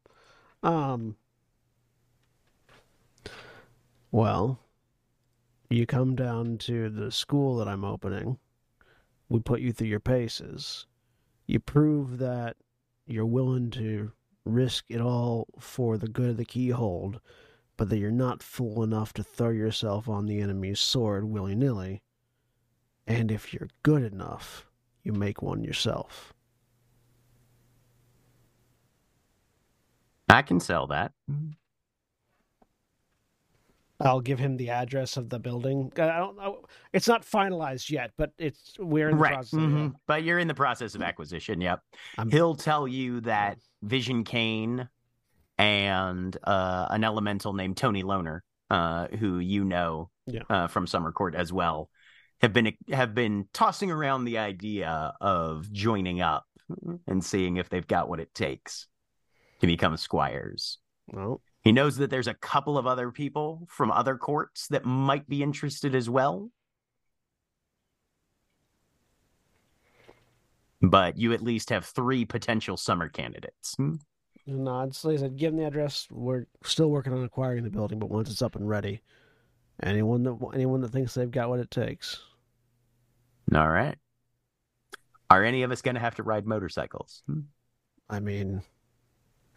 Um, well, you come down to the school that I'm opening. We put you through your paces. You prove that you're willing to risk it all for the good of the keyhold, but that you're not fool enough to throw yourself on the enemy's sword willy nilly. And if you're good enough, you make one yourself. I can sell that. I'll give him the address of the building. I don't know. It's not finalized yet, but it's we're in the Right. process. mhm. But you're in the process of acquisition. Yep. I'm- He'll tell you that Vision Kane and uh, an elemental named Tony Loner, uh, who you know Yeah. uh, from Summer Court as well, have been have been tossing around the idea of joining up and seeing if they've got what it takes. to become squires. Well, He knows that there's a couple of other people from other courts that might be interested as well. But you at least have three potential summer candidates. Hmm? nods. Like I said, give them the address. We're still working on acquiring the building, but once it's up and ready, anyone that anyone that thinks they've got what it takes. All right. Are any of us going to have to ride motorcycles? Hmm? I mean,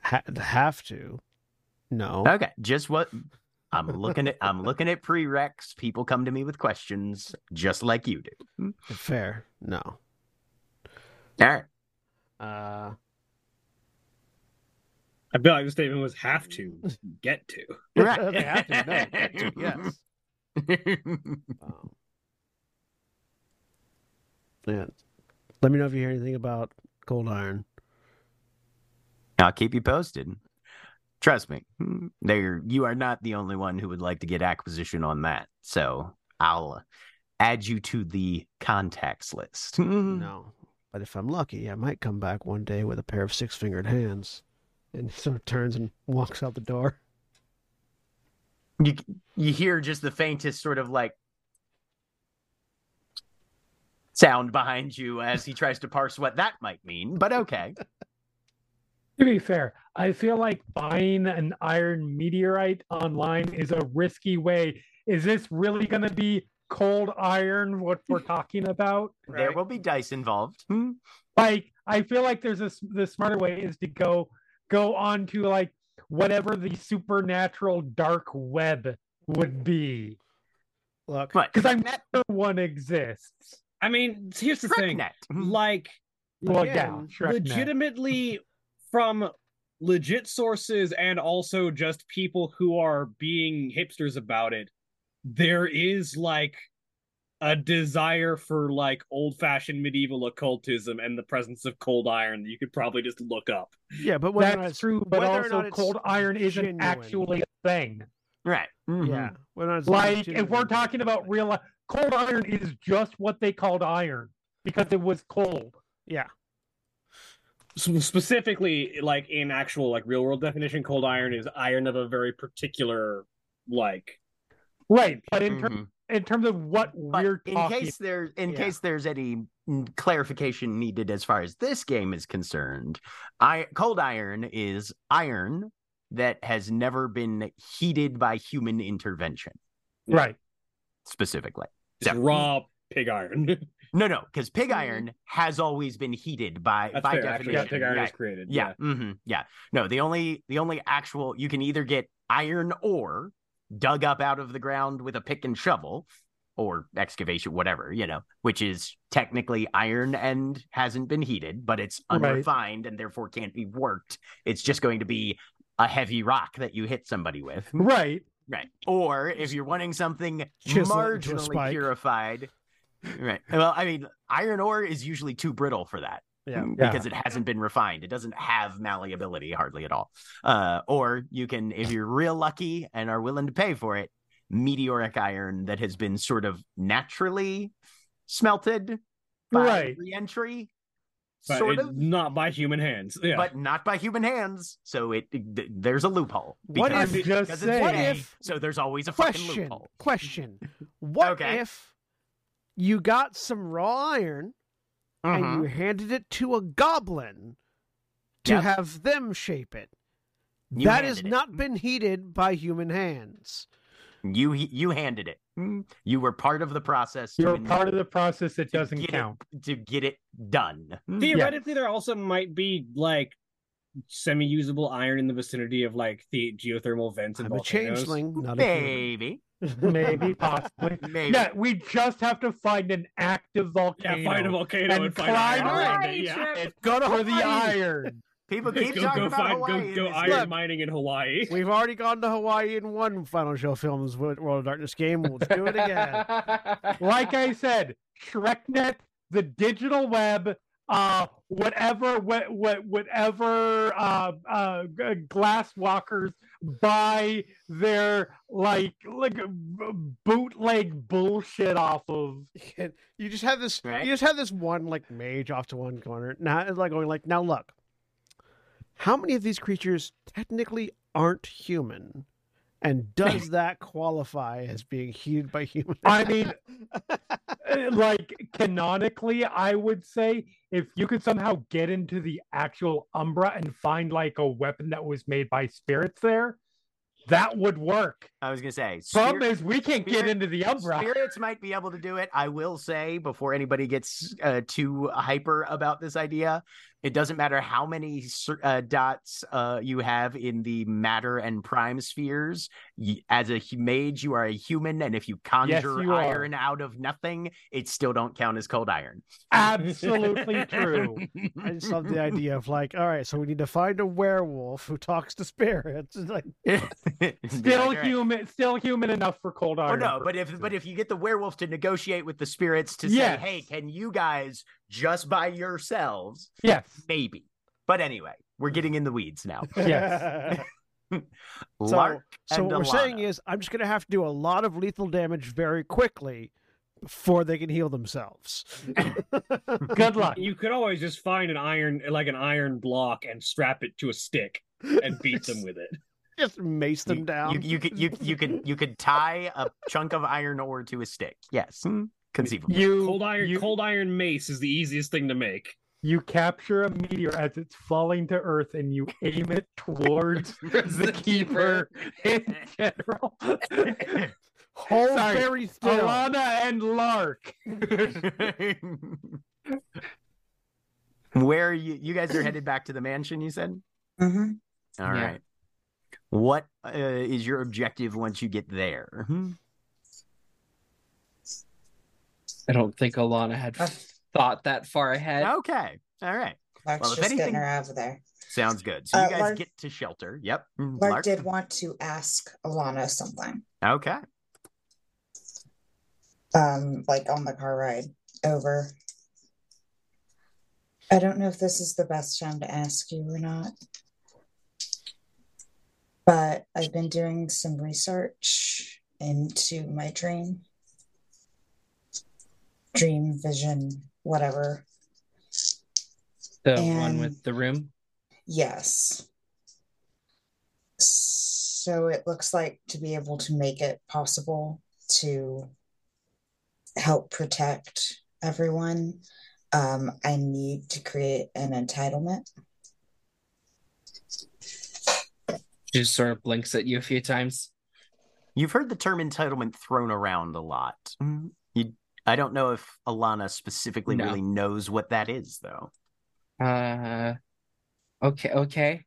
ha- have to. No. Okay, just what I'm looking at. I'm looking at prereqs. People come to me with questions, just like you do. Fair. No. All right. Uh, I feel like the statement was have to get to. [LAUGHS] Right. [LAUGHS] They have to, no, get to, [LAUGHS] yes. Um, yeah. Let me know if you hear anything about Cold Iron. I'll keep you posted. Trust me, hmm, there you are not the only one who would like to get acquisition on that. So I'll add you to the contacts list. [LAUGHS] No. But if I'm lucky, I might come back one day with a pair of six fingered hands. And [LAUGHS] sort of turns and walks out the door. You you hear just the faintest sort of like sound behind you as he tries to parse what that might mean, but okay. [LAUGHS] To be fair, I feel like buying an iron meteorite online is a risky way. Is this really going to be cold iron? What we're [LAUGHS] talking about? There will be dice involved. Hmm. [LAUGHS] Like, I feel like there's a s- the smarter way is to go go on to like whatever the supernatural dark web would be, Look, because I'm not sure one exists. I mean, here's the thing. Shreknet. Hmm. [LAUGHS] Like, Well, Again, yeah, Shreknet. legitimately from legit sources and also just people who are being hipsters about it there is like a desire for like old-fashioned medieval occultism and the presence of cold iron that you could probably just look up yeah, but whether or not That's it's- true, but whether or also not it's cold iron isn't actually a thing. Right. Mhm. Yeah. Whether or not it's Like, if we're talking about real, cold iron is just what they called iron because it was cold. Yeah. S- specifically like in actual like real world definition cold iron is iron of a very particular like Right, but in, ter- Mhm. in terms of what But we're in talking, case there in Yeah. case there's any clarification needed as far as this game is concerned, I cold iron is iron that has never been heated by human intervention right? specifically. just So- raw pig iron [LAUGHS] No, no, because pig iron has always been heated by that's by fair actually definition. pig iron yeah, is created yeah, mm-hmm yeah. No, the only the only actual you can either get iron ore dug up out of the ground with a pick and shovel or excavation, whatever, you know, which is technically iron and hasn't been heated, but it's Right. unrefined and therefore can't be worked. It's just going to be a heavy rock that you hit somebody with. Right. Right. Or if you're wanting something Chisel it into a marginally purified. Right. Well, I mean, iron ore is usually too brittle for that. Yeah. mm, Yeah. Because it hasn't been refined. It doesn't have malleability hardly at all. Uh, or you can, if you're real lucky and are willing to pay for it, meteoric iron that has been sort of naturally smelted by Right. reentry, but sort of, not by human hands yeah but not by human hands. So it, th- there's a loophole. What because- if- because just it's saying. What if- So there's always a fucking Question. loophole. Question. What Okay. if you got some raw iron and Mhm. you handed it to a goblin to Yep. have them shape it? You that has handed it. not been heated by human hands. You you handed it. You were part of the process. You were part of the process that doesn't get it- count. to get it done. theoretically there also might be like semi-usable iron in the vicinity of like the geothermal vents and I'm a changeling, not a human. Maybe, Maybe, possibly. [LAUGHS] maybe. Yeah, we just have to find an active volcano. yeah find a volcano And and, find climb iron it. around Alright, it, yeah. Shrek. Go to for the iron. People [LAUGHS] keep go, talking go about find Hawaii. go, go iron game. mining in Hawaii. [LAUGHS] We've already gone to Hawaii in one Final Show Films World of Darkness game. Let's do it again. Like I said, ShrekNet, the digital web, uh, whatever, what, what, whatever, uh, uh, g- glass walkers buy their like, like bootleg bullshit off of. you just have this. You just have this one like mage off to one corner. Now it's like going like, now look. how many of these creatures technically aren't human? And does [LAUGHS] that qualify as being heated by humans? I mean, Uh, [LAUGHS] like canonically, I would say if you could somehow get into the actual Umbra and find like a weapon that was made by spirits there, that would work. I was gonna say. Problem spirit- is, we can't get into the Umbra. Spirits might be able to do it. I will say before anybody gets uh, too hyper about this idea, it doesn't matter how many uh, dots uh, you have in the matter and prime spheres. Y- As a mage, you are a human, and if you conjure you are. iron out of nothing, it still don't count as cold iron. Absolutely [LAUGHS] true. I just love the idea of like, all right, so we need to find a werewolf who talks to spirits. [LAUGHS] It's like, [LAUGHS] Still human, still human enough for cold Oh iron. no, but if but if you get the werewolf to negotiate with the spirits to say, "Hey, can you guys just by yourselves?" yes, Maybe. But anyway, we're getting in the weeds now. Yes. [LAUGHS] Lark so and what we're saying is, I'm just going to have to do a lot of lethal damage very quickly before they can heal themselves. [LAUGHS] good luck. You could always just find an iron, like an iron block, and strap it to a stick and beat them with it. [LAUGHS] Just mace them You- down. You, you could you you could you could tie a chunk of iron ore to a stick. Yes, conceivable. You Cold iron, you, cold iron mace is the easiest thing to make. You capture a meteor as it's falling to Earth, and you aim it towards [LAUGHS] the keeper in general. [LAUGHS] Hold Sorry, very still. Alana and Lark. [LAUGHS] Where are you you guys are headed back to the mansion? You said. hmm All right. Yeah. What uh, is your objective once you get there? Hmm? I don't think Alana had thought that far ahead. Okay. All right. Lark's Well, if just anything- getting her out of there. Sounds good. So you Uh, guys Lark- get to shelter. Yep. Mm, Lark Lark? did want to ask Alana something, Okay. um, like on the car ride over. I don't know if this is the best time to ask you or not. But I've been doing some research into my dream. Dream, vision, whatever. The one with the room. Yes. So it looks like to be able to make it possible to help protect everyone, um, I need to create an entitlement. She just sort of blinks at you a few times. You've heard the term entitlement thrown around a lot. You, I don't know if Alana specifically No. really knows what that is, though. Uh, okay, okay.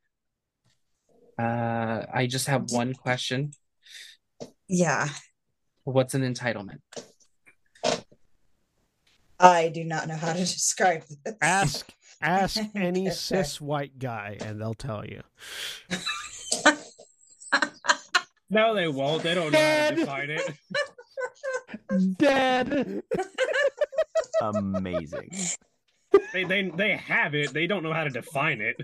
Uh, I just have one question. Yeah, What's an entitlement? I do not know how to [LAUGHS] describe this. Ask ask [LAUGHS] any cis white guy, and they'll tell you. [LAUGHS] No, they won't. They don't know how to define it. Dead. Amazing. They, they they have it. They don't know how to define it.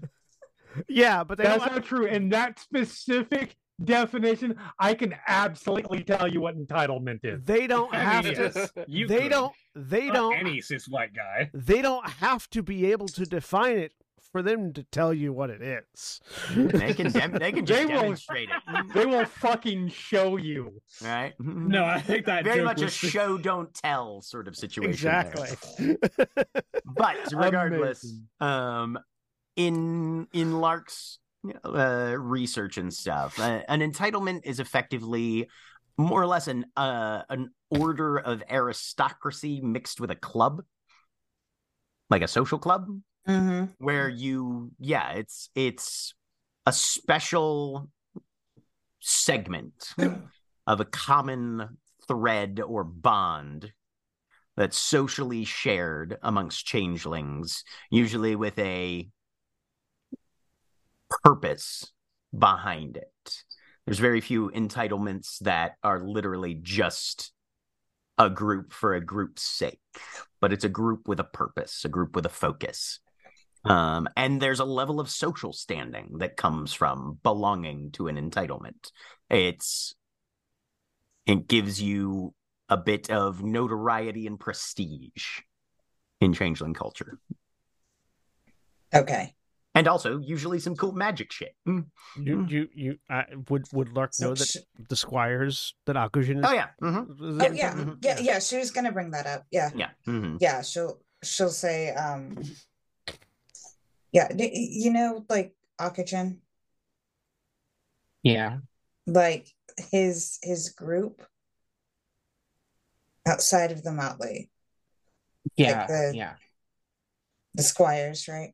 Yeah, but they That's don't. not true. In that specific definition, I can absolutely tell you what entitlement is. They don't I have mean, to. yes, you They could. don't. They Not don't. any cis white guy. They don't have to be able to define it for them to tell you what it is. They can dem- they can just [LAUGHS] They will- demonstrate it. [LAUGHS] They won't fucking show you. Right? [LAUGHS] No, I think that Very joke much a was show don't tell sort of situation. there. Exactly. But regardless, Amazing. um, in in Lark's uh, research and stuff, uh, an entitlement is effectively more or less an uh, an order of aristocracy mixed with a club, like a social club, hmm where you yeah, it's it's a special segment of a common thread or bond that's socially shared amongst changelings, usually with a purpose behind it. There's very few entitlements that are literally just a group for a group's sake, but it's a group with a purpose, a group with a focus. Um, and there's a level of social standing that comes from belonging to an entitlement. It's it gives you a bit of notoriety and prestige in changeling culture. Okay. and also usually some cool magic shit. Mm. You, you, you. Uh, would would Lark So know that sh- the squires that Akujin is? Oh yeah, hmm Oh is- yeah, yeah, yeah. She was gonna bring that up. Yeah, yeah. hmm yeah. She'll she'll say, um, yeah. You know, like Akujin, Yeah. like his his group outside of the Motley, Yeah. the- yeah. the squires, right?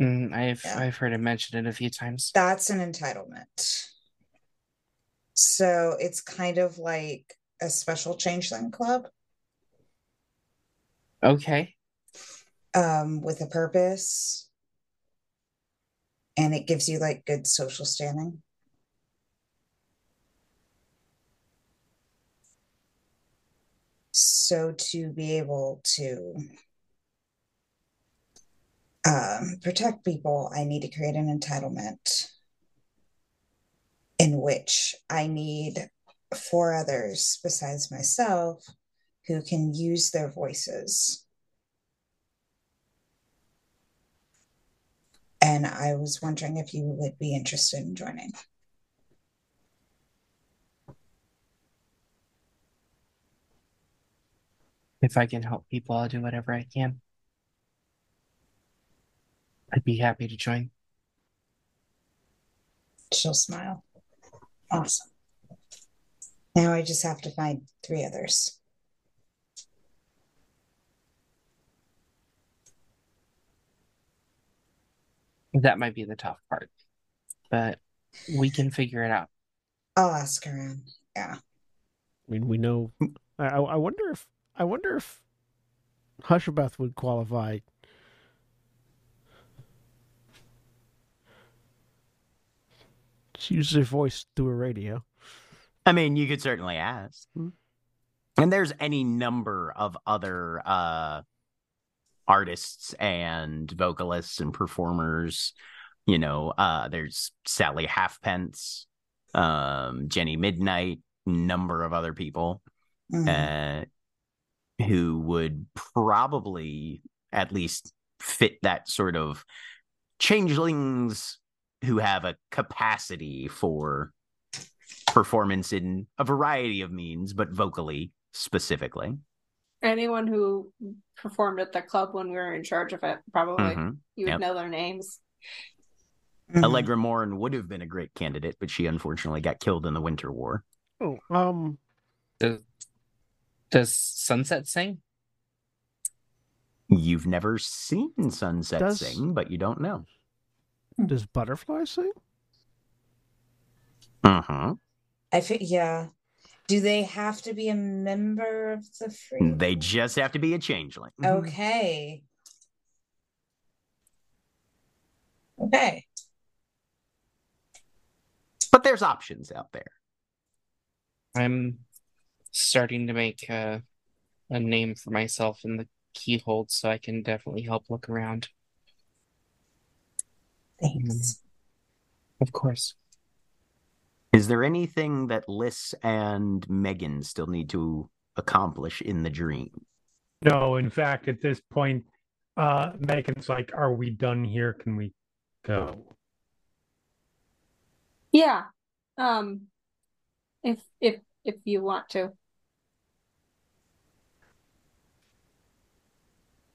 Mm, I've Yeah. I've heard him mention it a few times. That's an entitlement. So it's kind of like a special changeling club, Okay. Um, with a purpose. And it gives you like good social standing. So to be able to um, protect people, I need to create an entitlement in which I need four others besides myself who can use their voices. And I was wondering if you would be interested in joining. If I can help people, I'll do whatever I can. I'd be happy to join. She'll smile. Awesome. Now I just have to find three others. That might be the tough part, but we can figure it out. I'll ask around. Yeah. I mean, we know. I, I I wonder if I wonder if Hushabeth would qualify. She uses her voice through a radio. I mean, you could certainly ask. And there's any number of other uh artists and vocalists and performers. You know, uh there's Sally Halfpence, um, Jenny Midnight, number of other people Mhm. uh who would probably at least fit that sort of changelings who have a capacity for performance in a variety of means, but vocally specifically. Anyone who performed at the club when we were in charge of it, probably Mhm. you would Yep. know their names. Mhm. Allegra Morin would have been a great candidate, but she unfortunately got killed in the Winter War. Oh, um, Does, does Sunset sing? You've never seen Sunset Does- sing, but you don't know. does Butterfly sing? Uh-huh. I think, yeah. Do they have to be a member of the free? Mm, they just have to be a changeling. Mm-hmm. Okay. Okay. But there's options out there. I'm starting to make a, a name for myself in the keyhold, so I can definitely help look around. Thanks. Mm-hmm. Of course. Is there anything that Liss and Megan still need to accomplish in the dream? No, in fact, at this point, uh, Megan's like, "Are we done here? Can we go?" Yeah. Um if if if you want to.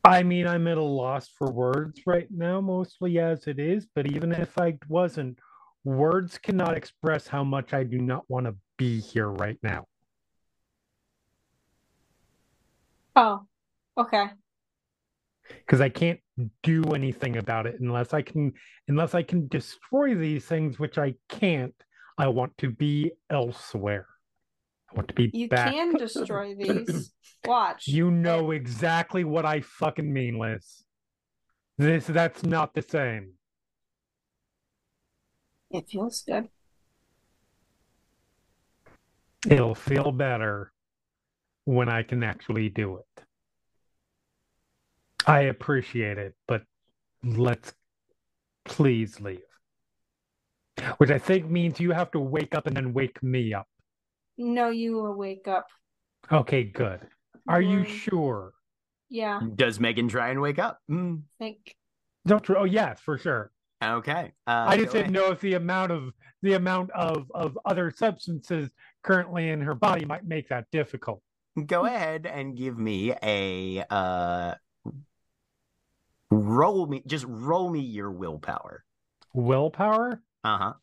I mean, I'm at a loss for words right now, mostly as it is, but even if I wasn't, words cannot express how much I do not want to be here right now. Oh, okay. Because I can't do anything about it unless I can unless I can destroy these things, which I can't. I want to be elsewhere. I want to be You back. can destroy [CLEARS THROAT] these. Watch. You know exactly what I fucking mean, Liss. This that's not the same. It feels good. It'll feel better when I can actually do it. I appreciate it, but let's please leave. Which I think means you have to wake up and then wake me up. No, you will wake up. Okay, good. Are you sure? Yeah, Does Megan try and wake up? Mm. think Don't tr- oh yes, for sure. Okay. Uh, I just didn't know if the amount of the amount of of other substances currently in her body might make that difficult. Go ahead and give me a uh roll me just roll me your willpower. Willpower, Uh-huh.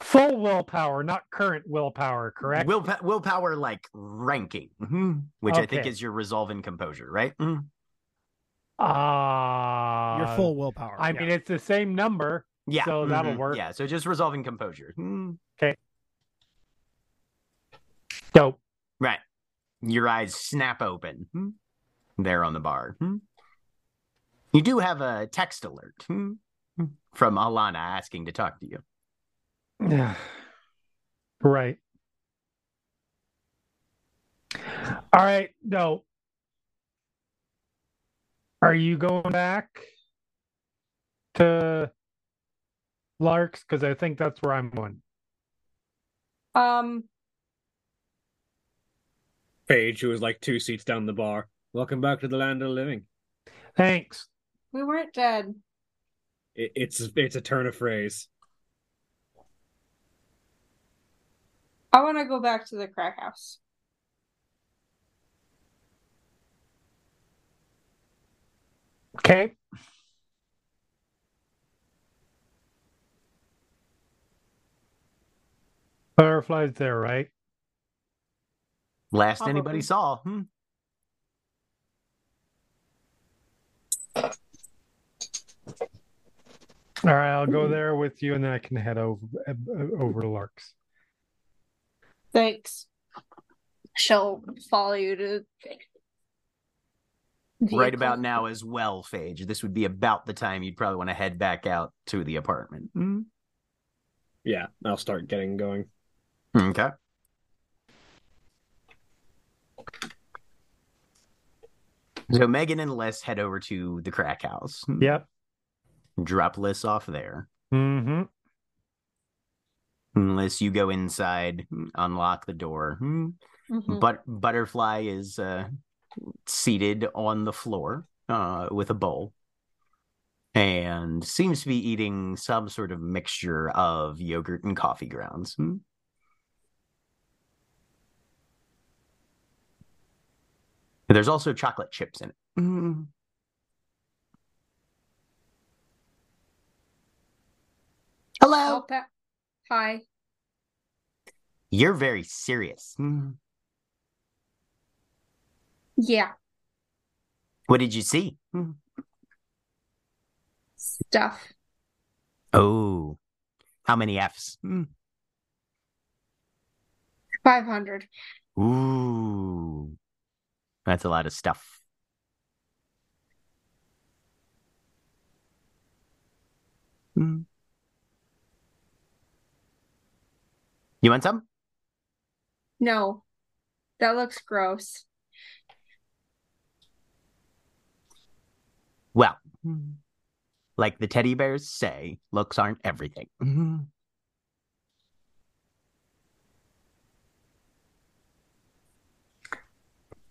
full willpower, not current willpower. Correct. Will willpower like ranking, mhm, which I think is your resolve and composure, right? Mhm. Ah, Your full willpower. I yeah. mean, it's the same number. Yeah. So that'll mhm, work. Yeah, so just resolving composure. Okay. Dope. Right. Your eyes snap open hmm, there on the bar. hmm. You do have a text alert hmm, from Alana asking to talk to you. Yeah. [SIGHS] Right. All right. No. Are you going back to Larks? Because I think that's where I'm going. Um, Phage, who was like two seats down the bar. Welcome back to the land of the living. Thanks. we weren't dead. It, it's it's a turn of phrase. I want to go back to the crack house. Okay. Butterflies there, right? Last anybody Probably. saw. hmm. All right, I'll go there with you, and then I can head over uh, over to Larks. Thanks. She'll follow you to. Right about now as well, Phage. This would be about the time you'd probably want to head back out to the apartment. Hmm. Yeah, I'll start getting going. Okay. So Megan and Liss head over to the crack house. Hmm. Yep. Drop Liss off there. Mm-hmm. Unless you go inside, unlock the door. Hmm. Mhm. But Butterfly is uh, seated on the floor uh, with a bowl and seems to be eating some sort of mixture of yogurt and coffee grounds. Hmm. There's also chocolate chips in it. Mm. Hello. I'll pa- Hi. You're very serious. Mm. Yeah. What did you see? Mm. Stuff. Oh, how many Fs? Mm. 500. Ooh, that's a lot of stuff. Mm. You want some? No. That looks gross. Well, like the teddy bears say, looks aren't everything. Mhm.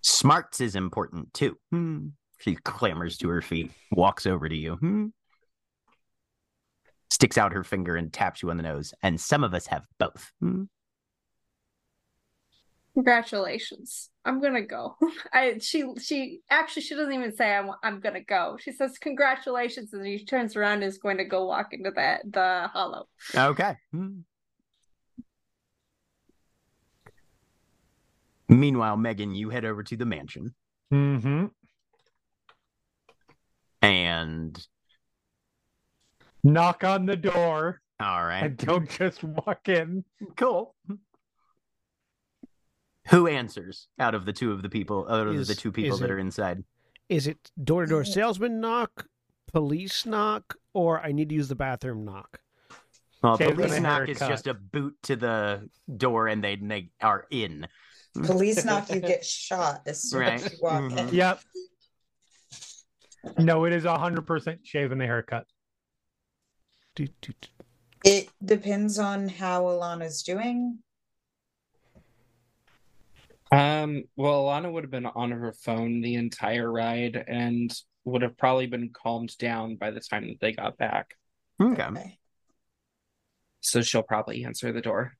Smarts is important too. Hmm. She clambers to her feet, walks over to you, hmm. sticks out her finger and taps you on the nose. And some of us have both. Congratulations. I'm gonna go. [LAUGHS] I she she actually she doesn't even say I'm I'm gonna go. She says congratulations and she turns around and is going to go walk into that the hollow. Okay. Hmm. Meanwhile, Megan, you head over to the mansion Mm-hmm. and Knock on the door all right. and don't just walk in. Cool. Who answers out of the two of the people, out of Is- the two people that it- are inside? Is it door to door salesman knock, police knock, or I need to use the bathroom knock? Well, Shave police knock is haircut. just a boot to the door, and they, they are in. Police [LAUGHS] knock, you get shot as soon as Right. you walk Mhm. in. Yep. No, it is hundred percent shave and a haircut. It depends on how Alana's doing. Um, well, Alana would have been on her phone the entire ride, and would have probably been calmed down by the time that they got back. Okay. Okay. So she'll probably answer the door.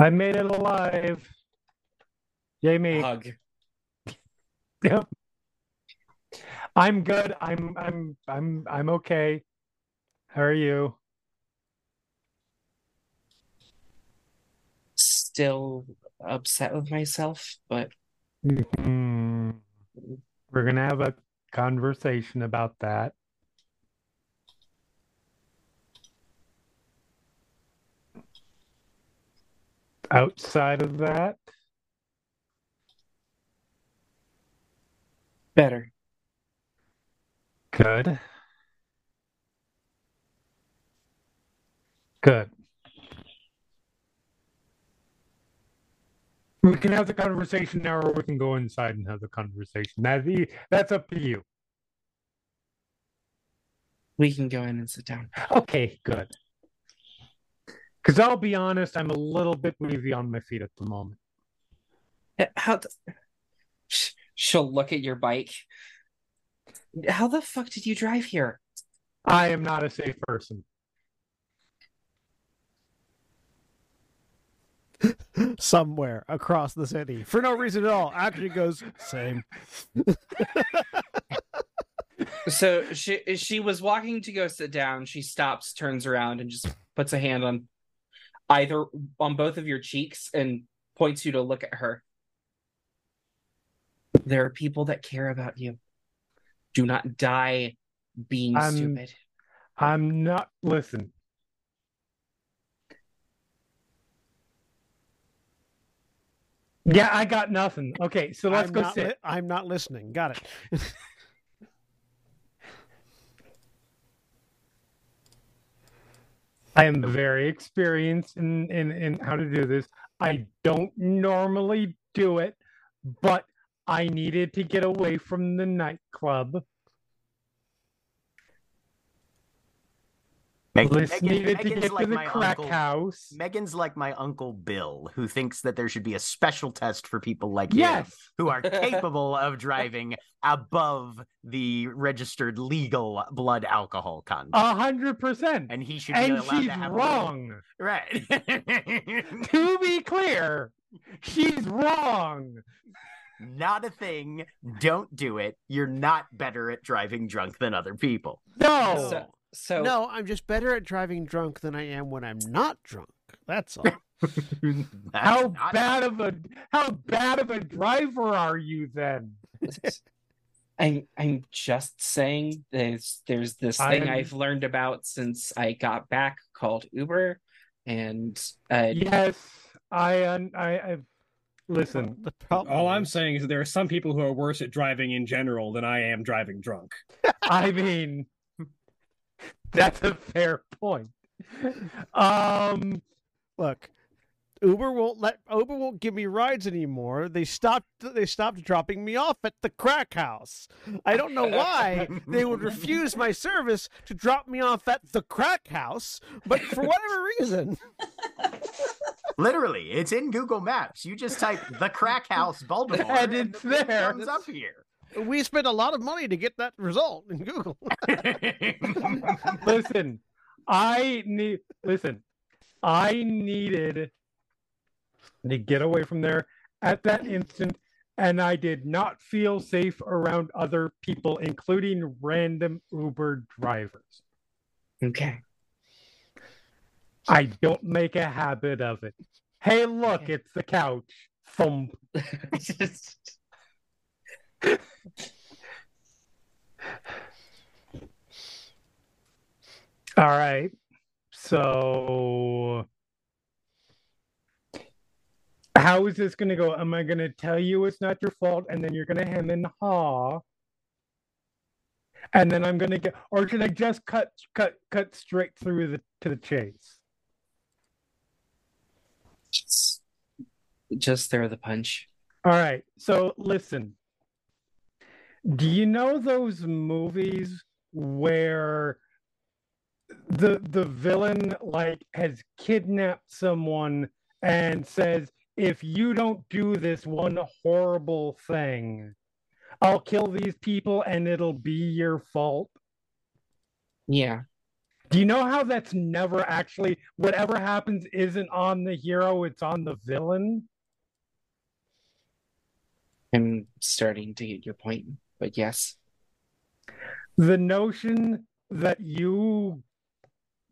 I made it alive. Yay me. Hug. [LAUGHS] Yep. I'm good. I'm I'm I'm I'm okay. How are you? Still upset with myself, but Hmm. We're gonna have a conversation about that. Outside of that, better. good. Good. We can have the conversation now, or we can go inside and have the conversation. That that's up to you. We can go in and sit down. Okay, good. Because I'll be honest, I'm a little bit wavy on my feet at the moment. Uh, How the... She'll look at your bike. How the fuck did you drive here? I am not a safe person. Somewhere across the city for no reason at all. Actually goes same. So she she was walking to go sit down. She stops, turns around, and just puts a hand on either on both of your cheeks and points you to look at her. There are people that care about you. Do not die being I'm- stupid. I'm not. Listen. Yeah, I got nothing. Okay, so let's I'm go not sit. li- I'm not listening. Got it. [LAUGHS] I am very experienced in, in in how to do this. I don't normally do it, but I needed to get away from the nightclub. Meg- Liss Megan- needed to Megan's get like to the my crack uncle- house. Megan's like my uncle Bill, who thinks that there should be a special test for people like you who are [LAUGHS] capable of driving above the registered legal blood alcohol content. A hundred percent. and he should be And allowed she's to have a wrong. Right. [LAUGHS] To be clear, she's wrong. not a thing. Don't do it. You're not better at driving drunk than other people. No. So, so No, I'm just better at driving drunk than I am when I'm not drunk. That's all. That's [LAUGHS] how not- bad of a how bad of a driver are you then? [LAUGHS] I'm I'm just saying there's there's this I thing am- I've learned about since I got back called Uber, and uh, Yes, I un- I, I listen. the problem All I'm saying is that there are some people who are worse at driving in general than I am driving drunk. [LAUGHS] I mean, [LAUGHS] that's a fair point. Um, look, Uber won't let Uber won't give me rides anymore. They stopped they stopped dropping me off at the crack house. I don't know why they would refuse my service to drop me off at the crack house, but for whatever reason, [LAUGHS] Literally, it's in Google Maps. You just type the crack house Baltimore And it's thing there. comes up here. We spent a lot of money to get that result in Google. [LAUGHS] listen, I need listen. I needed to get away from there at that instant, and I did not feel safe around other people, including random Uber drivers. okay, I don't make a habit of it. Hey, look, it's the couch. Thump. [LAUGHS] All right. So, how is this going to go? Am I going to tell you it's not your fault and then you're going to hem and haw? And then I'm going to get, or should I just cut, cut, cut straight through the to the chase? just just throw the punch. All right. So listen. Do you know those movies where the the villain like has kidnapped someone and says if you don't do this one horrible thing I'll kill these people and it'll be your fault. Yeah. Do you know how that's never actually whatever happens isn't on the hero, it's on the villain? I'm starting to get your point, but yes. The notion that you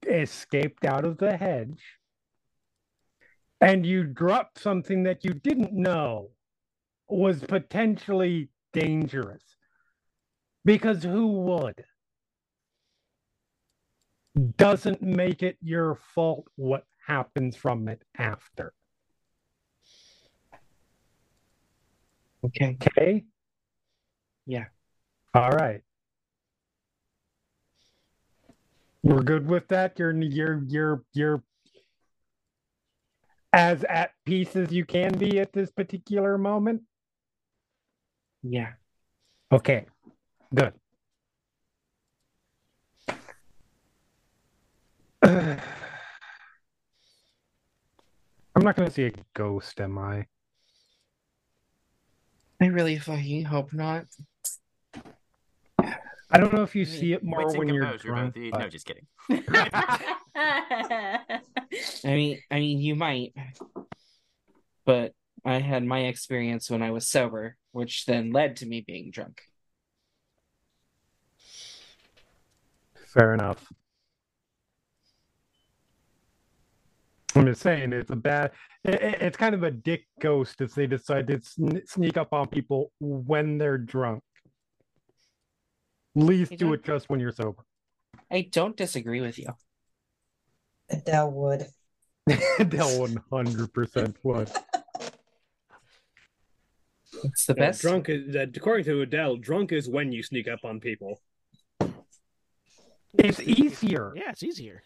escaped out of the hedge and you dropped something that you didn't know was potentially dangerous. Because who would? Doesn't make it your fault what happens from it after. Okay. Okay? Yeah. All right. We're good with that. You're you're you're you're as at peace as you can be at this particular moment. Yeah. Okay. Good. [SIGHS] I'm not going to see a ghost, am I? I really fucking hope not. I don't know if you see it more wits when you're drunk. both of you- but- No, just kidding. [LAUGHS] [LAUGHS] I mean, I mean, you might, but I had my experience when I was sober, which then led to me being drunk. Fair enough. I'm just saying it's a bad. i- i- It's kind of a dick ghost if they decide to sn- sneak up on people when they're drunk. Least do it just when you're sober. I don't disagree with you. Adele would. [LAUGHS] They'll 100 percent would. It's the Uh, best. drunk is, uh, according to Adele, drunk is when you sneak up on people. It's easier. Yeah, it's easier.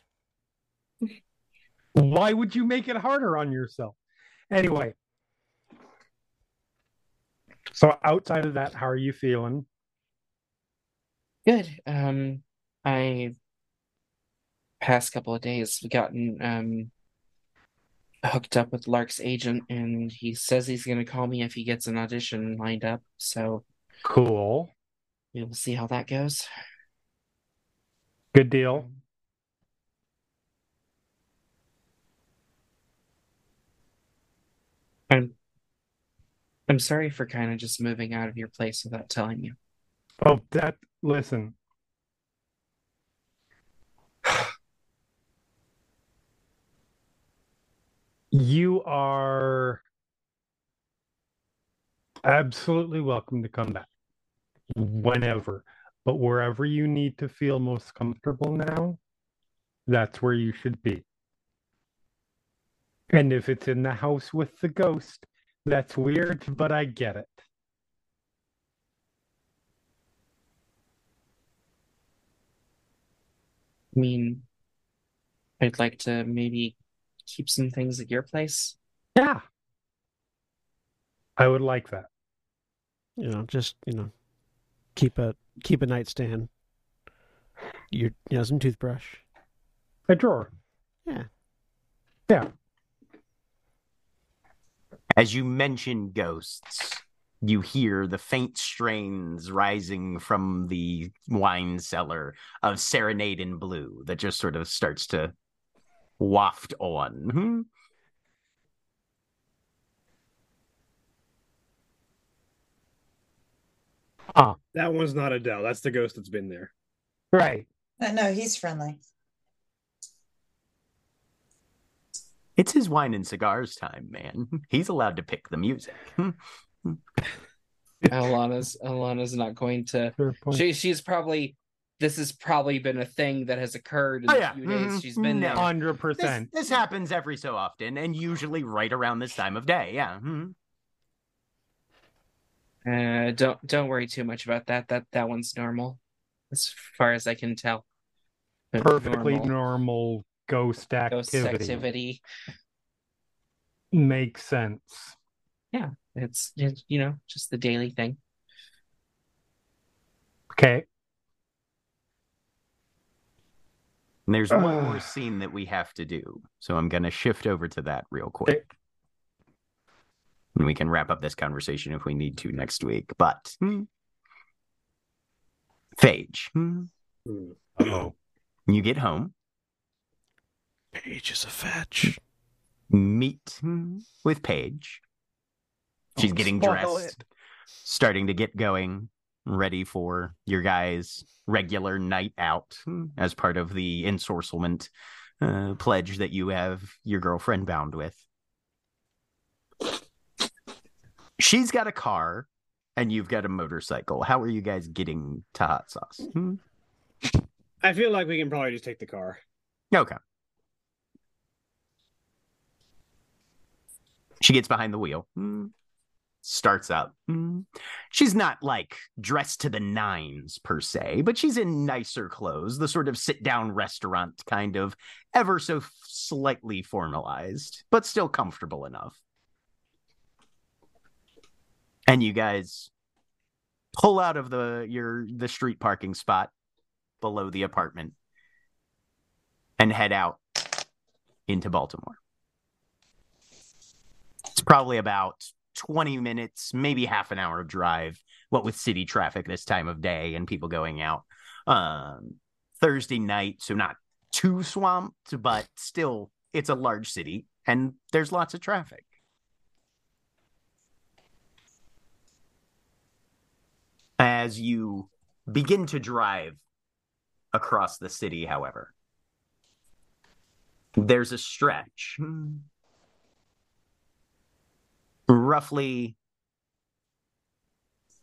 Why would you make it harder on yourself? Anyway. So outside of that, how are you feeling? Good. Um, I past couple of days we've gotten um hooked up with Lark's agent, and he says he's gonna call me if he gets an audition lined up. So Cool. we will see how that goes. Good deal. I'm I'm sorry for kind of just moving out of your place without telling you. Oh, that listen. [SIGHS] You are absolutely welcome to come back whenever, but wherever you need to feel most comfortable now, that's where you should be. And if it's in the house with the ghost, that's weird, but I get it. I mean, I'd like to maybe keep some things at your place. Yeah. I would like that. You know, just you know, keep a keep a nightstand. Your you know some toothbrush. A drawer. Yeah. Yeah. As you mention ghosts, you hear the faint strains rising from the wine cellar of Serenade in Blue that just sort of starts to waft on. Hmm. Ah. That one's not Adele. That's the ghost that's been there. Right. No, no, he's friendly. It's his wine and cigars time, man. [LAUGHS] He's allowed to pick the music. Hmm? [LAUGHS] Alana's Alana's not going to. She she's probably. This has probably been a thing that has occurred in Oh, the yeah. few days Mhm. she's been there. Hundred This, percent. this happens every so often, and usually right around this time of day. Yeah. Hmm. Uh, don't don't worry too much about that. That that one's normal, as far as I can tell. But Perfectly normal normal ghost ghost activity. activity. Makes sense. Yeah, it's, it's you know just the daily thing. Okay. And there's one Ugh. [SIGHS] more scene that we have to do. So I'm going to shift over to that real quick. And we can wrap up this conversation if we need to next week. But hmm, Phage, hmm. Oh, you get home, Paige is a fetch. meet with Paige. She's getting spoil dressed, starting to get going, ready for your guys' regular night out as part of the ensorcelment uh, pledge that you have your girlfriend bound with. She's got a car and you've got a motorcycle. How are you guys getting to hot sauce? Hmm? I feel like we can probably just take the car. Okay. She gets behind the wheel, hmm, starts up. hmm. She's not like dressed to the nines per se, but she's in nicer clothes, the sort of sit down restaurant kind of ever so slightly formalized, but still comfortable enough. And you guys pull out of the your the street parking spot below the apartment and head out into Baltimore. It's probably about 20 minutes, maybe half an hour of drive, what with city traffic this time of day and people going out. Um, Thursday night, so not too swamped, but still, it's a large city and there's lots of traffic. As you begin to drive across the city, however, there's a stretch roughly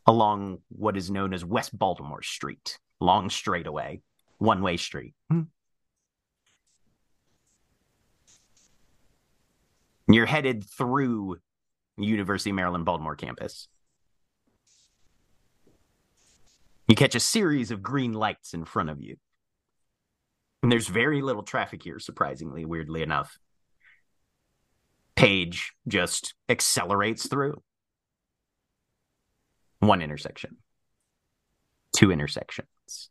along what is known as West Baltimore Street, long straightaway, one way street. Hmm. You're headed through University of Maryland Baltimore campus. You catch a series of green lights in front of you. And there's very little traffic here, surprisingly, weirdly enough. Paige just accelerates through. One intersection, two intersections.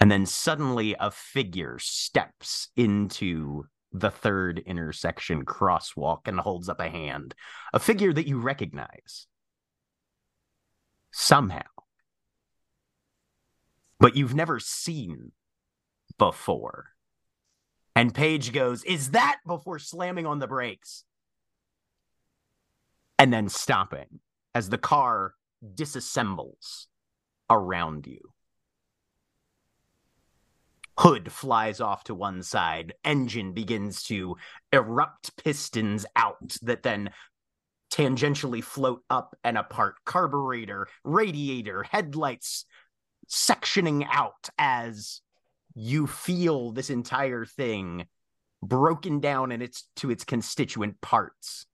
And then suddenly a figure steps into the third intersection crosswalk and holds up a hand. A figure that you recognize somehow, but you've never seen before. And Paige goes, Is that before slamming on the brakes? And then stopping as the car disassembles around you. Hood flies off to one side. Engine begins to erupt pistons out that then tangentially float up and apart. Carburetor, radiator, headlights sectioning out as you feel this entire thing broken down in its to its constituent parts.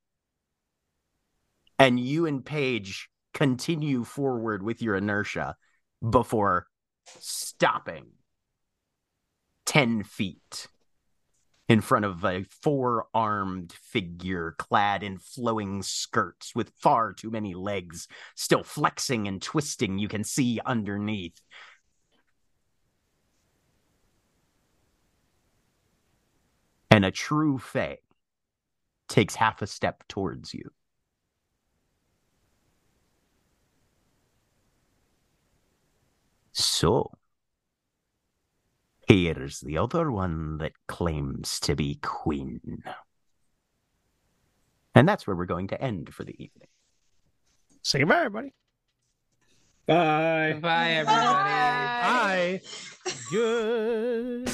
And you and Paige continue forward with your inertia before stopping 10 feet in front of a four armed figure clad in flowing skirts with far too many legs still flexing and twisting. You can see underneath. And a true Fae takes half a step towards you. So, here's the other one that claims to be queen. And that's where we're going to end for the evening. Say goodbye, everybody. Bye. Bye, everybody. Hi. Good.